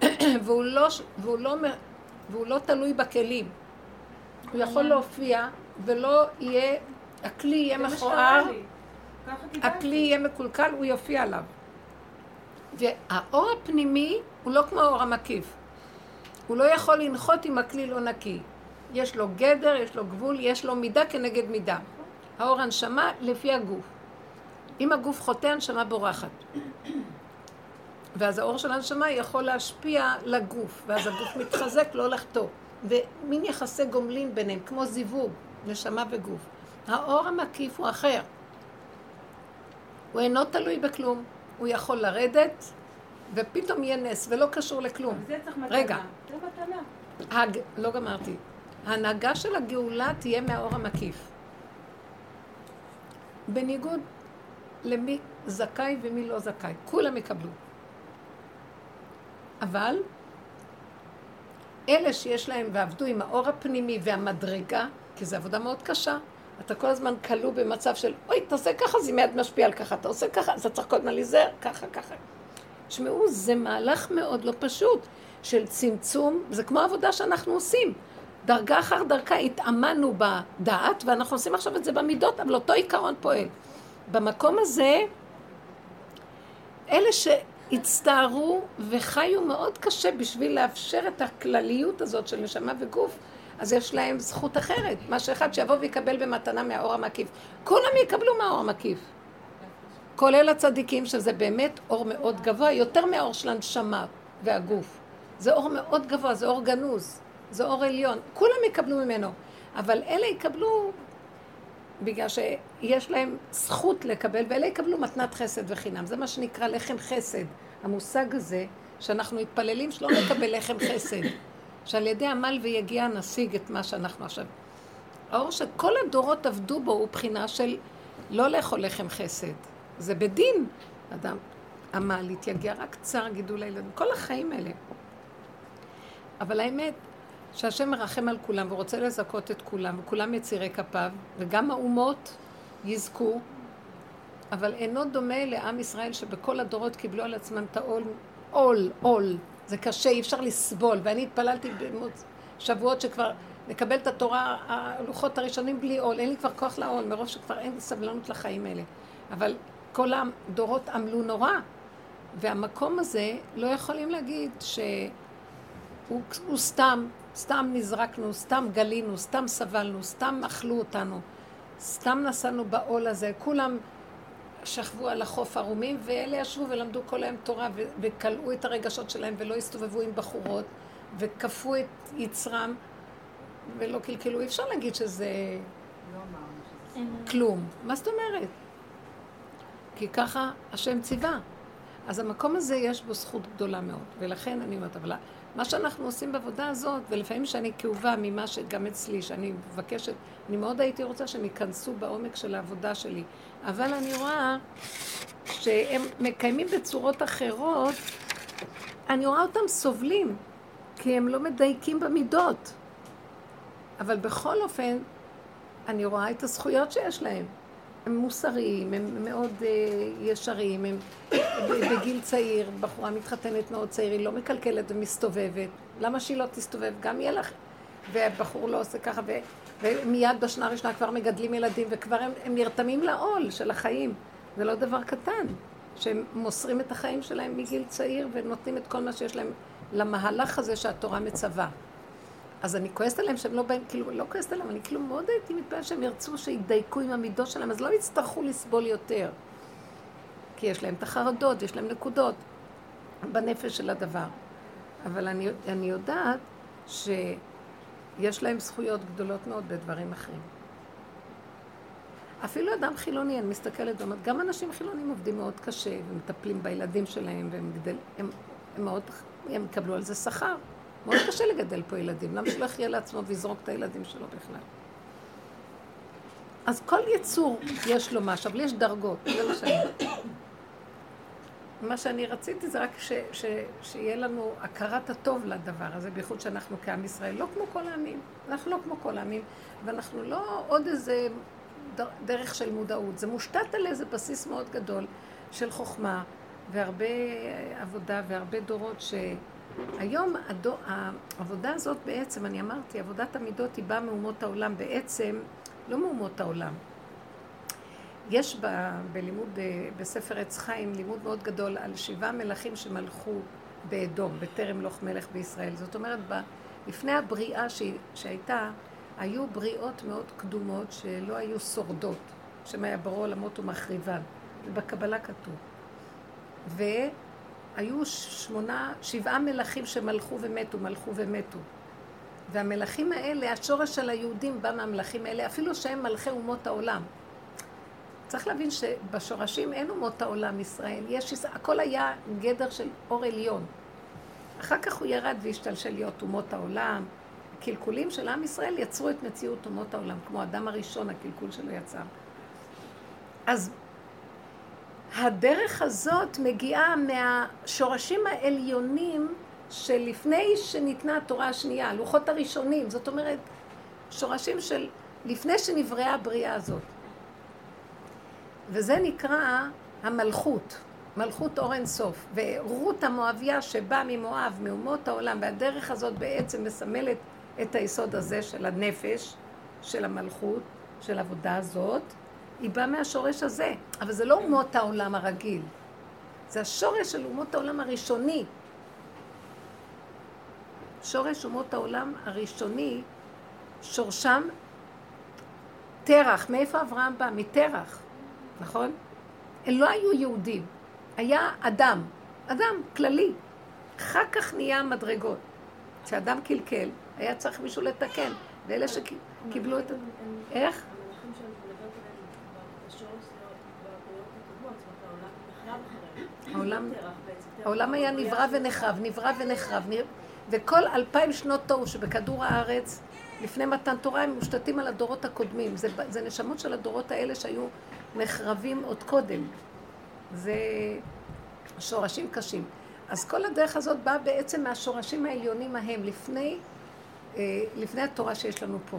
והוא לא, והוא, לא, והוא לא תלוי בכלים. הוא יכול להופיע ולא יהיה, הכלי יהיה מכוער. הכלי יהיה מקולקל, הוא יופיע עליו. והאור הפנימי הוא לא כמו האור המקיף. הוא לא יכול לנחות אם הכלי לא נקי. יש לו גדר, יש לו גבול, יש לו מידה כנגד מידה. האור הנשמה לפי הגוף. אם הגוף חוטא, הנשמה בורחת. ואז האור של הנשמה יכול להשפיע לגוף, ואז הגוף מתחזק, לא טוב. ומין יחסי גומלין ביניהם, כמו זיווג, נשמה וגוף. האור המקיף הוא אחר. הוא אינו תלוי בכלום. הוא יכול לרדת, ופתאום יהיה נס, ולא קשור לכלום. זה צריך מתנה. רגע. זה מתנה. הג... לא גמרתי. ההנהגה של הגאולה תהיה מהאור המקיף. בניגוד למי זכאי ומי לא זכאי. כולם יקבלו. אבל אלה שיש להם ועבדו עם האור הפנימי והמדרגה, כי זו עבודה מאוד קשה, אתה כל הזמן כלוא במצב של, אוי, תעשה ככה, זה מיד משפיע על ככה, אתה עושה ככה, אז אתה צריך הזמן להיזהר, ככה, ככה. תשמעו, זה מהלך מאוד לא פשוט של צמצום, זה כמו עבודה שאנחנו עושים. דרגה אחר דרכה התאמנו בדעת, ואנחנו עושים עכשיו את זה במידות, אבל אותו עיקרון פועל. במקום הזה, אלה שהצטערו וחיו מאוד קשה בשביל לאפשר את הכלליות הזאת של נשמה וגוף, אז יש להם זכות אחרת, מה שאחד שיבוא ויקבל במתנה מהאור המקיף. כולם יקבלו מהאור המקיף. כולל הצדיקים, שזה באמת אור מאוד גבוה, יותר מהאור של הנשמה והגוף. זה אור מאוד גבוה, זה אור גנוז, זה אור עליון. כולם יקבלו ממנו, אבל אלה יקבלו בגלל שיש להם זכות לקבל, ואלה יקבלו מתנת חסד וחינם. זה מה שנקרא לחם חסד. המושג הזה, שאנחנו מתפללים שלא נקבל לחם חסד. שעל ידי עמל ויגיע נשיג את מה שאנחנו עכשיו. האור שכל הדורות עבדו בו הוא בחינה של לא לאכול לחם חסד. זה בדין. אדם עמל, התייגע, רק צר גידול הילדים. כל החיים האלה. אבל האמת, שהשם מרחם על כולם ורוצה לזכות את כולם, וכולם יצירי כפיו, וגם האומות יזכו, אבל אינו דומה לעם ישראל שבכל הדורות קיבלו על עצמם את העול, עול, עול. זה קשה, אי אפשר לסבול. ואני התפללתי בשבועות שכבר לקבל את התורה, הלוחות הראשונים בלי עול. אין לי כבר כוח לעול, מרוב שכבר אין לי סבלנות לחיים האלה. אבל כל הדורות עמלו נורא. והמקום הזה, לא יכולים להגיד שהוא סתם, סתם נזרקנו, סתם גלינו, סתם סבלנו, סתם אכלו אותנו, סתם נסענו בעול הזה. כולם שכבו על החוף ערומים, ואלה ישבו ולמדו כל היום תורה וכלאו את הרגשות שלהם ולא הסתובבו עם בחורות וכפו את יצרם ולא קלקלו. אי אפשר להגיד שזה כלום. מה זאת אומרת? כי ככה השם ציווה. אז המקום הזה יש בו זכות גדולה מאוד, ולכן אני אומרת, אבל מה שאנחנו עושים בעבודה הזאת, ולפעמים שאני כאובה ממה שגם אצלי, שאני מבקשת, אני מאוד הייתי רוצה שהם ייכנסו בעומק של העבודה שלי, אבל אני רואה שהם מקיימים בצורות אחרות, אני רואה אותם סובלים, כי הם לא מדייקים במידות. אבל בכל אופן, אני רואה את הזכויות שיש להם. הם מוסריים, הם מאוד uh, ישרים, הם בגיל צעיר, בחורה מתחתנת מאוד צעיר, היא לא מקלקלת ומסתובבת. למה שהיא לא תסתובב? גם יהיה לך... והבחור לא עושה ככה, ו, ומיד בשנה הראשונה כבר מגדלים ילדים, וכבר הם, הם נרתמים לעול של החיים. זה לא דבר קטן, שהם מוסרים את החיים שלהם מגיל צעיר ונותנים את כל מה שיש להם למהלך הזה שהתורה מצווה. אז אני כועסת עליהם שהם לא באים, כאילו, לא כועסת עליהם, אני כאילו מאוד הייתי מתפעלת שהם ירצו שידייקו עם המידות שלהם, אז לא יצטרכו לסבול יותר. כי יש להם את החרדות, יש להם נקודות בנפש של הדבר. אבל אני, אני יודעת שיש להם זכויות גדולות מאוד בדברים אחרים. אפילו אדם חילוני, אני מסתכלת ואומרת, גם אנשים חילונים עובדים מאוד קשה, ומטפלים בילדים שלהם, והם גדל, הם, הם מאוד, הם יקבלו על זה שכר. מאוד קשה לגדל פה ילדים, למה שלא יחיה לעצמו ויזרוק את הילדים שלו בכלל? אז כל יצור יש לו משהו, אבל יש דרגות, זה מה שאני... מה שאני רציתי זה רק ש, ש, שיהיה לנו הכרת הטוב לדבר הזה, בייחוד שאנחנו כעם ישראל, לא כמו כל העמים. אנחנו לא כמו כל העמים, ואנחנו לא עוד איזה דרך של מודעות. זה מושתת על איזה בסיס מאוד גדול של חוכמה, והרבה עבודה והרבה דורות ש... היום הדו, העבודה הזאת בעצם, אני אמרתי, עבודת המידות היא באה מאומות העולם, בעצם לא מאומות העולם. יש ב, בלימוד, בספר עץ חיים, לימוד מאוד גדול על שבעה מלכים שמלכו באדום, בטרם לוך מלך בישראל. זאת אומרת, ב, לפני הבריאה ש, שהייתה, היו בריאות מאוד קדומות שלא היו שורדות, שם היה ברור עולמות ומחריבן. ובקבלה כתוב. ו... היו שמונה, שבעה מלכים שמלכו ומתו, מלכו ומתו. והמלכים האלה, השורש של היהודים בא מהמלכים האלה, אפילו שהם מלכי אומות העולם. צריך להבין שבשורשים אין אומות העולם ישראל, יש, הכל היה גדר של אור עליון. אחר כך הוא ירד והשתלשל להיות אומות העולם. הקלקולים של עם ישראל יצרו את מציאות אומות העולם, כמו אדם הראשון, הקלקול שלו יצר. אז הדרך הזאת מגיעה מהשורשים העליונים שלפני שניתנה התורה השנייה, הלוחות הראשונים, זאת אומרת, שורשים של לפני שנבראה הבריאה הזאת. וזה נקרא המלכות, מלכות אור אין סוף. ורות המואביה שבאה ממואב, מאומות העולם, והדרך הזאת בעצם מסמלת את היסוד הזה של הנפש, של המלכות, של העבודה הזאת, היא באה מהשורש הזה. אבל זה לא אומות העולם הרגיל, זה השורש של אומות העולם הראשוני. שורש אומות העולם הראשוני, שורשם תרח. מאיפה אברהם בא? מתרח, נכון? הם לא היו יהודים, היה אדם, אדם כללי. אחר כך נהיה מדרגות. כשאדם קלקל, היה צריך מישהו לתקן. ואלה שקיבלו את. איך? העולם, העולם היה נברא ונחרב, נברא ונחרב, וכל אלפיים שנות תוהו שבכדור הארץ, לפני מתן תורה, הם מושתתים על הדורות הקודמים. זה, זה נשמות של הדורות האלה שהיו נחרבים עוד קודם. זה שורשים קשים. אז כל הדרך הזאת באה בעצם מהשורשים העליונים ההם, לפני, אה, לפני התורה שיש לנו פה.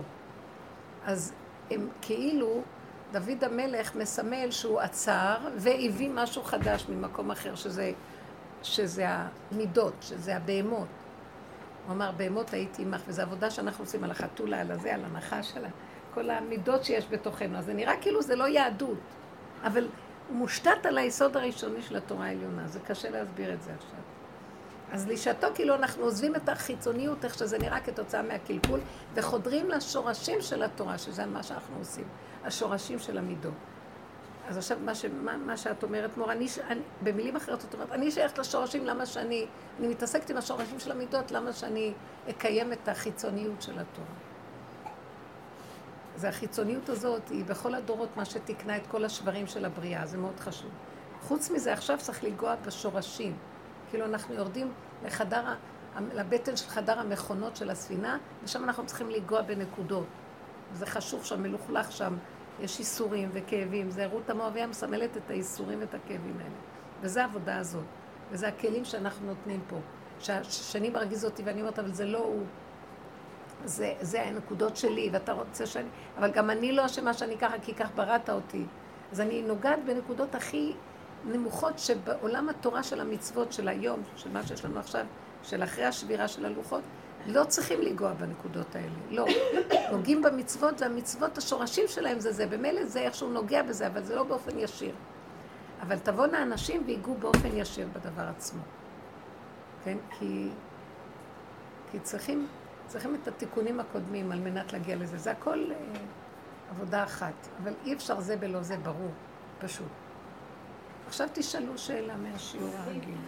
אז הם כאילו, דוד המלך מסמל שהוא עצר והביא משהו חדש ממקום אחר, שזה, שזה המידות, שזה הבהמות. הוא אמר, בהמות הייתי עמך, וזו עבודה שאנחנו עושים על החתולה, על הזה, על הנחש, על כל המידות שיש בתוכנו. אז זה נראה כאילו זה לא יהדות, אבל הוא מושתת על היסוד הראשוני של התורה העליונה, זה קשה להסביר את זה עכשיו. אז לשעתו כאילו אנחנו עוזבים את החיצוניות, איך שזה נראה כתוצאה מהקלקול, וחודרים לשורשים של התורה, שזה מה שאנחנו עושים, השורשים של המידות. אז עכשיו מה, ש, מה, מה שאת אומרת, מור, אני, אני, במילים אחרות את אומרת, אני שייכת לשורשים, למה שאני, אני מתעסקת עם השורשים של המידות, למה שאני אקיים את החיצוניות של התורה. זה החיצוניות הזאת, היא בכל הדורות מה שתיקנה את כל השברים של הבריאה, זה מאוד חשוב. חוץ מזה, עכשיו צריך לנגוע בשורשים. כאילו אנחנו יורדים לחדר, לבטן של חדר המכונות של הספינה, ושם אנחנו צריכים לנגוע בנקודות. זה חשוב שם, מלוכלך שם, יש איסורים וכאבים. זה רות המואביה מסמלת את האיסורים ואת הכאבים האלה. וזה העבודה הזאת. וזה הכלים שאנחנו נותנים פה. שהשני מרגיז אותי ואני אומרת, אבל זה לא הוא. זה, זה הנקודות שלי, ואתה רוצה שאני... אבל גם אני לא אשמה שאני ככה, כי כך בראת אותי. אז אני נוגעת בנקודות הכי נמוכות שבעולם התורה של המצוות של היום, של מה שיש לנו עכשיו, של אחרי השבירה של הלוחות, לא צריכים לנגוע בנקודות האלה. לא. נוגעים במצוות, והמצוות, השורשים שלהם זה זה. במילא זה איכשהו נוגע בזה, אבל זה לא באופן ישיר. אבל תבואנה אנשים ויגעו באופן ישיר בדבר עצמו. כן? כי, כי צריכים, צריכים את התיקונים הקודמים על מנת להגיע לזה. זה הכל אה, עבודה אחת. אבל אי אפשר זה בלא זה, ברור. פשוט. עכשיו תשאלו שאלה מהשיעור הרגיל.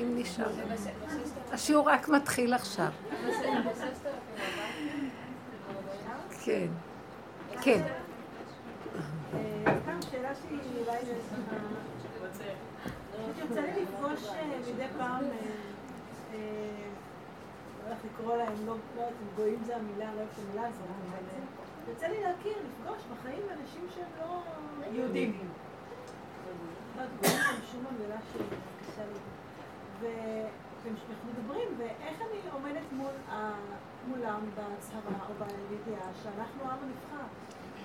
אם נשאר. השיעור רק מתחיל עכשיו. כן. כן. שאלה שלי אולי יוצא לי לפגוש מדי פעם, לא הולך לקרוא להם, לא יודעת אם גויים זה המילה, לא יודעת המילה הזאת, אבל יוצא לי להכיר, לפגוש בחיים אנשים שהם לא יהודים. ואנחנו מדברים, ואיך אני עומדת מול, מולם בהצהרה או בידיעה שאנחנו העם הנבחר?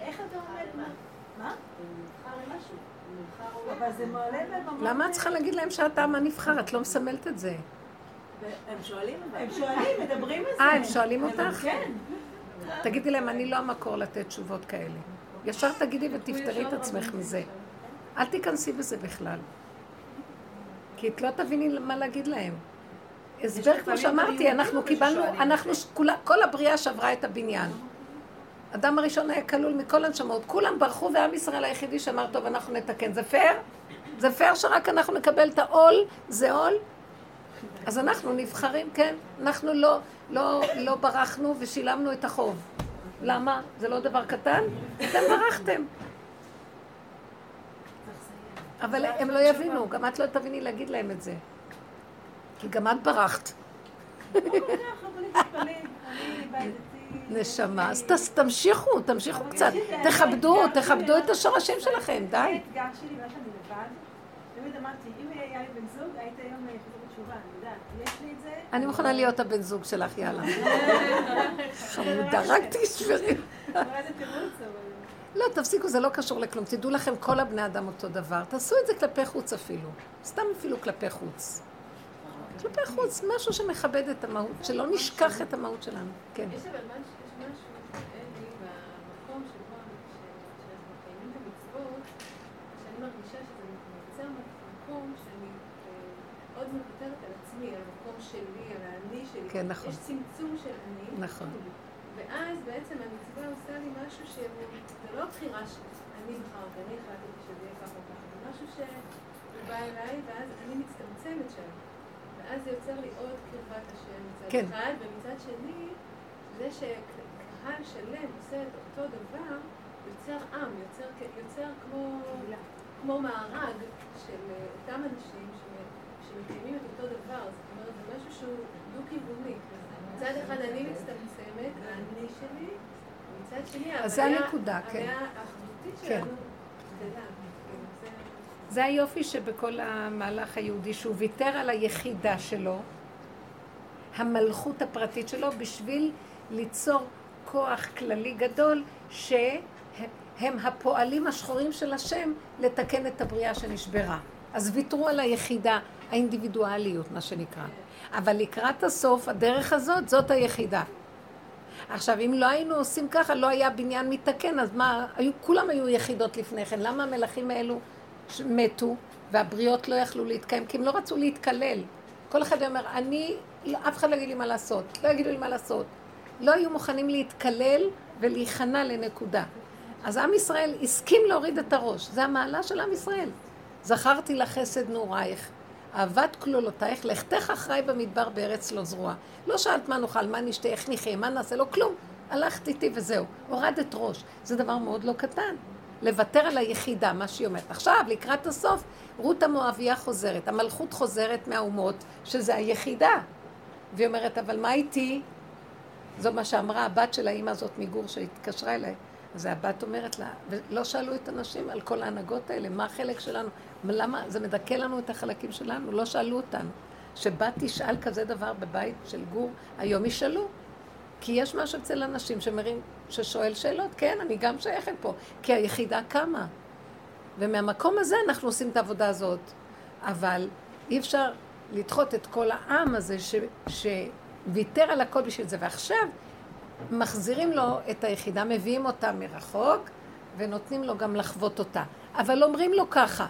איך אתה עומד. מה? למה את צריכה להגיד להם שאת העם הנבחר? את לא מסמלת את זה. הם שואלים, הם שואלים, מדברים על זה. אה, הם שואלים אותך? כן. תגידי להם, אני לא המקור לתת תשובות כאלה. ישר תגידי ותפתרי את עצמך מזה. אל תיכנסי בזה בכלל. כי את לא תביני מה להגיד להם. הסבר, כמו שאמרתי, אנחנו קיבלנו, אנחנו, כולה, כל הבריאה שברה את הבניין. אדם הראשון היה כלול מכל הנשמות, כולם ברחו ועם ישראל היחידי שאמר, טוב, אנחנו נתקן. זה פייר? זה פייר שרק אנחנו נקבל את העול? זה עול? אז אנחנו נבחרים, כן. אנחנו לא, לא, לא ברחנו ושילמנו את החוב. למה? זה לא דבר קטן? אתם ברחתם. אבל הם לא יבינו, גם את לא תביני להגיד להם את זה. כי גם את ברחת. נשמה, אז תמשיכו, תמשיכו קצת, תכבדו, תכבדו את השורשים שלכם, די. האתגר שלי, בגלל שאני לבד, תמיד אמרתי, אם היה לי בן זוג, היית היום חוזר בתשובה, אני יודעת, יש לי את זה. אני מוכנה להיות הבן זוג שלך, יאללה. חמודה, רק תשברי. אבל זה תירוץ, אבל... לא, תפסיקו, זה לא קשור לכלום. תדעו לכם, כל הבני אדם אותו דבר. תעשו את זה כלפי חוץ אפילו. סתם אפילו כלפי חוץ. כלפי חוץ, משהו שמכבד את המהות, שלא נשכח את המהות שלנו. כן. יש אבל משהו, מרגישה שזה מייצר מקום שאני אה, עוד מוותרת על עצמי, על המקום שלי, על האני שלי. כן, נכון. יש צמצום של אני. נכון. ואז בעצם המצווה עושה לי משהו שהוא, זה לא בחירה שאני בחרתי, אני החלטתי שזה יהיה ככה או ככה, זה משהו שהוא בא אליי, ואז אני מצטמצמת שם. ואז זה יוצר לי עוד קרבת השם מצד כן. אחד, ומצד שני, זה שקהל שלם עושה את אותו דבר, יוצר עם, יוצר, יוצר כמו, כמו מארג של אה, אותם אנשים שמקיימים את אותו דבר. זאת אומרת, זה משהו שהוא דו-כיווני. מצד אחד אני מצטמצמת, האני שלי, ומצד שני, אז זה הנקודה, כן. האחדותית כן. שלנו גדלה. זה- זה היופי שבכל המהלך היהודי, שהוא ויתר על היחידה שלו, המלכות הפרטית שלו, בשביל ליצור כוח כללי גדול, שהם הפועלים השחורים של השם לתקן את הבריאה שנשברה. אז ויתרו על היחידה, האינדיבידואליות, מה שנקרא. אבל לקראת הסוף, הדרך הזאת, זאת היחידה. עכשיו, אם לא היינו עושים ככה, לא היה בניין מתקן, אז מה, היו, כולם היו יחידות לפני כן. למה המלכים האלו מתו, והבריות לא יכלו להתקיים? כי הם לא רצו להתקלל. כל אחד אומר, אני, לא, אף אחד לא יגיד לי מה לעשות, לא יגידו לי מה לעשות. לא היו מוכנים להתקלל ולהיכנע לנקודה. אז עם ישראל הסכים להוריד את הראש. זה המעלה של עם ישראל. זכרתי לך חסד נעורייך, אהבת כלולותייך, לכתך אחריי במדבר בארץ לא זרועה. לא שאלת מה נאכל, מה נשתה, איך נחיה, מה נעשה, לא כלום. הלכת איתי וזהו. הורדת ראש. זה דבר מאוד לא קטן. לוותר על היחידה, מה שהיא אומרת. עכשיו, לקראת הסוף, רות המואביה חוזרת. המלכות חוזרת מהאומות, שזה היחידה. והיא אומרת, אבל מה איתי? זו מה שאמרה הבת של האימא הזאת מגור שהתקשרה אליי. אז הבת אומרת לה, ולא שאלו את הנשים על כל ההנהגות האלה, מה החלק שלנו, למה, זה מדכא לנו את החלקים שלנו, לא שאלו אותנו. שבת תשאל כזה דבר בבית של גור, היום ישאלו. כי יש משהו אצל אנשים שמרים, ששואל שאלות, כן, אני גם שייכת פה, כי היחידה קמה. ומהמקום הזה אנחנו עושים את העבודה הזאת. אבל אי אפשר לדחות את כל העם הזה ש, שוויתר על הכל בשביל זה. ועכשיו מחזירים לו את היחידה, מביאים אותה מרחוק, ונותנים לו גם לחוות אותה. אבל אומרים לו ככה,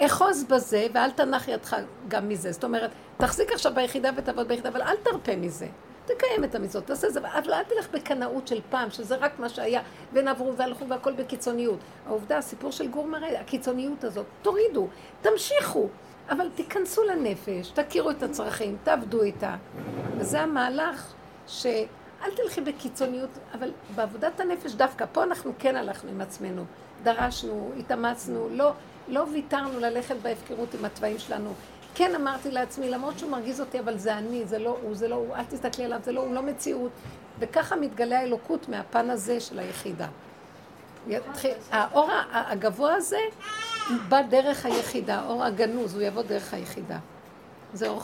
אחוז בזה ואל תנח ידך גם מזה. זאת אומרת, תחזיק עכשיו ביחידה ותעבוד ביחידה, אבל אל תרפה מזה. תקיים את המצוות, תעשה זה, אבל אל תלך בקנאות של פעם, שזה רק מה שהיה, ונעברו והלכו והכל בקיצוניות. העובדה, הסיפור של גור מראה, הקיצוניות הזאת, תורידו, תמשיכו, אבל תיכנסו לנפש, תכירו את הצרכים, תעבדו איתה. וזה המהלך ש... אל תלכי בקיצוניות, אבל בעבודת הנפש דווקא, פה אנחנו כן הלכנו עם עצמנו. דרשנו, התאמצנו, לא, לא ויתרנו ללכת בהפקרות עם התוואים שלנו. כן אמרתי לעצמי, למרות שהוא מרגיז אותי, אבל זה אני, זה לא הוא, זה לא הוא, אל תסתכלי עליו, זה לא הוא, לא מציאות. וככה מתגלה האלוקות מהפן הזה של היחידה. האור הגבוה הזה בא דרך היחידה, האור הגנוז, הוא יבוא דרך היחידה. זה אור